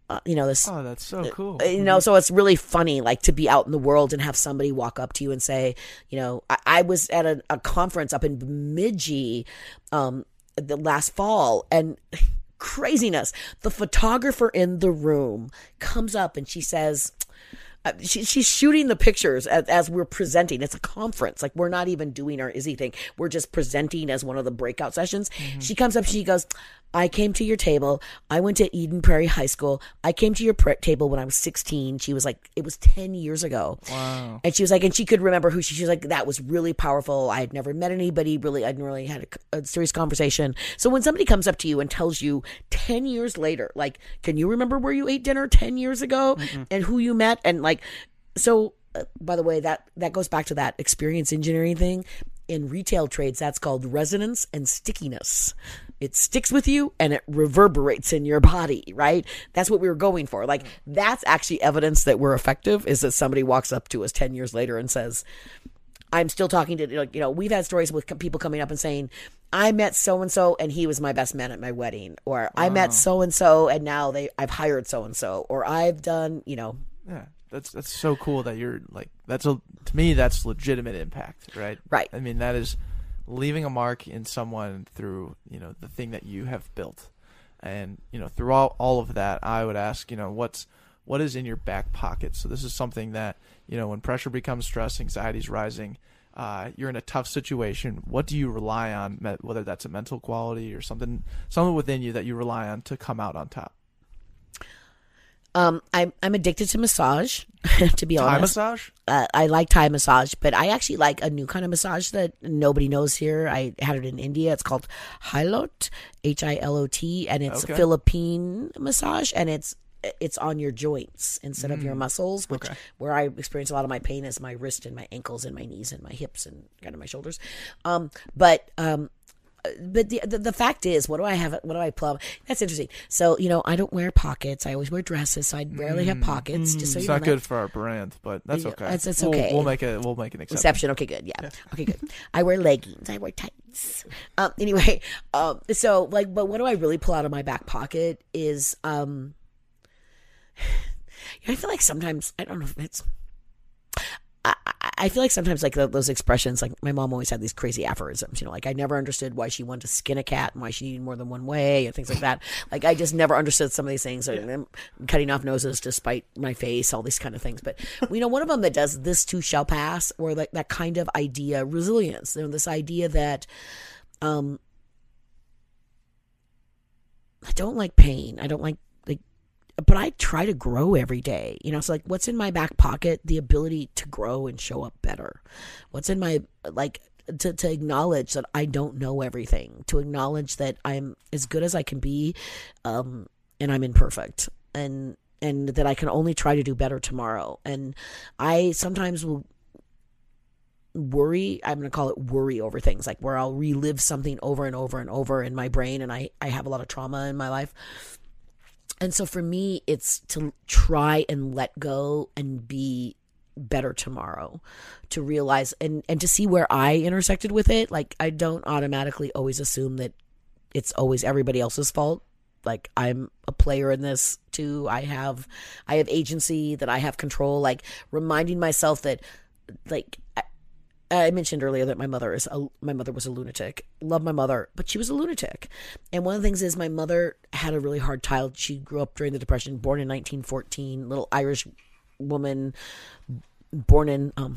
Uh, you know, this
Oh, that's so cool.
uh, you know so it's really funny like to be out in the world and have somebody walk up to you and say you know i, I was at a, a conference up in bemidji um the last fall and craziness the photographer in the room comes up and she says uh, she, she's shooting the pictures as, as we're presenting. It's a conference. Like we're not even doing our IZI thing. We're just presenting as one of the breakout sessions. She comes up. She goes, "I came to your table. I went to Eden Prairie High School. I came to your table when I was 16." She was like, "It was 10 years ago."
Wow.
And she was like, and she could remember who she. She was like, "That was really powerful. I had never met anybody. Really, I hadn't really had a, a serious conversation." So when somebody comes up to you and tells you 10 years later, like, "Can you remember where you ate dinner 10 years ago and who you met?" and like so uh, by the way that that goes back to that experience engineering thing in retail trades that's called resonance and stickiness it sticks with you and it reverberates in your body right that's what we were going for like that's actually evidence that we're effective is that somebody walks up to us 10 years later and says I'm still talking to you know we've had stories with people coming up and saying I met so and so and he was my best man at my wedding or I met so and so and now they I've hired so and so or I've done you know
Yeah, that's that's so cool that you're like that's a to me that's legitimate impact, right?
Right.
I mean that is leaving a mark in someone through you know the thing that you have built, and you know through all all of that, I would ask you know what's what is in your back pocket. So this is something that you know when pressure becomes stress, anxiety's rising. Uh, you're in a tough situation. What do you rely on, whether that's a mental quality or something, something within you that you rely on to come out on top?
Um I'm I'm addicted to massage to be honest, Thai
massage.
uh, I like Thai massage, but I actually like a new kind of massage that nobody knows here. I had it in India. It's called Hilot, H I L O T, and it's
Okay.
a Philippine massage, and it's it's on your joints instead of your
Mm.
muscles, which where I experience a lot of my pain is my wrist and my ankles and my knees and my hips and kind of my shoulders. Um, but um, but the, the the fact is, what do I have? What do I plumb? That's interesting. So you know, I don't wear pockets. I always wear dresses, so I rarely have pockets. Just so
Mm. It's
you know
not
that.
good for our brand, but that's
Yeah,
okay.
That's, it's
We'll-
okay.
We'll, make a we'll make an exception.
Exception. Okay, good. Yeah. Okay, good. I wear leggings. I wear tights. Um, anyway, um, so like, but what do I really pull out of my back pocket is, um, I feel like sometimes I don't know if it's. I, feel like sometimes like those expressions, like my mom always had these crazy aphorisms, you know, like I never understood why she wanted to skin a cat and why she needed more than one way and things like that. Like I just never understood some of these things. Like, I'm cutting off noses to spite my face, all these kind of things. But you know, one of them that does this too shall pass, or like that kind of idea, resilience. You know, this idea that um I don't like pain. I don't like but I try to grow every day. You know, it's like what's in my back pocket? The ability to grow and show up better. What's in my like to, to acknowledge that I don't know everything, to acknowledge that I'm as good as I can be, um, and I'm imperfect, and and that I can only try to do better tomorrow. And I sometimes will worry i'm going to call it worry over things like where i'll relive something over and over and over in my brain and i i have a lot of trauma in my life and so for me it's to try and let go and be better tomorrow to realize and and to see where i intersected with it. Like i don't automatically always assume that it's always everybody else's fault. Like i'm a player in this too. I have i have agency that i have control. Like reminding myself that like I, mentioned earlier that my mother is a, my mother was a lunatic. Love my mother, but she was a lunatic. And one of the things is my mother had a really hard child. She grew up during the depression, born in 1914, little Irish woman born in um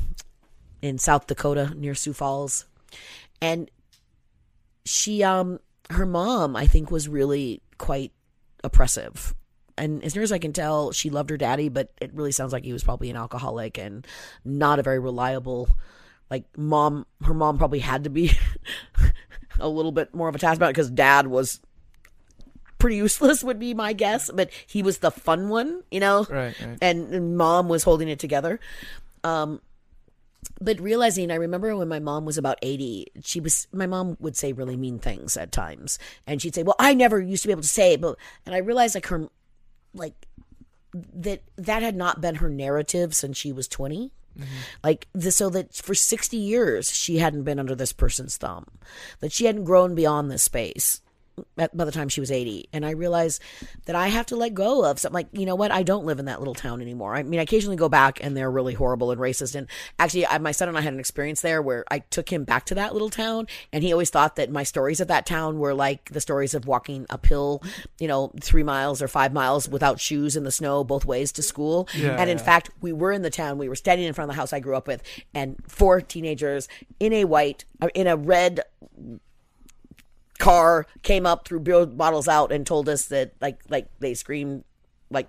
in South Dakota near Sioux Falls. And she um her mom I think was really quite oppressive. And as near as I can tell, she loved her daddy, but it really sounds like he was probably an alcoholic and not a very reliable like mom her mom probably had to be a little bit more of a taskmaster because dad was pretty useless would be my guess but he was the fun one you know?
Right, right.
and, and mom was holding it together. Um but realizing i remember when my mom was about 80 she was my mom would say really mean things at times. And she'd say well i never used to be able to say it but and i realized like her like that that had not been her narrative since she was 20 Mm-hmm. like the, so that for 60 years she hadn't been under this person's thumb that she hadn't grown beyond this space at, by the time she was 80 and i realized that i have to let go of something like you know what? I don't live in that little town anymore. I mean i occasionally go back and they're really horrible and racist. And actually I, my son and i had an experience there where i took him back to that little town. And he always thought that my stories of that town were like the stories of walking uphill you know three miles or five miles without shoes in the snow both ways to school.
Yeah,
and in
yeah.
fact we were in the town. We were standing in front of the house i grew up with. And four teenagers in a white uh, in a red car came up threw beer bottles out and told us that like like they screamed like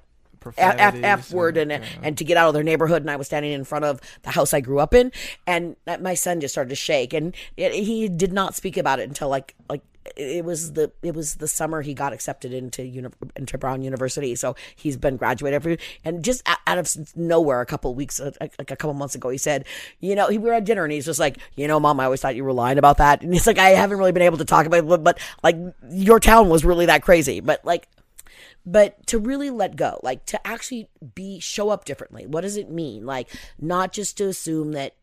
F, F, word and
and-
and to get out of their neighborhood and I was standing in front of the house I grew up in and my son just started to shake and it, he did not speak about it until like like it was the it was the summer he got accepted into uni- into Brown University. So he's been graduated every and just out of nowhere a couple weeks uh, like a couple months ago he said you know we were at dinner and he's just like you know mom I always thought you were lying about that. And he's like I haven't really been able to talk about it but, but like your town was really that crazy. But like but to really let go like to actually be show up differently what does it mean? Like not just to assume that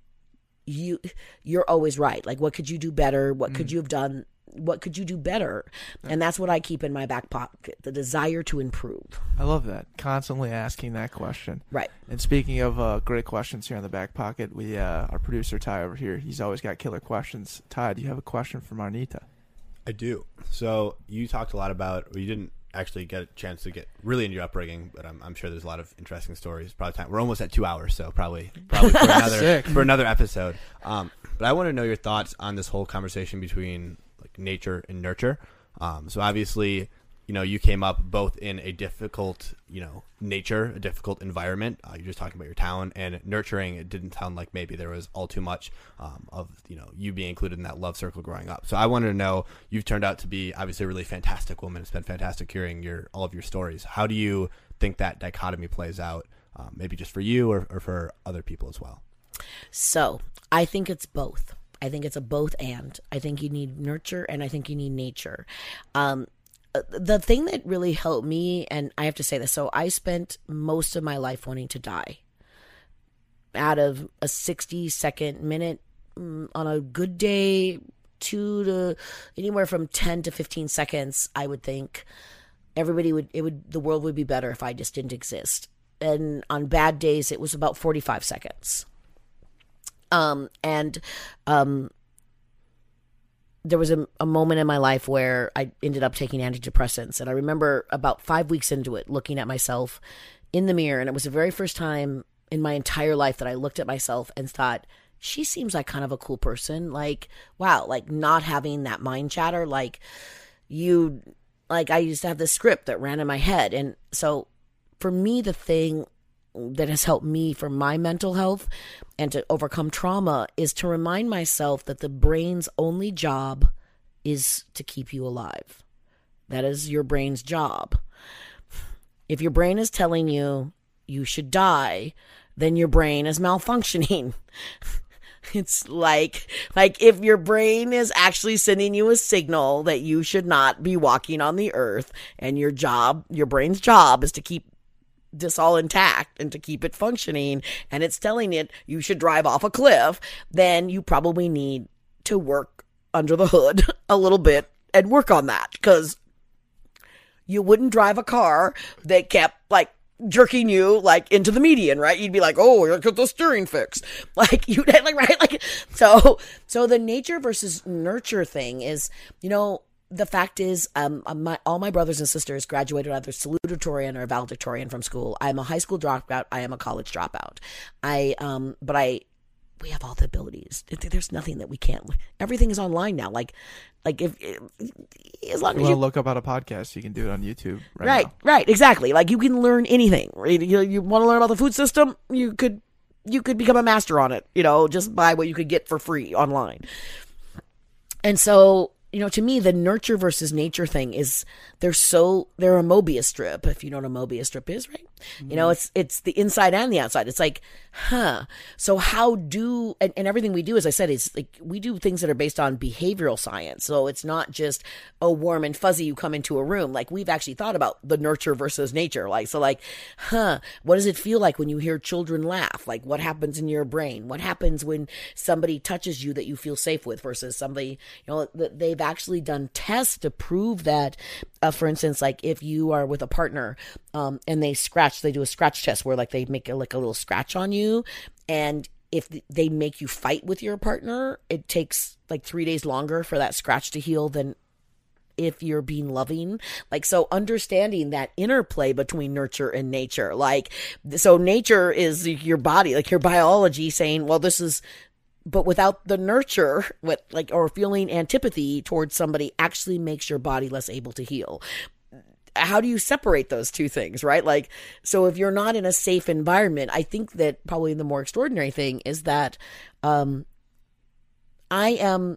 you you're always right. Like what could you do better? What could you have done what could you do better and that's what i keep in my back pocket the desire to improve
I love that. Constantly asking that question.
right
And speaking of uh, great questions here in the back pocket, we uh, our producer Ty over here. He's always got killer questions. Ty, do you have a question for Marnita?
I do. So you talked a lot about, or you didn't actually get a chance to get really into your upbringing, but I'm, I'm sure there's a lot of interesting stories. Probably time. We're almost at two hours, so probably probably for another for another episode. Um, but I want to know your thoughts on this whole conversation between like nature and nurture. Um, so obviously, you know, you came up both in a difficult, you know, nature, a difficult environment. Uh, you're just talking about your town and nurturing. It didn't sound like maybe there was all too much um, of, you know, you being included in that love circle growing up. So I wanted to know. You've turned out to be obviously a really fantastic woman. It's been fantastic hearing your all of your stories. How do you think that dichotomy plays out? Um, maybe just for you or, or for other people as well.
So I think it's both. I think it's a both and. I think you need nurture and I think you need nature. Um, uh, the thing that really helped me, and I have to say this, so I spent most of my life wanting to die. Out of a 60 second minute, mm, on a good day, two to anywhere from 10 to 15 seconds, I would think everybody would, it would, the world would be better if I just didn't exist. And on bad days, it was about 45 seconds um and um there was a, a moment in my life where i ended up taking antidepressants. And i remember about five weeks into it looking at myself in the mirror. And it was the very first time in my entire life that i looked at myself and thought she seems like kind of a cool person. Like wow like not having that mind chatter. Like you like i used to have this script that ran in my head. And so for me the thing that has helped me for my mental health and to overcome trauma is to remind myself that the brain's only job is to keep you alive. That is your brain's job. If your brain is telling you you should die, then your brain is malfunctioning. It's like like if your brain is actually sending you a signal that you should not be walking on the earth and your job, your brain's job is to keep this all intact and to keep it functioning and it's telling it you should drive off a cliff, then you probably need to work under the hood a little bit and work on that because you wouldn't drive a car that kept like jerking you like into the median, right? You'd be like, "Oh, look at the steering fixed." Like you like right like so so the nature versus nurture thing is, you know, the fact is, um, my all my brothers and sisters graduated either salutatorian or valedictorian from school. I'm a high school dropout. I am a college dropout. I um, but I we have all the abilities. There's nothing that we can't. Everything is online now. Like, like if, if as long
You
as you
look up how to podcast? You can do it on YouTube right,
right, right, exactly. Like you can learn anything. right? You, you want to learn about the food system? You could you could become a master on it. You know, just buy what you could get for free online. And so you know, to me, the nurture versus nature thing is they're so they're a Mobius strip. If you know what a Mobius strip is, right? You know, mm-hmm. it's it's the inside and the outside. It's like, huh. So how do and, and everything we do, as I said, is like we do things that are based on behavioral science. So it's not just a warm and fuzzy. You come into a room. Like we've actually thought about the nurture versus nature. Like so, like, huh. What does it feel like when you hear children laugh? Like what happens in your brain? What happens when somebody touches you that you feel safe with versus somebody? You know, th- they've actually done tests to prove that. Uh, for instance, like if you are with a partner um, and they scratch, they do a scratch test where like they make a, like a little scratch on you, and if they make you fight with your partner, it takes like three days longer for that scratch to heal than if you're being loving like so understanding that interplay between nurture and nature like so nature is your body like your biology saying well this is but without the nurture what like or feeling antipathy towards somebody actually makes your body less able to heal. How do you separate those two things right? Like so if you're not in a safe environment i think that probably the more extraordinary thing is that um i am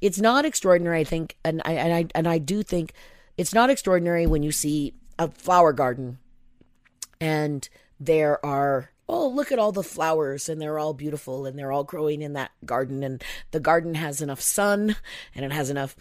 it's not extraordinary i think and i and i and i do think it's not extraordinary when you see a flower garden and there are oh look at all the flowers and they're all beautiful and they're all growing in that garden and the garden has enough sun and it has enough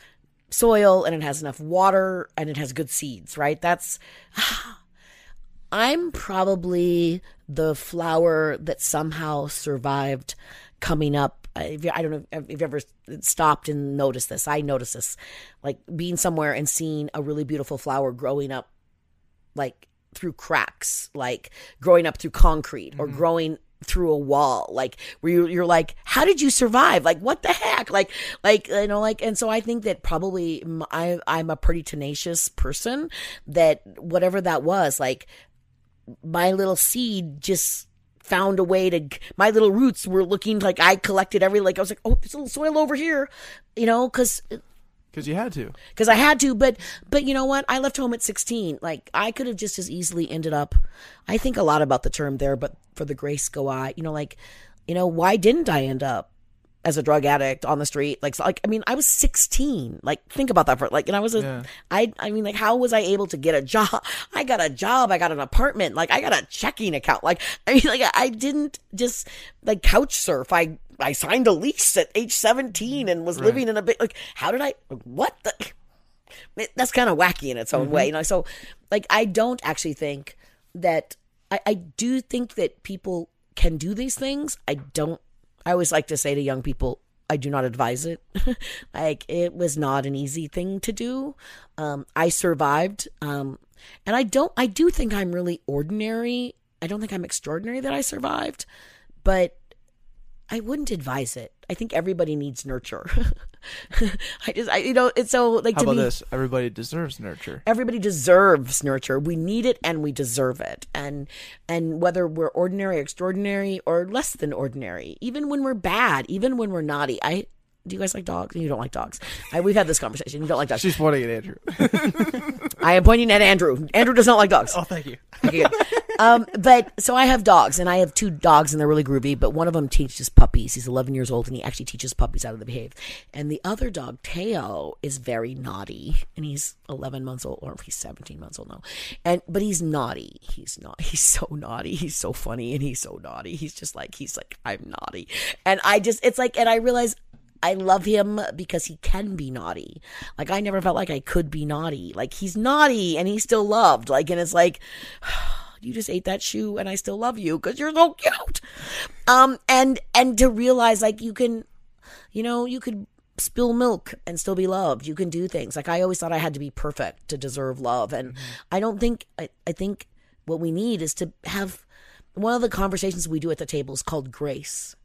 soil and it has enough water and it has good seeds right that's i'm probably the flower that somehow survived coming up I don't know if you've ever stopped and noticed this. I noticed this, like being somewhere and seeing a really beautiful flower growing up, like through cracks, like growing up through concrete or mm-hmm. growing through a wall, like where you're, you're like, how did you survive? Like what the heck? Like like you know like and so I think that probably I, i'm a pretty tenacious person that whatever that was like my little seed just found a way to my little roots were looking like I collected every like I was like oh there's a little soil over here you know because
Because you had to.
because I had to but but you know what? I left home at 16 like I could have just as easily ended up I think a lot about the term there but for the grace go I you know like you know why didn't I end up as a drug addict on the street? Like so- like I mean I was 16 like think about that for like and I was a
Yeah.
I I mean like how was I able to get a job? I got a job. I got an apartment. Like I got a checking account. Like I mean like I didn't just like couch surf. I I signed a lease at age 17 and was living in a bit like how did I what the it- that's kind of wacky in its own way you know so like I don't actually think that I, I do think that people can do these things I don't I always like to say to young people, I do not advise it. like it was not an easy thing to do. Um, I survived, um, and I don't. I do think I'm really ordinary. I don't think I'm extraordinary that I survived, but I wouldn't advise it. I think everybody needs nurture. I just, I, you know, it's so like
How
to
about
me
this? Everybody deserves nurture.
everybody deserves nurture we need it and we deserve it and and whether we're ordinary extraordinary or less than ordinary even when we're bad even when we're naughty i do you guys like dogs you don't like dogs I, we've had this conversation you don't like dogs
She's pointing at Andrew.
i am pointing at andrew andrew does not like dogs
Oh, thank you.
Okay, good. um, but so I have dogs, and I have two dogs, and they're really groovy. But one of them teaches puppies. He's 11 years old, and he actually teaches puppies how to behave. And the other dog, Teo, is very naughty, and he's 11 months old, or he's 17 months old now. And but he's naughty. He's not. He's so naughty. He's so funny, and he's so naughty. He's just like he's like I'm naughty, and I just it's like, and I realize. I love him because he can be naughty. Like I never felt like I could be naughty. Like he's naughty and he's still loved. Like and it's like you just ate that shoe and I still love you because you're so cute. Um, and, and to realize like you can, you know, you could spill milk and still be loved. You can do things. Like I always thought I had to be perfect to deserve love. And I don't think, I, I think what we need is to have one of the conversations we do at the table is called grace.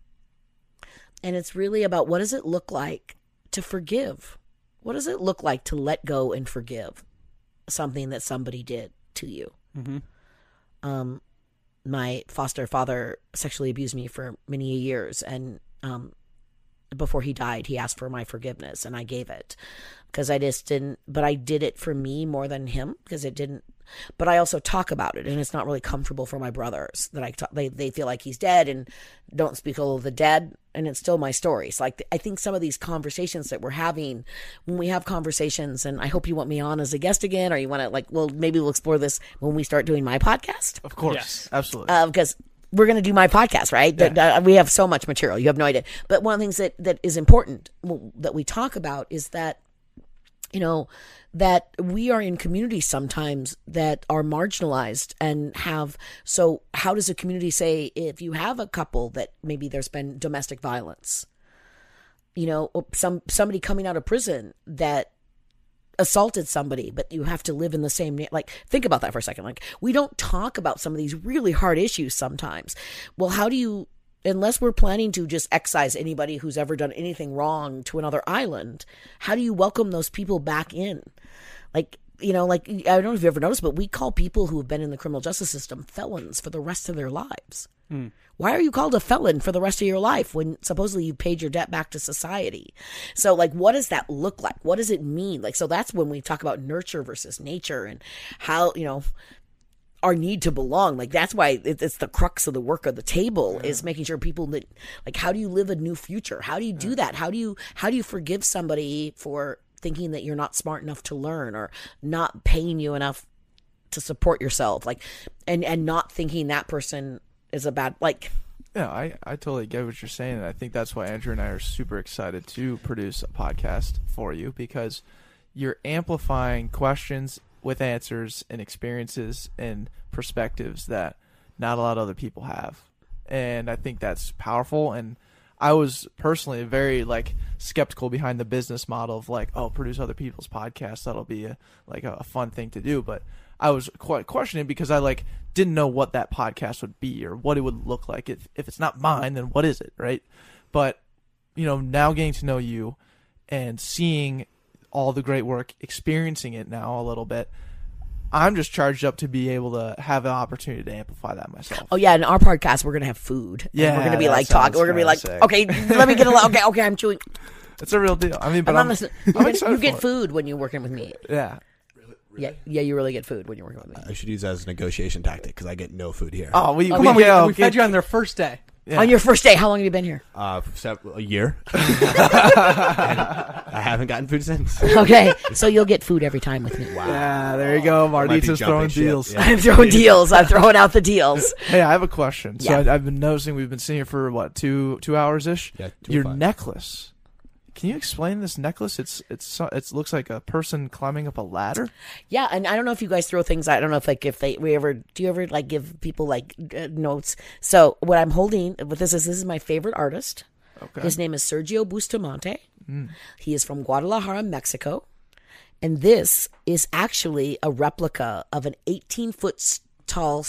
And it's really about what does it look like to forgive? What does it look like to let go and forgive something that somebody did to you? um, my foster father sexually abused me for many years, and um, before he died, he asked for my forgiveness, and I gave it because I just didn't. But I did it for me more than him because it didn't. But I also talk about it, and it's not really comfortable for my brothers that I talk, they they feel like he's dead and don't speak ill of the dead, and it's still my story. So like I think some of these conversations that we're having, when we have conversations, and I hope you want me on as a guest again, or you want to like, well, maybe we'll explore this when we start doing my podcast
Of course,
Yes.
absolutely.
Uh, because we're going to do my podcast, right? That- that- uh, we have so much material. You have no idea. But one of the things that, that is important w- that we talk about is that, you know, that we are in communities sometimes that are marginalized and have. So, how does a community say if you have a couple that maybe there's been domestic violence? You know, some somebody coming out of prison that assaulted somebody, but you have to live in the same like think about that for a second. Like we don't talk about some of these really hard issues sometimes. Well, how do you unless we're planning to just excise anybody who's ever done anything wrong to another island, how do you welcome those people back in? Like you know, like I don't know if you ever noticed, but we call people who have been in the criminal justice system felons for the rest of their lives. Hmm. Why are you called a felon for the rest of your life when supposedly you paid your debt back to society? So, like, what does that look like? What does it mean? Like, so that's when we talk about nurture versus nature and how, you know, our need to belong. Like, that's why it's the crux of the work of the table is making sure people that, like, how do you live a new future? How do you do that? How do you, how do you forgive somebody for thinking that you're not smart enough to learn or not paying you enough to support yourself? Like, and, and not thinking that person is a bad, like,
Yeah, I, I totally get what you're saying. And I think that's why Andrew and I are super excited to produce a podcast for you because you're amplifying questions with answers and experiences and perspectives that not a lot of other people have. And I think that's powerful. And I was personally very like skeptical behind the business model of like, oh, produce other people's podcasts. That'll be a, like a, a fun thing to do. But I was quite questioning because I like didn't know what that podcast would be or what it would look like. If if it's not mine, then what is it, right? But you know, now getting to know you and seeing all the great work, experiencing it now a little bit, I'm just charged up to be able to have an opportunity to amplify that myself.
Oh yeah, in our podcast we're gonna have food. And
Yeah,
we're gonna be like talking. We're gonna be like,
sick.
okay, let me get a. Okay, okay, I'm chewing.
It's a real deal. I mean, but
I'm
I'm,
listening. You
I'm
get, you get
it.
food when you're working with me.
Yeah.
Yeah, yeah, you really get food when you're working with me.
I should use that as a negotiation tactic because I get no food here.
Oh, we oh,
Come
we,
on, we,
get- uh,
we fed you on their first day.
Yeah.
On your first day, how long have you been here?
Uh, for sev- a year. I haven't gotten food since.
Okay, so you'll get food every time with me.
Yeah, there you go.
Might Marnita's
throwing deals.
yeah.
I'm throwing deals. I'm throwing out the deals.
Hey, I have a question. So
Yeah.
I, I've been noticing we've been sitting here for what two two hours ish.
Yeah, two
Your
five.
necklace. Can you explain this necklace? It's it's it looks like a person climbing up a ladder.
Yeah, and I don't know if you guys throw things. I don't know if like if they we ever do you ever like give people like uh, notes. So what I'm holding with this is this is my favorite artist.
Okay.
His name is Sergio Bustamante. He is from Guadalajara, Mexico. And this is actually a replica of an 18 foot tall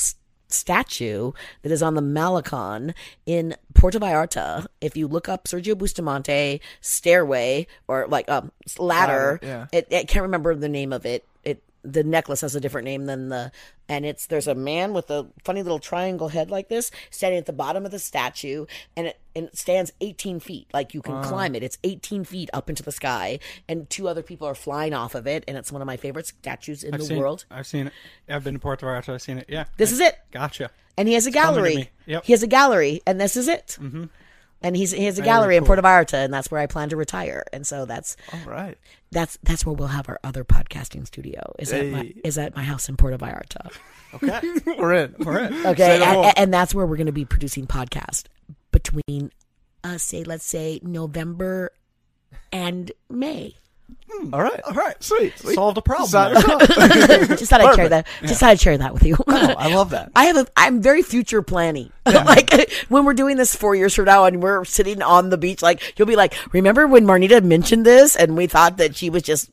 statue that is on the Malecon in Puerto Vallarta. If you look up Sergio Bustamante stairway or like um ladder,
Ladder, yeah.
it, I can't remember the name of it. It the necklace has a different name than the and it's there's a man with a funny little triangle head like this standing at the bottom of the statue and it and it stands 18 feet like you can climb it it's 18 feet up into the sky and two other people are flying off of it and it's one of my favorite statues in
I've
the
seen,
world
I've seen it. I've been to Puerto Vallarta. I've seen it. Yeah.
this is it
Gotcha.
and he has a
to
gallery.
Yep.
he has a gallery and this is it mm-hmm. and he's he has a gallery in
cool.
Puerto Vallarta and that's where I plan to retire and so that's
All right.
that's that's where we'll have our other podcasting studio is at my is at my house in Puerto Vallarta
Okay. We're in. We're in.
Okay, and, and that's where we're going to be producing podcast between, uh, say, let's say November and May.
All right. All right. Sweet. Sweet.
Solved a problem.
Solved-
there.
just thought I'd share that. Just thought I'd share that with you.
Oh, I love that.
I have a. I'm very future planning. like when we're doing this four years from now, and we're sitting on the beach, like you'll be like, "Remember when Marnita mentioned this?" And we thought that she was just,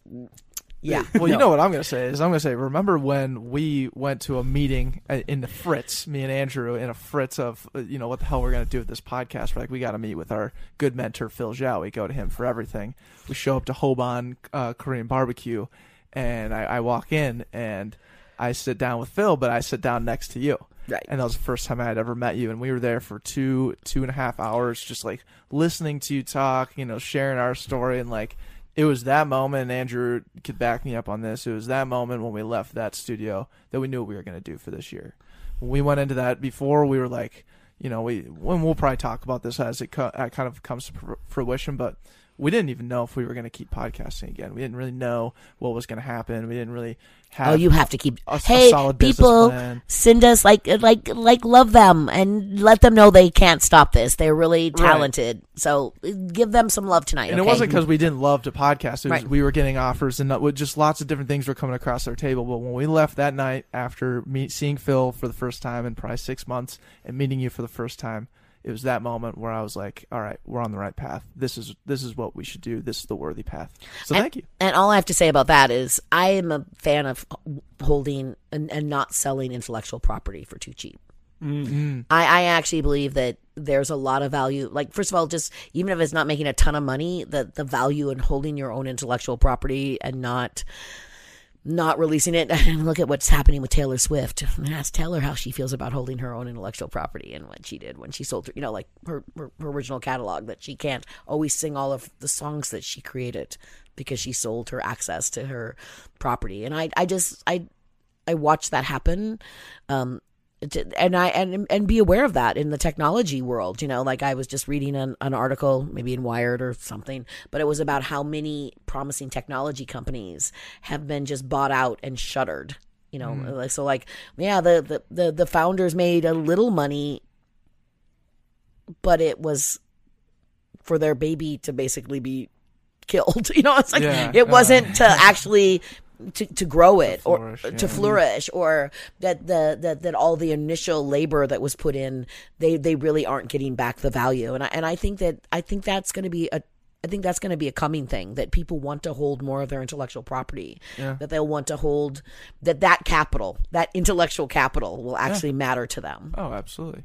yeah.
Well, you know what I'm going to say is I'm going to say, remember when we went to a meeting in the Fritz, me and Andrew, in a Fritz of, uh, you know, what the hell we're going to do with this podcast. We're like, we got to meet with our good mentor, Phil Zhao. We go to him for everything. We show up to Hoban uh, Korean barbecue, and I, I walk in and I sit down with Phil, but I sit down next to you.
Right.
And that was the first time I had ever met you, and we were there for two two and a half hours, just like listening to you talk, you know, sharing our story, and like it was that moment. And Andrew could back me up on this. It was that moment when we left that studio that we knew what we were going to do for this year. When we went into that before, we were like, you know, we when we'll probably talk about this as it co- uh, kind of comes to fr- fruition, but we didn't even know if we were going to keep podcasting again. We didn't really know what was going to happen. We didn't really have.
Oh, you have to keep.
a- a
hey,
solid
people, send us like like like love them and let them know they can't stop this. They're really talented. So uh, give them some love tonight.
And
okay?
it wasn't because we didn't love to podcast. It was
Right.
we were getting offers and just lots of different things were coming across our table. But when we left that night after meet, seeing Phil for the first time in probably six months and meeting you for the first time, it was that moment where I was like, "All right, we're on the right path. This is this is what we should do. This is the worthy path." So
and,
thank you.
And all I have to say about that is, I am a fan of holding and, and not selling intellectual property for too cheap. Mm-hmm. I, I actually believe that there's a lot of value. Like, first of all, just even if it's not making a ton of money, the the value in holding your own intellectual property and not not releasing it. And look at what's happening with Taylor Swift. Ask Taylor how she feels about holding her own intellectual property and what she did when she sold her, you know, like her, her, her original catalog that she can't always sing all of the songs that she created because she sold her access to her property. And I, I just, I, I watched that happen. Um, and I and and be aware of that in the technology world. You know, like I was just reading an, an article, maybe in Wired or something, but it was about how many promising technology companies have been just bought out and shuttered. You know, mm. like so like yeah, the, the the the founders made a little money, but it was for their baby to basically be killed. You know, it's like
Yeah.
it uh, wasn't to actually to, to grow it or
flourish,
to
yeah.
flourish or that the that, that all the initial labor that was put in they they really aren't getting back the value and I, and I think that I think that's going to be a I think that's going to be a coming thing that people want to hold more of their intellectual property that they'll want to hold that that capital that intellectual capital will actually matter to them
Oh, absolutely,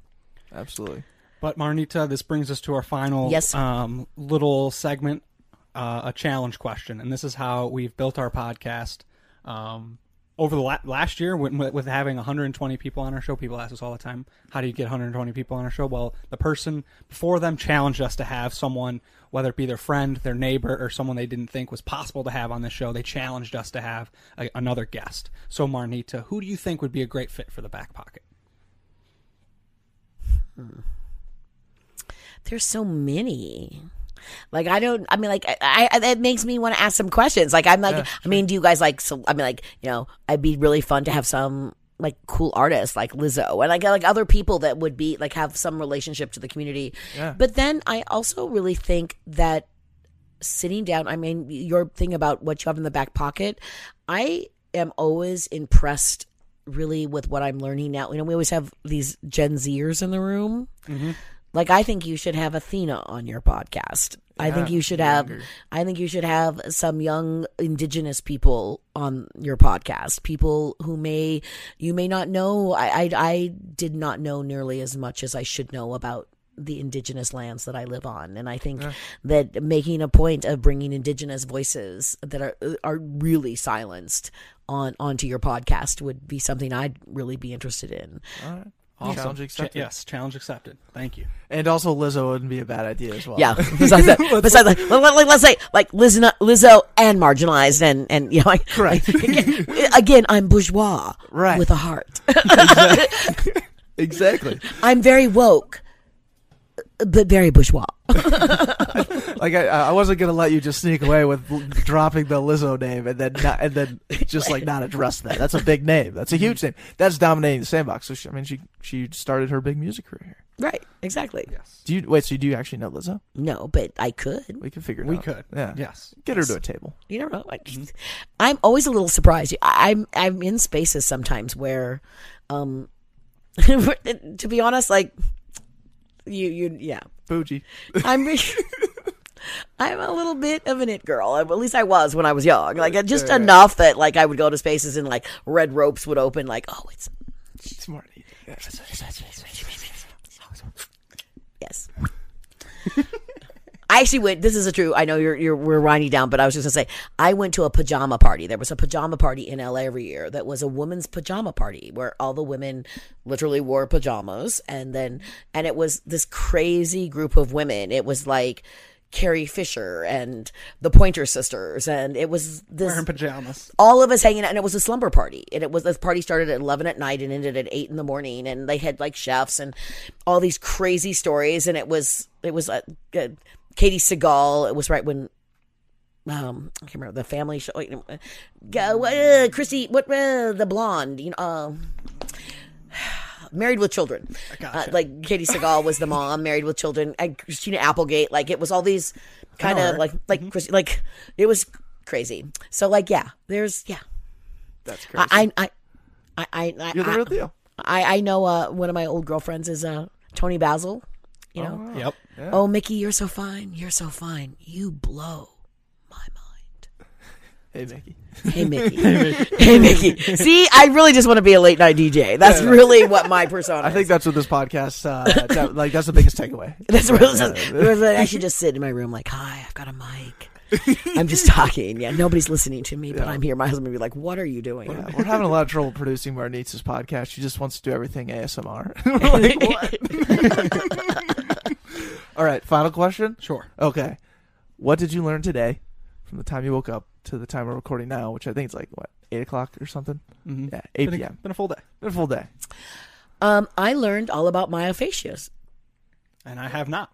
absolutely.
But Marnita, this brings us to our final
Yes.
um, little segment, uh, a challenge question, and this is how we've built our podcast. Um, over the la- last year, with, with having 120 people on our show, people ask us all the time, "How do you get 120 people on our show?" Well, the person before them challenged us to have someone, whether it be their friend, their neighbor, or someone they didn't think was possible to have on the show. They challenged us to have a, another guest. So, Marnita, who do you think would be a great fit for the back pocket?
there's so many like i don't i mean like i, I that makes me want to ask some questions. Like i'm like i mean do you guys like so i mean like you know i'd be really fun to have some like cool artists like lizzo and like like other people that would be like have some relationship to the community.
Yeah.
but then i also really think that sitting down i mean your thing about what you have in the back pocket i am always impressed really with what i'm learning now. You know we always have these gen zers in the room mm-hmm. Like I think you should have Athena on your podcast. I think you should have I think you should have some young indigenous people on your podcast. People who may you may not know. I I, I did not know nearly as much as I should know about the indigenous lands that I live on and I think that making a point of bringing indigenous voices that are are really silenced on onto your podcast would be something I'd really be interested in.
All right.
Awesome.
Challenge
Cha-
accepted.
yes, challenge accepted. Thank you.
And also, Lizzo wouldn't be a bad idea as well.
Yeah. Besides that, besides that, let, let, let's say like Lizzo, Lizzo and marginalized and and you know like
Correct.
again, again, I'm bourgeois
Right.
with a heart.
exactly.
I'm very woke, but very bourgeois.
Like I, I wasn't gonna let you just sneak away with dropping the Lizzo name and then not, and then just like not address that. That's a big name. That's a huge name. That's dominating the sandbox. So she, I mean, she she started her big music career here.
Right. Exactly. Yes.
Do you wait? So do you actually know Lizzo?
No, but I could.
We can figure it
We
out.
We could.
Yeah.
Yes.
Get her to a table.
You never know. Like, I'm always a little surprised. I- I'm I'm in spaces sometimes where, um, to be honest, like you you yeah.
Bougie.
I'm I'm a little bit of an it girl. At least I was when I was young. Like just enough that like I would go to spaces and like red ropes would open. Like oh, it's
Smart.
yes. I actually went. This is a true. I know you're you're we're winding down, but I was just gonna say I went to a pajama party. There was a pajama party in LA every year that was a women's pajama party where all the women literally wore pajamas, and then and it was this crazy group of women. It was like. Carrie Fisher and the Pointer Sisters, and it was this
Wearing pajamas.
all of us hanging out and it was a slumber party and it was this party started at 11 at night and ended at 8 in the morning and they had like chefs and all these crazy stories and it was it was a, uh, katey sagal it was right when um i can't remember the family show wait, uh, go, uh, chrissy what uh, the blonde you know uh, Married with Children,
Gotcha.
uh, like Katey Sagal was the mom. Married with Children, and Christina Applegate. Like it was all these kind of like like Christi- like it was crazy. So like yeah, there's yeah,
That's crazy.
I, I, I, I, I,
You're the real deal.
I, I know uh, one of my old girlfriends is uh, Toni Basil. You know,
Yep.
oh Mickey, you're so fine. You're so fine. You blow my mind.
Hey, Mickey.
Hey Mickey. hey Mickey. See, I really just want to be a late night DJ. That's really what my persona.
I think
is.
that's what this podcast, uh, that, like, that's the biggest takeaway.
that's really. I should just sit in my room like, hi, I've got a mic. I'm just talking. Yeah, nobody's listening to me, but I'm here. My husband would be like, "What are you doing?"
Yeah, we're having a lot of trouble producing Marnita's podcast. She just wants to do everything ASMR. We're like, what? All right, final question.
Sure.
Okay. What did you learn today from the time you woke up to the time we're recording now, which I think is like, what, 8 o'clock or something?
Mm-hmm.
Yeah, 8
Been a,
p.m.
been a full day,
Been a full day.
Um, I learned all about myofascias.
and I have not.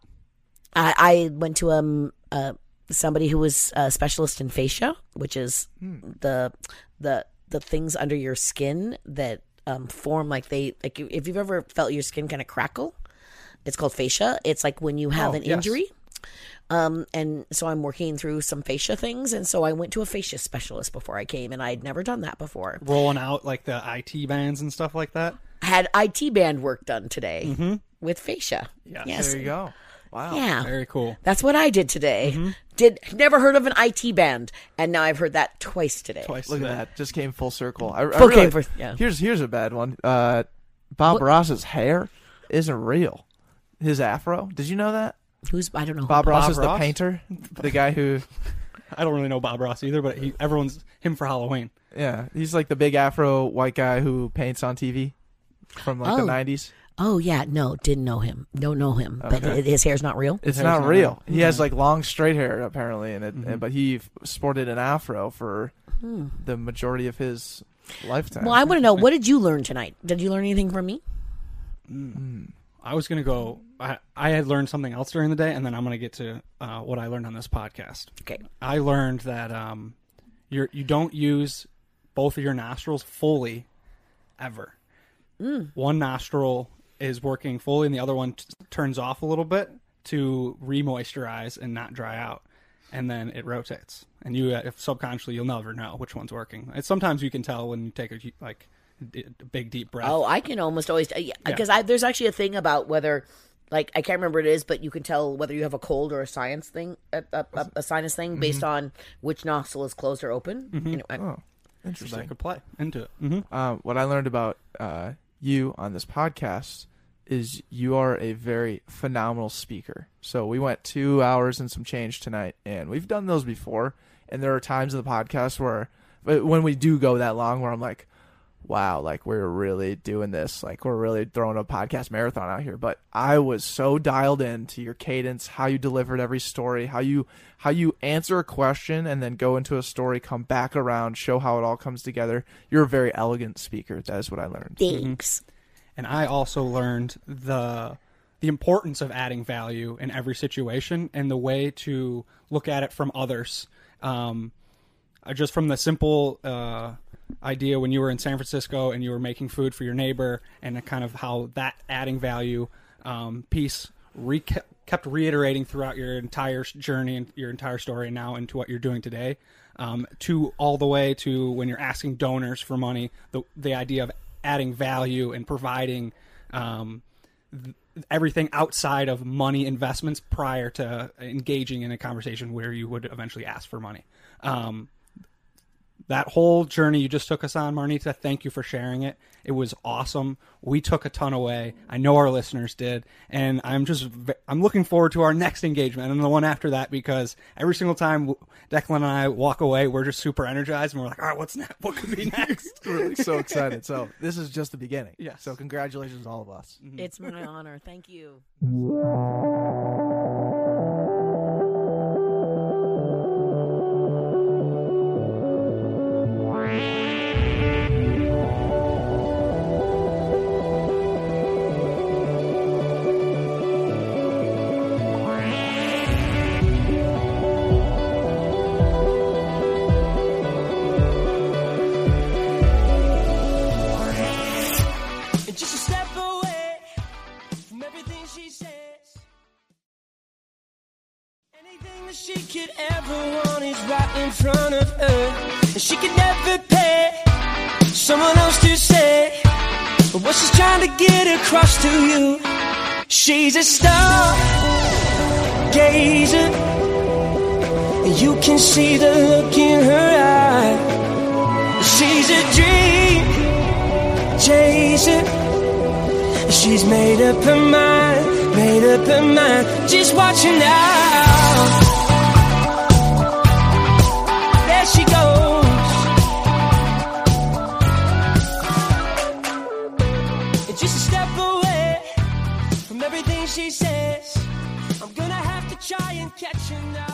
I, I went to um uh somebody who was a specialist in fascia, which is the the the things under your skin that um form like they like if you've ever felt your skin kind of crackle, it's called fascia. It's like when you have
Oh,
an
yes.
injury. Um, and so I'm working through some fascia things, and so I went to a fascia specialist before I came, and I had never done that before.
Rolling out like the IT bands and stuff like that.
I had IT band work done today with fascia.
Yes.
Yes,
There you go. Wow.
yeah.
Very cool.
That's what I did today.
Mm-hmm.
Did never heard of an IT band, and now I've heard that twice today.
Twice.
Look at that. Just came full circle. I, I
Full came for- yeah.
Here's here's a bad one. Uh, Bob
What?
Ross's hair isn't real. His afro. Did you know that?
Who's I don't know. who-
Bob, Ross
Bob
is the
Ross?
painter, the guy who,
I don't really know Bob Ross either, but he, everyone's him for Halloween.
yeah, he's like the big afro white guy who paints on TV from like
Oh.
the '90s.
Oh yeah, no, didn't know him. Don't know him. But
Okay.
his hair's not real.
It's
hair's
not
not
real.
real.
He has mm-hmm. like long straight hair apparently, and it,
Mm-hmm.
and- but he f- sported an afro for hmm. the majority of his lifetime.
Well, I want to know what did you learn tonight? Did you learn anything from me? Mm.
I was gonna go. I, I had learned something else during the day, and then I'm gonna get to uh, what I learned on this podcast.
Okay.
I learned that um, you're you don't use both of your nostrils fully, ever. One nostril is working fully, and the other one t- turns off a little bit to re-moisturize and not dry out, and then it rotates. And you, uh, if subconsciously, you'll never know which one's working. And sometimes you can tell when you take a like d- a big deep breath.
Oh, I can almost always because I there's actually a thing about whether. Like I can't remember what it is, but you can tell whether you have a cold or a science thing, a, a, a, a sinus thing, based on which nostril is closed or open. Anyway,
oh,
so that
interesting.
could play into it. hmm
Uh, what I learned about uh, you on this podcast is you are a very phenomenal speaker. So we went two hours and some change tonight, and we've done those before. And there are times in the podcast where, when we do go that long, where I'm like, wow, like we're really doing this. Like we're really throwing a podcast marathon out here. But I was so dialed in to your cadence, how you delivered every story, how you how you answer a question and then go into a story, come back around, show how it all comes together. You're a very elegant speaker. That is what I learned.
thanks.
and I also learned the the importance of adding value in every situation and the way to look at it from others. Um, just from the simple uh, idea when you were in San Francisco and you were making food for your neighbor, and kind of how that adding value um, piece re- kept reiterating throughout your entire journey and your entire story, and now into what you're doing today. Um, to all the way to when you're asking donors for money, the the idea of adding value and providing um, th- everything outside of money investments prior to engaging in a conversation where you would eventually ask for money. Um, that whole journey you just took us on, Marnita, thank you for sharing it. It was awesome. We took a ton away. I know our listeners did, and I'm just I'm looking forward to our next engagement and the one after that because every single time Declan and I walk away, we're just super energized and we're like, all right, what's next? What could be next?
Really so excited. So this is just the beginning.
Yeah.
So congratulations, all of us.
It's my honor. Thank you.
front of her. And she could never pay someone else to say what she's trying to get across to you. She's a star gazer. And you can see the look in her eye. She's a dream chaser. She's made up her mind, made up her mind. Just watch her now. everything she says. I'm gonna have to try and catch her now.